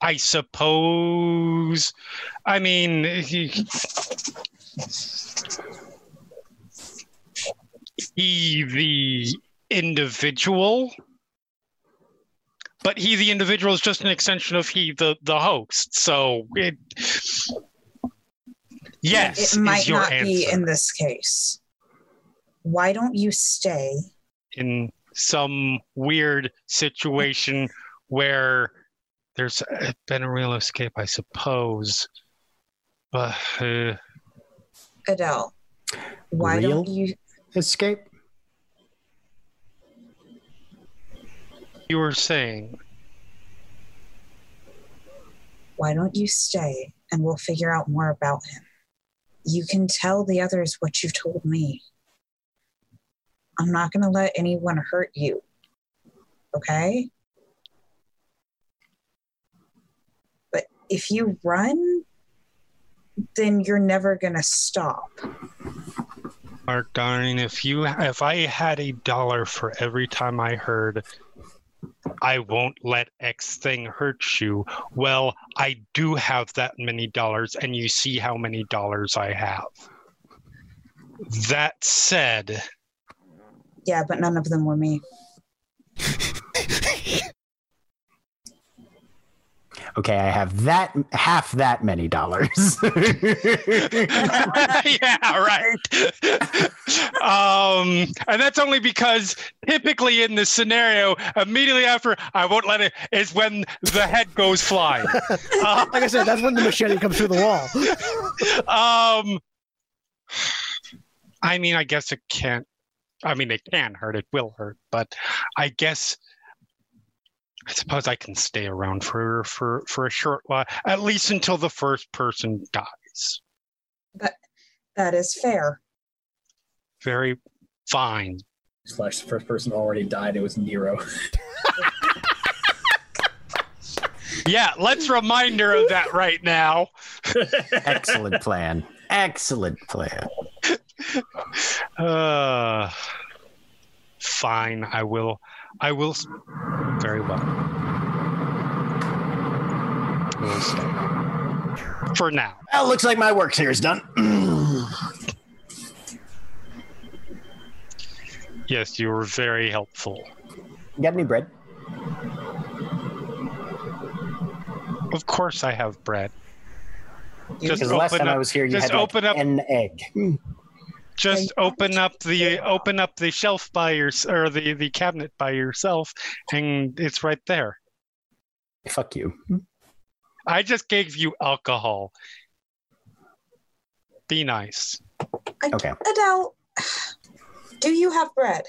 I suppose I mean he, he the individual but he the individual is just an extension of he the the host so it yes it might not answer be in this case. Why don't you stay? in some weird situation where there's uh, been a real escape i suppose but uh, Adele, why Real? don't you Escape? you were saying why don't you stay and we'll figure out more about him? You can tell the others what you've told me. I'm not going to let anyone hurt you. Okay? But if you run, then you're never going to stop. Lark darling, if you if I had a dollar for every time I heard I won't let X thing hurt you, well, I do have that many dollars and you see how many dollars I have. That said, Yeah, but none of them were me. Okay, I have that half that many dollars. yeah, right. um, and that's only because typically in this scenario, immediately after I won't let it is when the head goes flying. Uh, Like I said, that's when the machete comes through the wall. um, I mean, I guess it can't. I mean, it can hurt. It will hurt. But I guess I suppose I can stay around for for for a short while, at least until the first person dies. That That is fair. Very fine. Slash the first person already died. It was Nero. Yeah, let's remind her of that right now. Excellent plan. Excellent plan. Uh, fine. I will. I will. Very well. I will stay. For now. Well, looks like my work here is done. Yes, you were very helpful. Got any bread? Of course, I have bread. Just Because last time I up- was here, you just had like open up- an egg. Just open up the open up the shelf by your or the the cabinet by yourself, and it's right there. Fuck you. I just gave you alcohol. Be nice. Okay. Adele, do you have bread?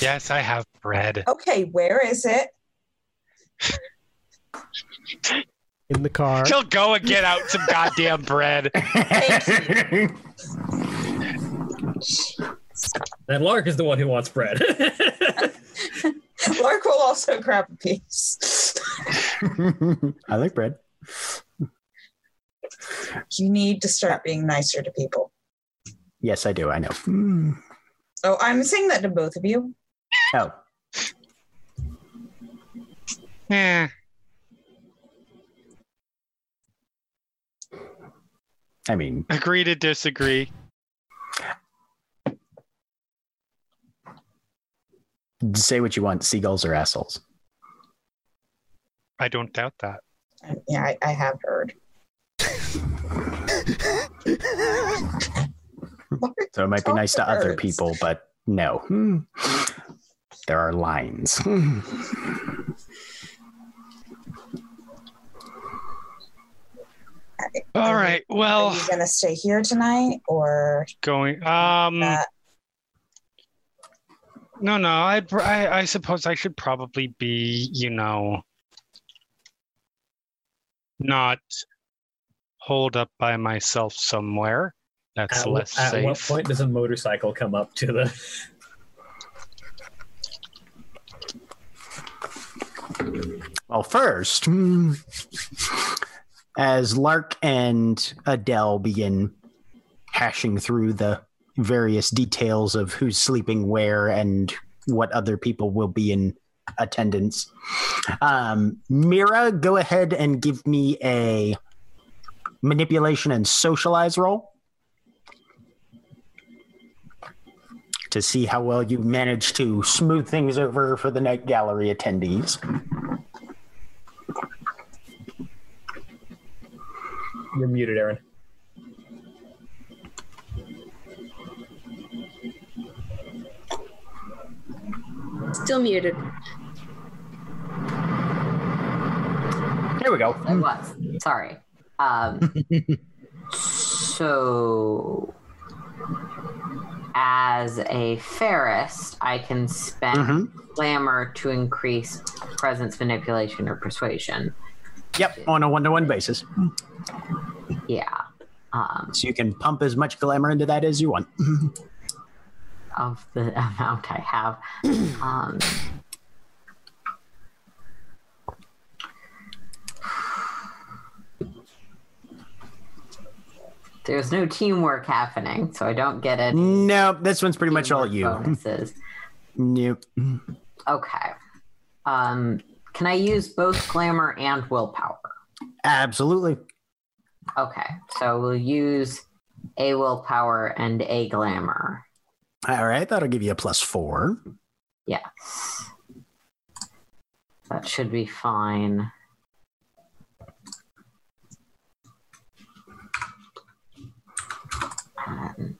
Yes, I have bread. Okay, where is it? In the car. She'll go and get out some goddamn bread. and Lark is the one who wants bread. Lark will also grab a piece. I like bread. You need to start being nicer to people. Yes, I do. I know. Oh, I'm saying that to both of you. Oh, Eh, I mean, agree to disagree. Say what you want. Seagulls are assholes. I don't doubt that. Yeah, I, I have heard. So it might be nice to to other people, but no. Hmm. There are lines. Hmm. All right. Are Well, you gonna stay here tonight, or going. Um. No, no. I'd, I, I suppose I should probably be, you know, not holed up by myself somewhere. That's at, less at safe. what point does a motorcycle come up to the? Well, first, hmm, as Lark and Adele begin hashing through the various details of who's sleeping where and what other people will be in attendance, um, Mira, go ahead and give me a manipulation and socialize roll to see how well you manage to smooth things over for the night gallery attendees. You're muted, Erin. Still muted. Here we go. I was. Sorry. Um, so, as a Fairest, I can spend Mhm. glamour to increase presence, manipulation, or persuasion. Yep, on a one to one basis. Yeah. Um, So you can pump as much glamour into that as you want. of the amount I have. Um, there's no teamwork happening, so I don't get it. No, this one's pretty much all you. Bonuses. Nope. Okay. Um, can I use both glamour and willpower? Absolutely. Okay, so we'll use a willpower and a glamour. All right, that'll give you a plus four. Yeah. That should be fine. And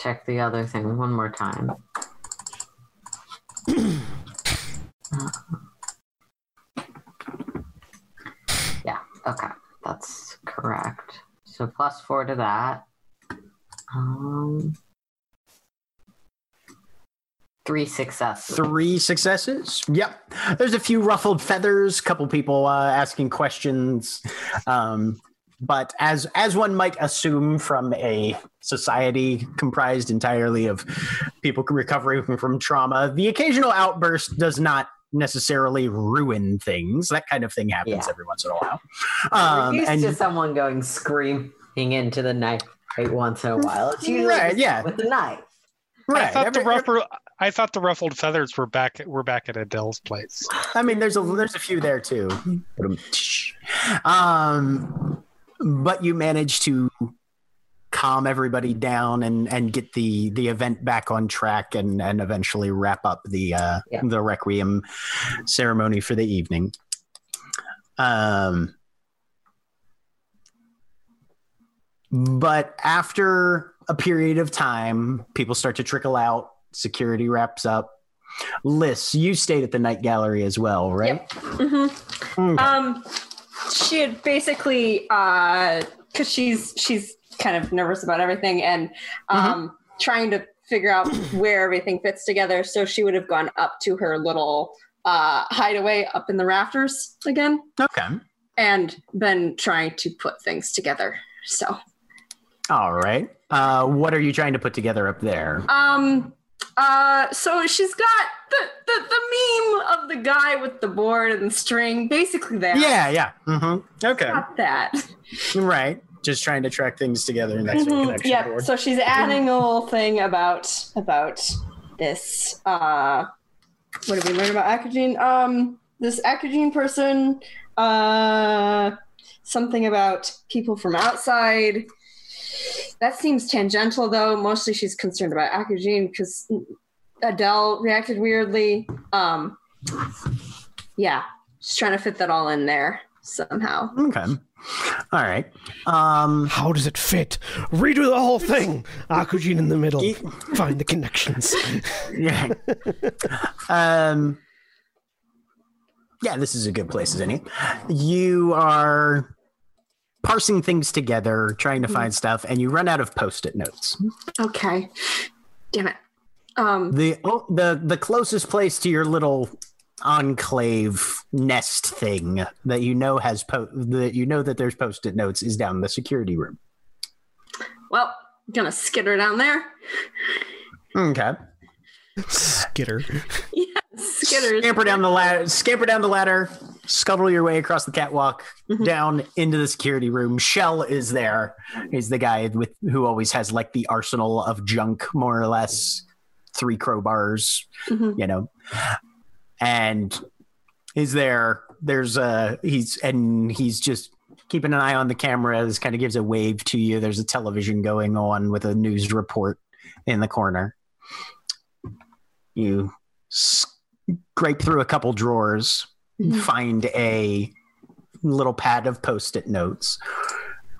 check the other thing one more time. yeah, okay. That's correct. So plus four to that. Um, three successes. Three successes. Yep. There's a few ruffled feathers. Couple people uh, asking questions. Um, but as as one might assume from a society comprised entirely of people recovering from trauma, the occasional outburst does not necessarily ruin things. That kind of thing happens Yeah. every once in a while. Um, used and to someone going screaming into the night right once in a while. It's usually Right, just yeah. with the knife. I right, thought the every- ruffled I thought the ruffled feathers were back were back at Adele's place. I mean, there's a there's a few there too. Um, but you managed to calm everybody down and and get the the event back on track and and eventually wrap up the uh Yeah. the requiem ceremony for the evening. Um, but after a period of time, people start to trickle out. Security wraps up. Liss, you stayed at the night gallery as well, right? hmm Okay. Um, she had basically, uh, cause she's she's kind of nervous about everything and um, trying to figure out where everything fits together. So she would have gone up to her little uh, hideaway up in the rafters again okay. and been trying to put things together. So, All right. Uh, what are you trying to put together up there? um, uh, so she's got the, the the meme of the guy with the board and the string, basically that. Yeah, yeah. Mm-hmm. Okay. Got that. Right. Just trying to track things together. That's a Mhm, connection Yep. board. So she's adding a little thing about about this. Uh, what did we learn about Akujin? Um, this Akujin person. Uh, something about people from outside. That seems tangential, though. Mostly, she's concerned about Akujin because Adele reacted weirdly. Um, yeah, she's trying to fit that all in there somehow. Okay. All right. Um, How does it fit? Redo the whole thing. Akujin in the middle. Ye- Find the connections. yeah. um, yeah, this is a good place, isn't it? You are parsing things together, trying to find stuff, and you run out of post-it notes. Okay. Damn it. Um, The oh, the the closest place to your little enclave nest thing that you know has po- that you know that there's post-it notes is down in the security room. well, gonna skitter down there. Okay. Skitter. Yeah, skitters. Scamper down the ladder. Scamper down the ladder. Scuttle your way across the catwalk down into the security room. Shell is there. He's the guy with who always has like the arsenal of junk, more or less. Three crowbars, Mhm. you know, and he's there. There's a he's and he's just keeping an eye on the camera. This kind of gives a wave to you. There's a television going on with a news report in the corner. You scrape through a couple drawers, mm-hmm. find a little pad of post it notes.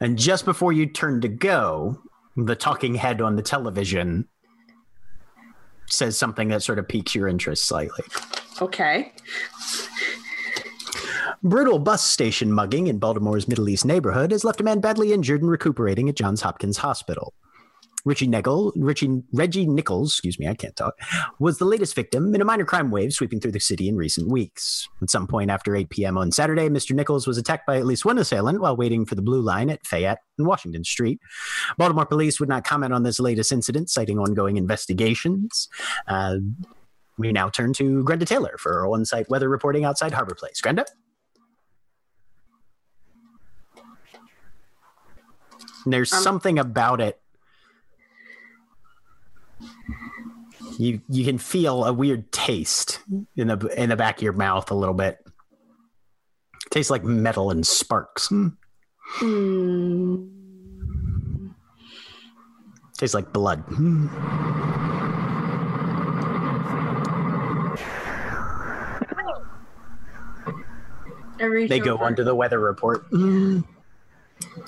And just before you turn to go, the talking head on the television says something that sort of piques your interest slightly. Okay. Brutal bus station mugging in Baltimore's Middle East neighborhood has left a man badly injured and recuperating at Johns Hopkins Hospital. Richie Nickel, Richie, Reggie Nichols, excuse me, I can't talk, was the latest victim in a minor crime wave sweeping through the city in recent weeks. At some point after 8 p.m. on Saturday, Mr. Nichols was attacked by at least one assailant while waiting for the Blue Line at Fayette and Washington Street. Baltimore police would not comment on this latest incident, citing ongoing investigations. Uh, we now turn to Grenda Taylor for on site weather reporting outside Harborplace. Grenda? There's Um, something about it. You you can feel a weird taste in the in the back of your mouth a little bit. tastes like metal and sparks. Hmm. Tastes like blood. I They go under the weather report.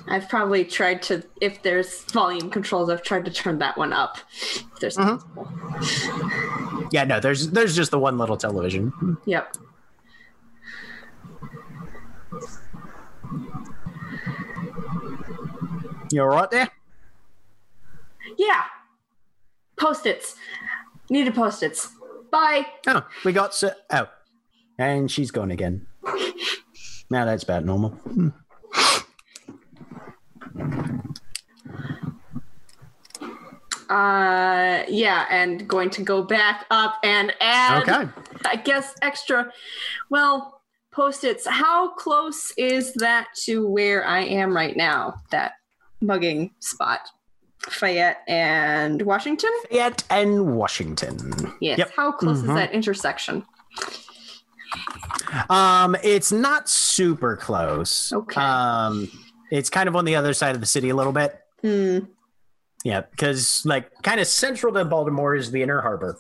I've probably tried to, if there's volume controls, I've tried to turn that one up. If there's possible. Yeah, no, there's there's just the one little television. Yep. You all right there? Yeah. Post-its. Needed post-its. Bye. Oh, we got so. Oh, and she's gone again. Now that's about normal. Hmm. Uh, yeah, and going to go back up and add, Okay. I guess, extra. Well, post-its. How close is that to where I am right now? That mugging spot, Fayette and Washington. Fayette and Washington. Yes. Yep. How close Mhm. is that intersection? Um, it's not super close. Okay. Um, it's kind of on the other side of the city a little bit. Hmm. Yeah, because like kind of central to Baltimore is the Inner Harbor.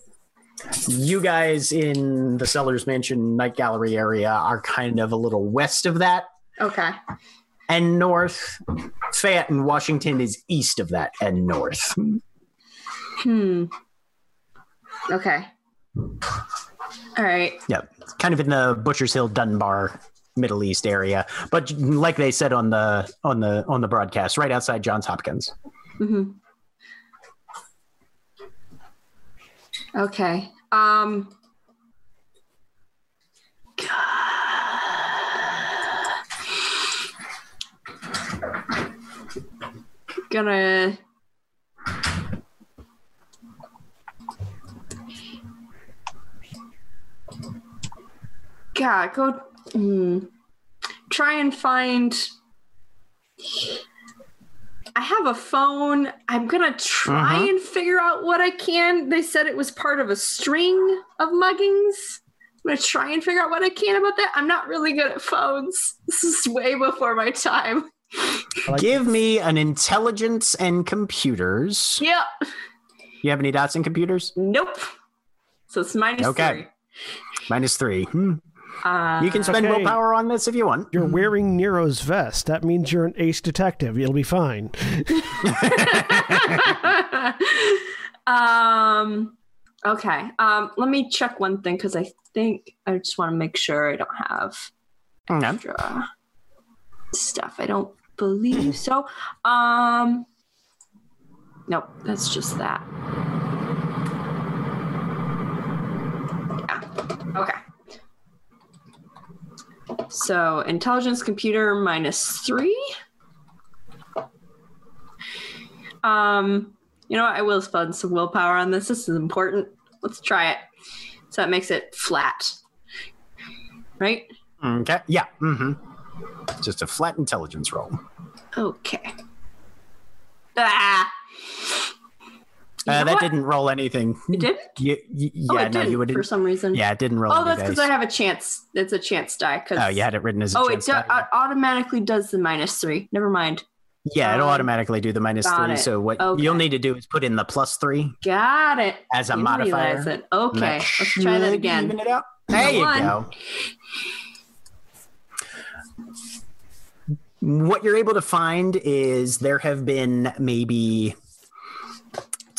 You guys in the Sellers Mansion Night Gallery area are kind of a little west of that, Okay. and north. Fayette and Washington is east of that and north. Hmm. Okay. All right. Yeah, kind of in the Butchers Hill Dunbar Middle East area, but like they said on the on the on the broadcast, right outside Johns Hopkins. hmm Okay. Um. Gonna. God, go. Hmm. Try and find. I have a phone. I'm gonna try Mhm. and figure out what I can. They said it was part of a string of muggings. I'm gonna try and figure out what I can about that. I'm not really good at phones. This is way before my time. Give me an intelligence and computers. Yep. You have any dots in computers? Nope. So it's minus Okay. three. Minus three. Hmm. Uh, You can spend Okay. willpower on this if you want. You're wearing Nero's vest. That means you're an ace detective. You'll be fine. um. Okay. Um. Let me check one thing because I think I just want to make sure I don't have extra stuff. I don't believe so. Um. Nope. That's just that. Yeah. Okay. So intelligence computer minus three. Um, you know what? I will spend some willpower on this. This is important. Let's try it. So that makes it flat. Right? Okay. Yeah. Mm-hmm. Just a flat intelligence roll. Okay. Ah. You Uh, that what? didn't roll anything. It didn't? You, you, Oh, yeah, it no, did you would. for some reason. Yeah, it didn't roll. Oh, that's because. I have a chance. It's a chance die. Cause, Oh, you had it written as a Oh, chance it do- die. au- automatically does the minus three. Never mind. Yeah, it'll um, automatically do the three. it. So what Okay. you'll need to do is put in the plus three Got it. as a Didn't modifier. it. Okay, let's try that again. even it out. There you go. What you're able to find is there have been maybe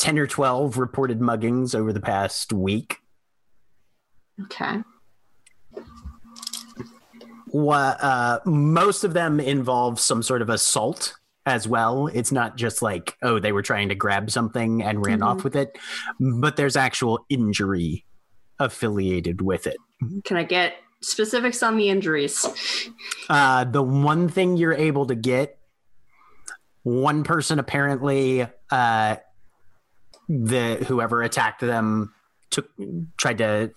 10 or 12 reported muggings over the past week. Okay. What, uh, most of them involve some sort of assault as well. It's not just like, oh, they were trying to grab something and ran Mhm. off with it, but there's actual injury affiliated with it. Can I get specifics on the injuries? Uh, the one thing you're able to get, one person apparently, uh, the whoever attacked them took tried to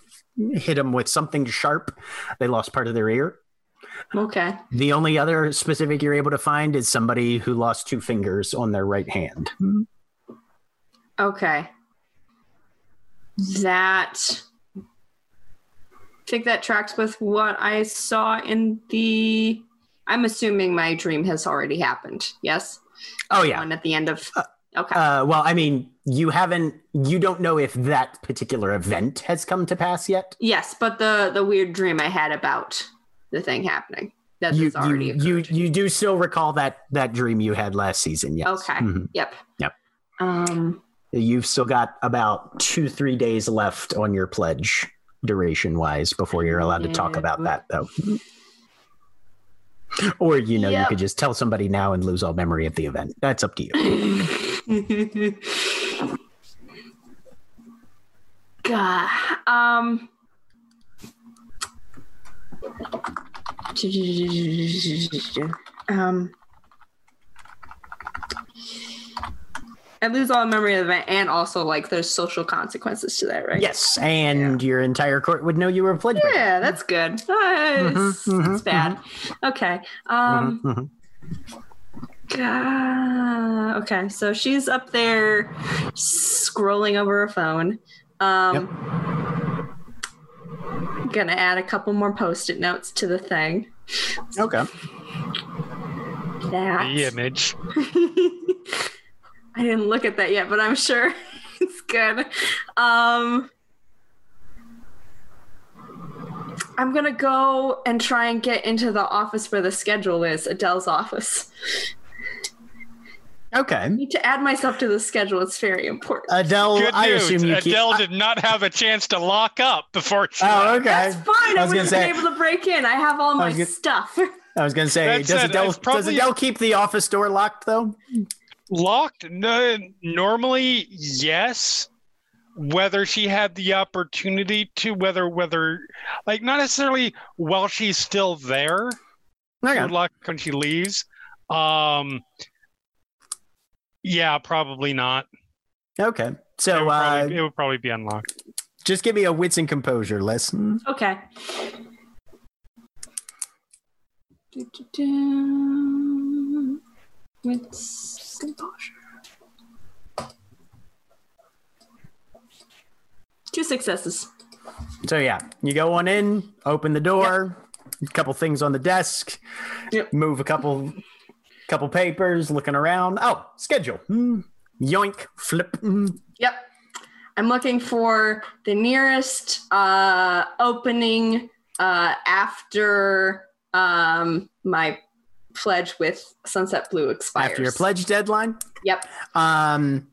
hit them with something sharp. They lost part of their ear. Okay. The only other specific you're able to find is somebody who lost two fingers on their right hand. Okay. That. I think that tracks with what I saw in the. I'm assuming my dream has already happened. Yes. Oh yeah. One at the end of. Uh, Okay. Uh, well, I mean, you haven't. You don't know if that particular event has come to pass yet. yes, but the the weird dream I had about the thing happening that You already you, occurred. you you do still recall that that dream you had last season. Yes. Okay. Mhm. Yep. Yep. Um. You've still got about two, three days left on your pledge, duration wise, before you're allowed to talk about that, though. Or, you know, you could just tell somebody now and lose all memory of the event. That's up to you. God. Um. Um. I lose all memory of the event, and also like there's social consequences to that, right? Yes, and your entire court would know you were a pledge breaker. Yeah, that's good. Uh, it's, Mhm, it's bad. Okay. Um. Mhm, Ah, okay, so she's up there scrolling over her phone. Um, Gonna add a couple more post-it notes to the thing. Okay. That The image. I didn't look at that yet, but I'm sure it's good. Um, I'm gonna go and try and get into the office where the schedule is, Adele's office. Okay. I need to add myself to the schedule. It's very important. Adele, Good I news. assume you keep. Adele did not have a chance to lock up before she Oh, okay. That's fine. I I, was would gonna have say. been able to break in. I have all my was gonna- stuff. I was gonna say, That does said, Adele probably- does Adele keep the office door locked though? Locked? No, normally, yes. Whether she had the opportunity to, whether whether like not necessarily while she's still there, Okay. or locked when she leaves. Um, yeah, probably not. Okay. it, So would uh, it would probably be unlocked. just give me a wits and composure lesson. Okay. Do-do-do. With composure. Two successes. So yeah, you go on in, open the door, a couple things on the desk, Yep. move a couple couple papers, looking around. Oh, schedule. Hmm. Yoink, flip. Hmm. Yep. I'm looking for the nearest uh, opening uh, after um, my pledge with Sunset Blue expires. After your pledge deadline, Yep. um,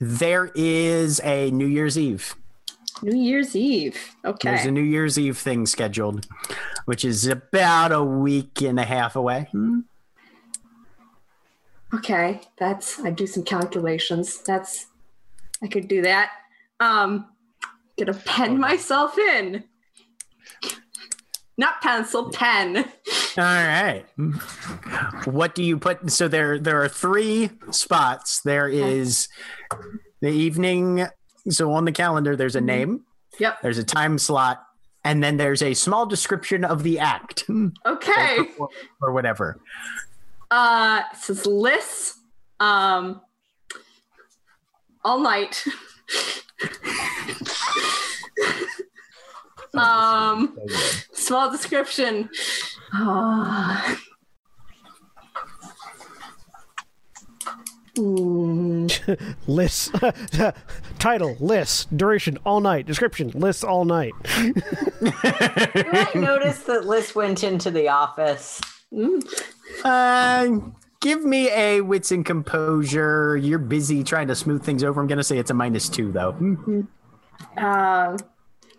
there is a New Year's Eve. New Year's Eve. Okay. There's a New Year's Eve thing scheduled, which is about a week and a half away. Hmm. Okay, that's I do some calculations. That's I could do that. Um gonna pen myself in. Not pencil, pen. All right. What do you put? So there, there are three spots. There is the evening. So on the calendar, there's a name. Yep. There's a time slot, and then there's a small description of the act Okay. or, or whatever. Uh it says Liss. Um all night. um small description. Ah. Hmm. List title list duration all night description list all night. Did I notice that Liss went into the office? Uh, give me a wits and composure. You're busy trying to smooth things over. I'm gonna say it's a minus two though. Um,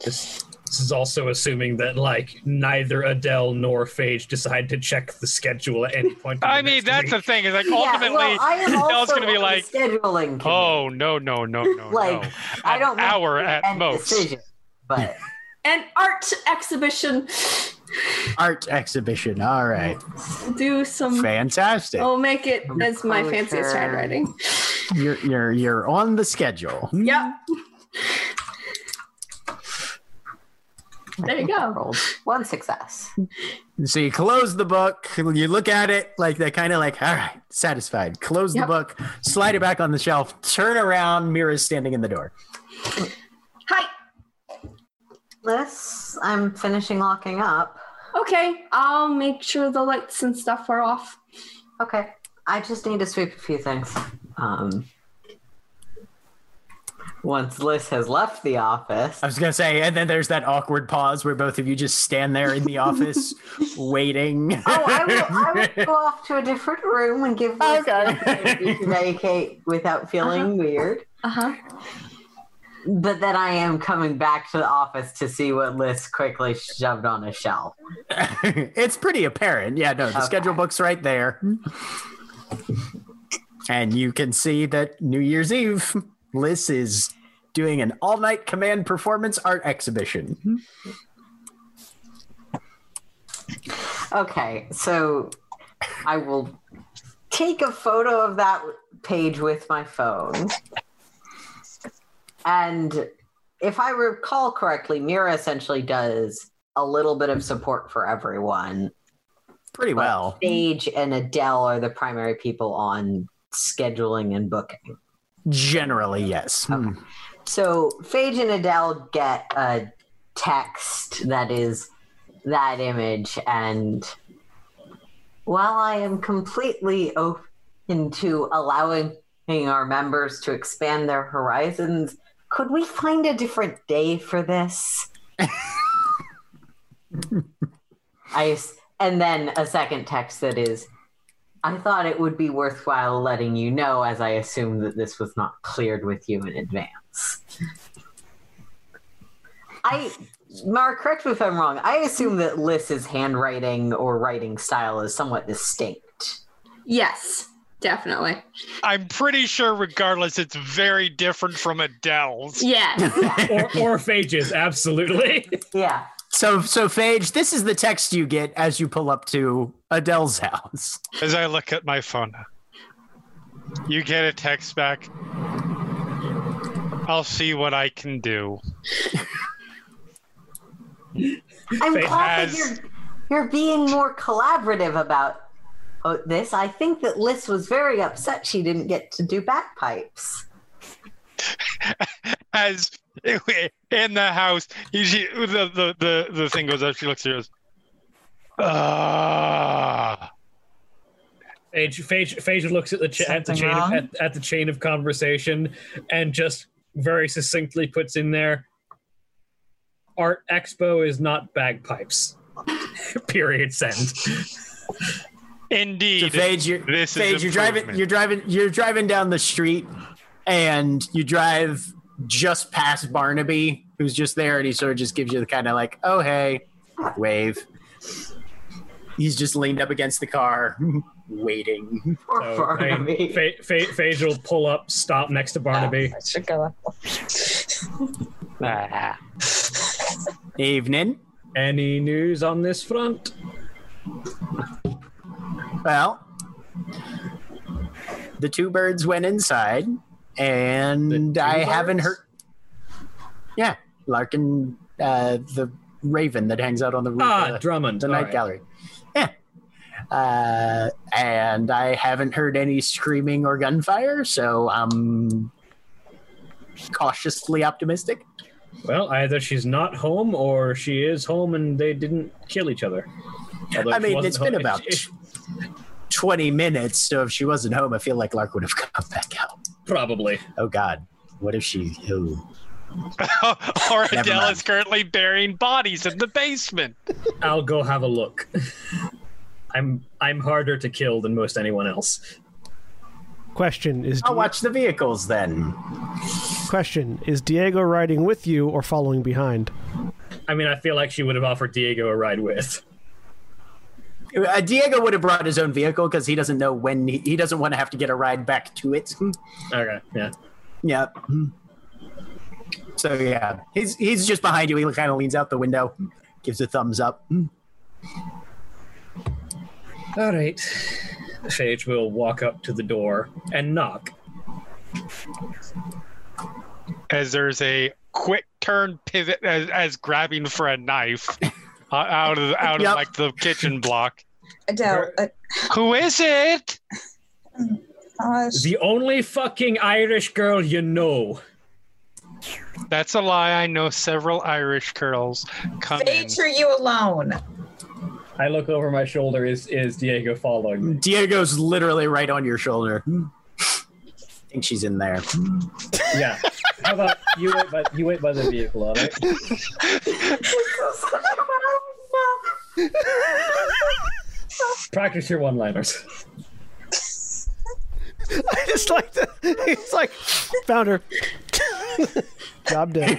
This, this is also assuming that like neither Adele nor Phage decide to check the schedule at any point. I mean, next that's the thing. Is like Yeah, ultimately, well, I am Adele's going to be like, scheduling. "Oh no, no, no, no, like no." I An don't make hour at most. decision, but an art exhibition. Art exhibition. All right. Do some. Fantastic. I'll make it as my fanciest handwriting. You're you're you're on the schedule. Yep. There you go. one success. So you close the book, you look at it like that, kind of like, all right, satisfied. Close Yep. the book, slide it back on the shelf, turn around, Mira's standing in the door. Hi. Liss, I'm finishing locking up. Okay, I'll make sure the lights and stuff are off. Okay, I just need to sweep a few things. Um, once Liss has left the office, I was gonna say, and then there's that awkward pause where both of you just stand there in the office waiting. oh, I will, I will go off to a different room and give Liss Okay. to vacate without feeling weird. Uh huh. But then I am coming back to the office to see what Liss quickly shoved on a shelf. it's pretty apparent. Yeah, no, the Okay. schedule book's right there. And you can see that New Year's Eve, Liss is doing an all night command performance art exhibition. Okay, so I will take a photo of that page with my phone. And if I recall correctly, Mira essentially does a little bit of support for everyone. Pretty well. Phage and Adele are the primary people on scheduling and booking. Generally, yes. Hmm. So Phage and Adele get a text that is that image, and while I am completely open to allowing our members to expand their horizons, could we find a different day for this? I s- and then a second text that is I thought it would be worthwhile letting you know as I assume that this was not cleared with you in advance. I Mark, correct me if I'm wrong. I assume that Liss's handwriting or writing style is somewhat distinct. Yes, definitely. I'm pretty sure, regardless, it's very different from Adele's. Yes. or, or Phage's, absolutely. Yeah. So, so Phage, this is the text you get as you pull up to Adele's house. As I look at my phone, you get a text back. I'll see what I can do. I'm Faith glad has- that you're you're being more collaborative about uh, this. I think that Liss was very upset she didn't get to do backpipes. As in the house, he, she, the, the the the thing goes up. She looks at us. Ah. Phage, Phage, Phage looks at the cha- at the chain of, at, at the chain of conversation and just very succinctly puts in there. Art Expo is not bagpipes. Period. Send. Indeed. So Phage, you're, This is Phage, you're driving, you're driving, you're driving down the street, and you drive just past Barnaby, who's just there, and he sort of just gives you the kind of like, "Oh hey," wave. He's just leaned up against the car, waiting. Poor So, I Barnaby. Pha- Pha- Phage will pull up, stop next to Barnaby. I should go. Ah. Evening. Any news on this front? Well, the two birds went inside, and I haven't heard. Yeah, Larkin, uh, the raven that hangs out on the roof. Ah, of Drummond. the night right. gallery. Yeah. Uh, and I haven't heard any screaming or gunfire, so I'm cautiously optimistic. Well, either she's not home or she is home and they didn't kill each other. Although I mean, it's been about if- 20 minutes, so if she wasn't home, I feel like Lark would have come back out. Probably. Oh, God. What if she. Who? or Never Adele mind. is currently burying bodies in the basement. I'll go have a look. I'm I'm harder to kill than most anyone else. Question is I'll watch the vehicles then. question is Diego riding with you or following behind? I mean, I feel like she would have offered Diego a ride with. Uh, Diego would have brought his own vehicle because he doesn't know when he, he doesn't want to have to get a ride back to it. Okay, yeah. Yeah. So yeah, he's he's just behind you. He kind of leans out the window, gives a thumbs up. All right. Phage will walk up to the door and knock. As there's a quick turn pivot as, as grabbing for a knife uh, out of out Yep. of like the kitchen block. Adele, uh, Who is it? uh, The only fucking Irish girl you know. That's a lie. I know several Irish girls come in. Phage, are you alone? I look over my shoulder. Is is Diego following me? Diego's literally right on your shoulder. I think she's in there. Yeah. How about you wait by you wait by the vehicle, all right? Practice your one-liners. I just like the. He's like, found her. Job done.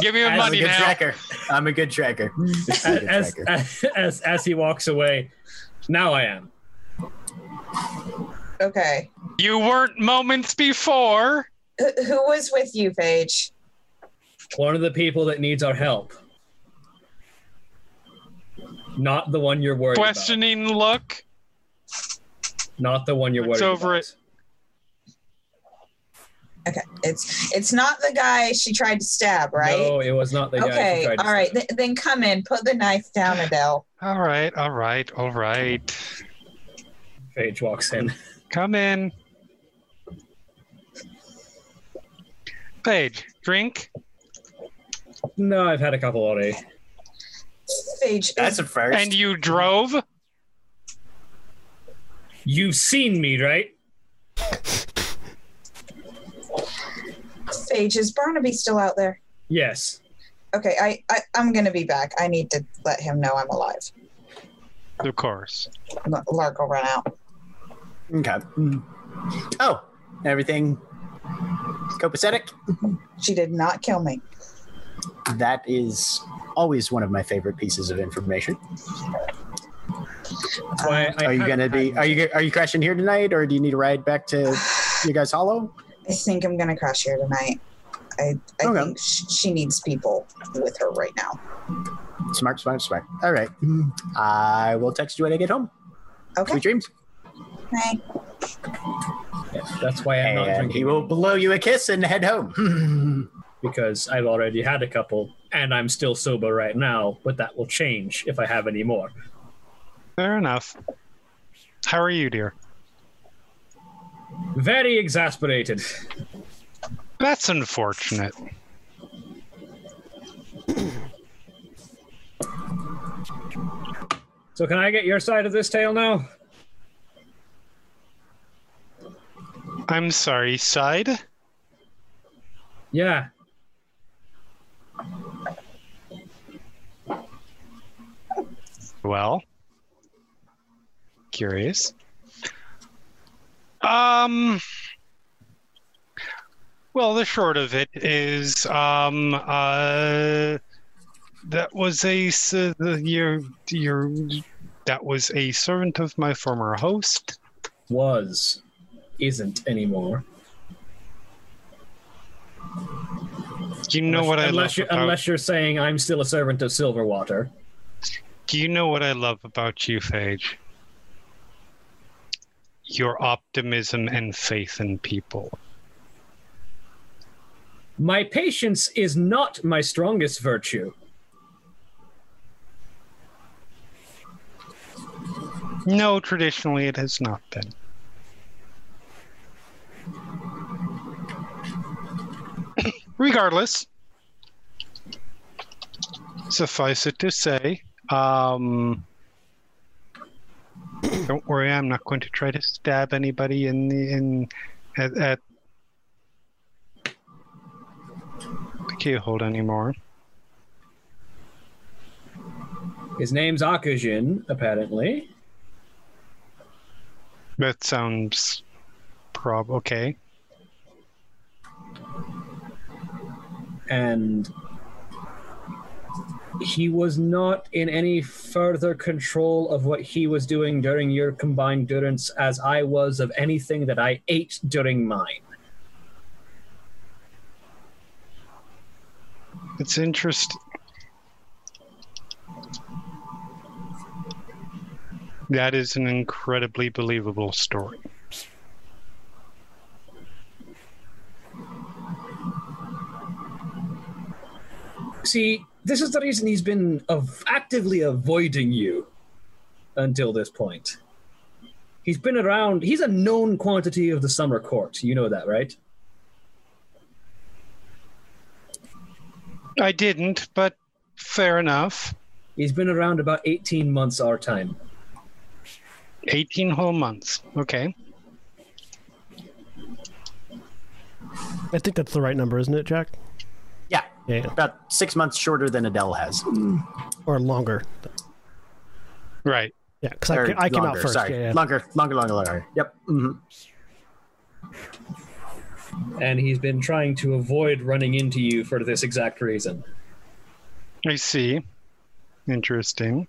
Give me your As I'm a money good now. tracker. I'm a good tracker. I'm a good As, tracker. as as as he walks away, now I am. Okay. You weren't moments before. Who, who was with you, Phage? One of the people that needs our help. Not the one you're worried Questioning look. about. Not the one you're worried It's over about. it. Okay. It's it's not the guy she tried to stab, right? No, it was not the guy. who okay. tried to All right. stab. Th- then come in. Put the knife down, Adele. All right, all right, all right. Phage walks in. Come in. Phage, drink. No, I've had a couple already. Phage, uh, That's a first. And you drove? You've seen me, right? Phage, is Barnaby still out there? Yes. Okay, I, I I'm gonna be back. I need to let him know I'm alive. Of course. L- Lark will run out. Okay. Oh, everything copacetic. She did not kill me. That is always one of my favorite pieces of information. That's why I Are you gonna be? Are you are you crashing here tonight, or do you need a ride back to you guys Hollow? I think I'm gonna crash here tonight. I I Okay. think sh- she needs people with her right now. Smart, smart, smart. All right. Hmm. I will text you when I get home. Okay. Sweet dreams. Hey. Yes, that's why I'm not And drinking he will blow you a kiss and head home. because I've already had a couple, and I'm still sober right now. But that will change if I have any more. Fair enough. How are you, dear? Very exasperated. That's unfortunate. So can I get your side of this tale now? I'm sorry, side? Yeah. Well, curious. Um. Well, the short of it is, um, uh, that was a the your your that was a servant of my former host. Was. Isn't anymore. Do you know unless, what I unless love you're, about, unless you're saying I'm still a servant of Silverwater. Do you know what I love about you, Phage? Your optimism and faith in people. My patience is not my strongest virtue. No, traditionally it has not been. Regardless, suffice it to say, um, don't worry, I'm not going to try to stab anybody in the in at, at the keyhole anymore. His name's Akujin, apparently. That sounds prob okay. And he was not in any further control of what he was doing during your combined durance as I was of anything that I ate during mine. It's interesting. That is an incredibly believable story. See, this is the reason he's been of actively avoiding you until this point. He's been around, he's a known quantity of the summer court. You know that, right? I didn't, but fair enough. He's been around about 18 months our time. 18 whole months. Okay. I think that's the right number, isn't it, Jack? Yeah, Yeah, yeah. about six months shorter than Adele has. or longer. Right. Yeah, because I, I came out first. Sorry, Yeah, yeah. longer, longer, longer, longer. Yep. hmm And he's been trying to avoid running into you for this exact reason. I see. Interesting.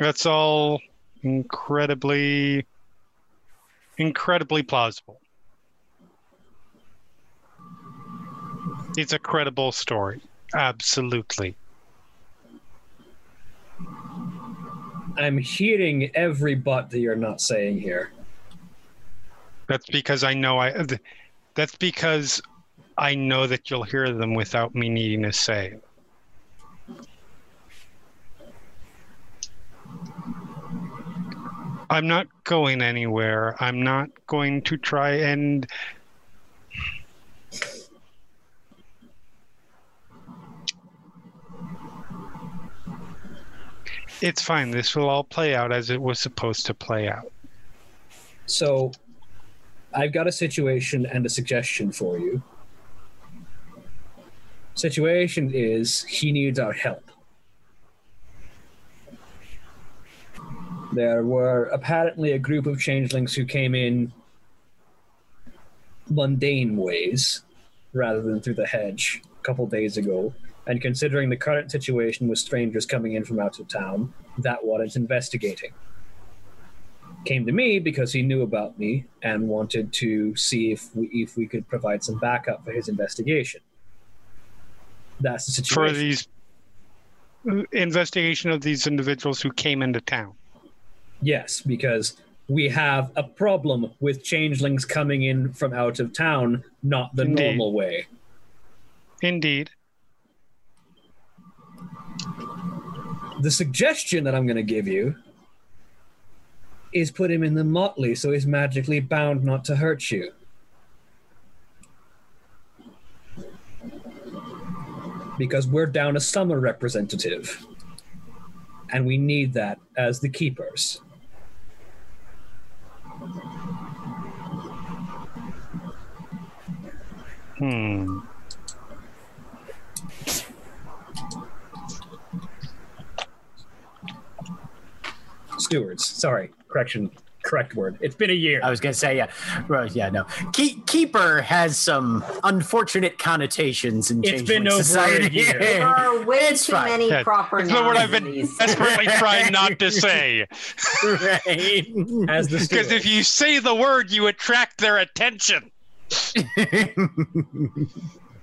That's all incredibly, incredibly plausible. It's a credible story. Absolutely. I'm hearing every but that you're not saying here. That's because I know I. That's because I know that you'll hear them without me needing to say. it. I'm not going anywhere. I'm not going to try and. It's fine. This will all play out as it was supposed to play out. So, I've got a situation and a suggestion for you. Situation is he needs our help. There were apparently a group of changelings who came in mundane ways rather than through the hedge a couple days ago. And considering the current situation with strangers coming in from out of town, that warrants investigating came to me because he knew about me and wanted to see if we if we could provide some backup for his investigation. That's the situation. For these uh, investigation of these individuals who came into town. Yes, because we have a problem with changelings coming in from out of town, not the Indeed. normal way. Indeed. The suggestion that I'm going to give you is put him in the motley so he's magically bound not to hurt you. Because we're down a summer representative. And we need that as the keepers. Hmm. Stewards. Sorry, correction, correct word. It's been a year. I was gonna say, yeah, right, yeah, no. Keep, keeper has some unfortunate connotations in It's changeling been over a society. year. There are way It's too fine. many Yeah, proper That's the word I've been desperately trying not to say. right. as the Because if you say the word, you attract their attention.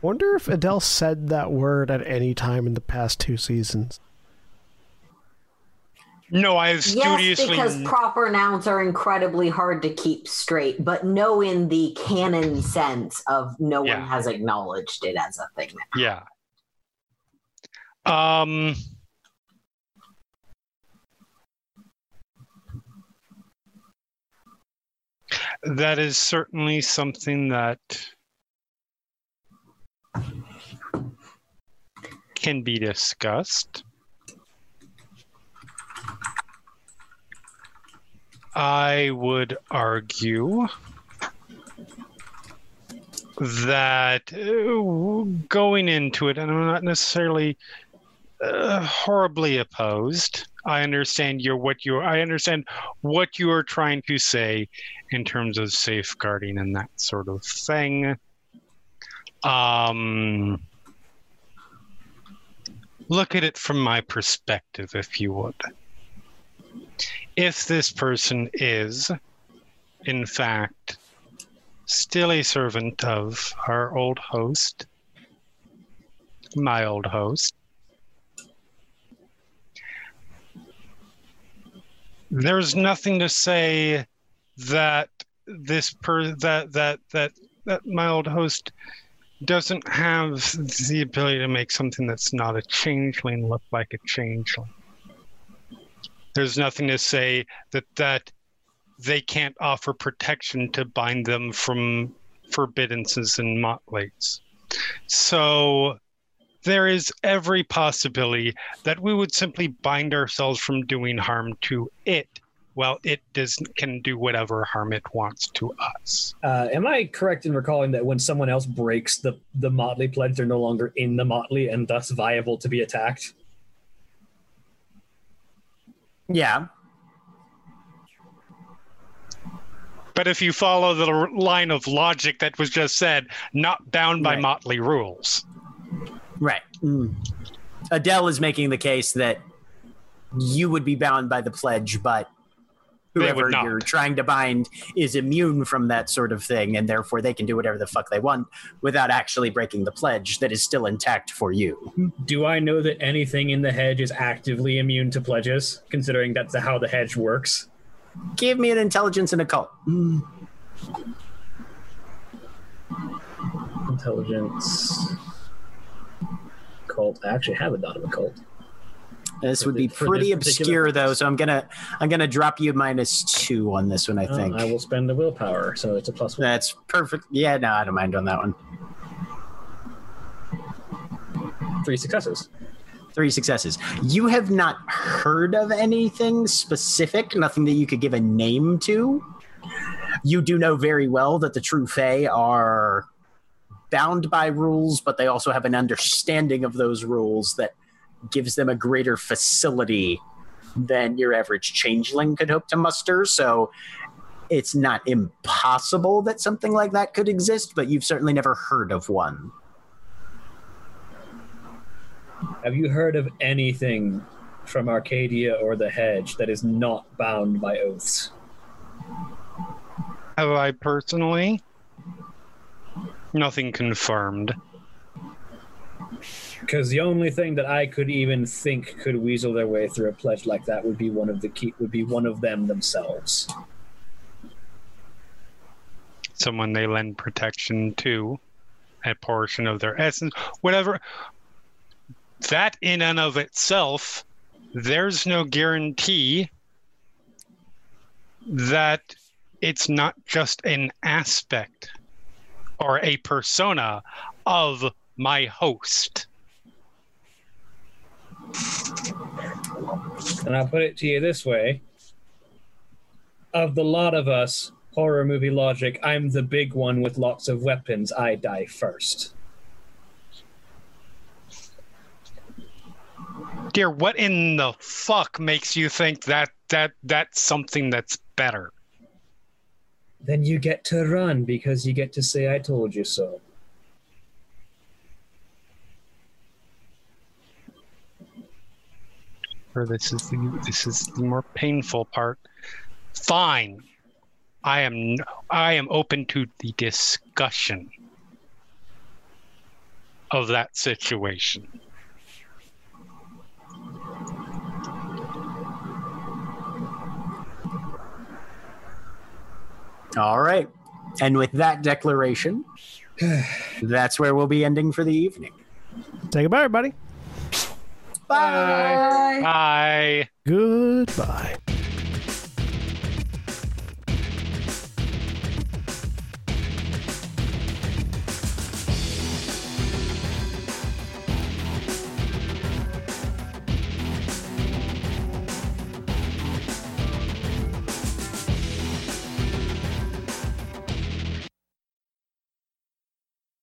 Wonder if Adele said that word at any time in the past two seasons. No, I have Yes, because proper nouns are incredibly hard to keep straight, but no in the canon sense of no Yeah. one has acknowledged it as a thing. yeah. Um. That is certainly something that can be discussed. I would argue that uh, going into it, and I'm not necessarily uh, horribly opposed. I understand your what you I understand what you are trying to say in terms of safeguarding and that sort of thing. Um, look at it from my perspective, if you would. If this person is, in fact, still a servant of our old host, my old host, there's nothing to say that this per that that that that my old host doesn't have the ability to make something that's not a changeling look like a changeling. There's nothing to say that that they can't offer protection to bind them from forbiddances and motleys. So there is every possibility that we would simply bind ourselves from doing harm to it while it does can do whatever harm it wants to us. Uh, am I correct in recalling that when someone else breaks the the Motley pledge, they're no longer in the Motley and thus viable to be attacked? Yeah. But if you follow the line of logic that was just said, not bound by Right. motley rules. Right. Mm. Adele is making the case that you would be bound by the pledge, but They would whoever you're trying to bind is immune from that sort of thing, and therefore they can do whatever the fuck they want without actually breaking the pledge that is still intact for you. Do I know that anything in the hedge is actively immune to pledges, considering that's how the hedge works? Give me an intelligence and occult. Intelligence. Cult. I actually have a dot of occult. This would be pretty obscure though, so I'm gonna I'm gonna drop you minus two on this one. I think I will spend the willpower, so it's a plus one. that's perfect. Yeah, no, I don't mind on that one. Three successes. Three successes. You have not heard of anything specific, nothing that you could give a name to. You do know very well that the True Fae are bound by rules, but they also have an understanding of those rules that gives them a greater facility than your average changeling could hope to muster. So it's not impossible that something like that could exist, but you've certainly never heard of one. Have you heard of anything from Arcadia or the Hedge that is not bound by oaths? Have I personally? Nothing confirmed. Because the only thing that I could even think could weasel their way through a pledge like that would be one of the key would be one of them themselves. Someone they lend protection to, a portion of their essence, whatever. That in and of itself, there's no guarantee that it's not just an aspect or a persona of my host. And I'll put it to you this way. Of the lot of us, horror movie logic, I'm the big one with lots of weapons. I die first. Dear, what in the fuck makes you think that that that's something that's better? Then you get to run because you get to say I told you so. Or this is the this is the more painful part. Fine. I am I am open to the discussion of that situation. All right. And with that declaration, that's where we'll be ending for the evening. Say goodbye, everybody. Bye. Bye. Goodbye.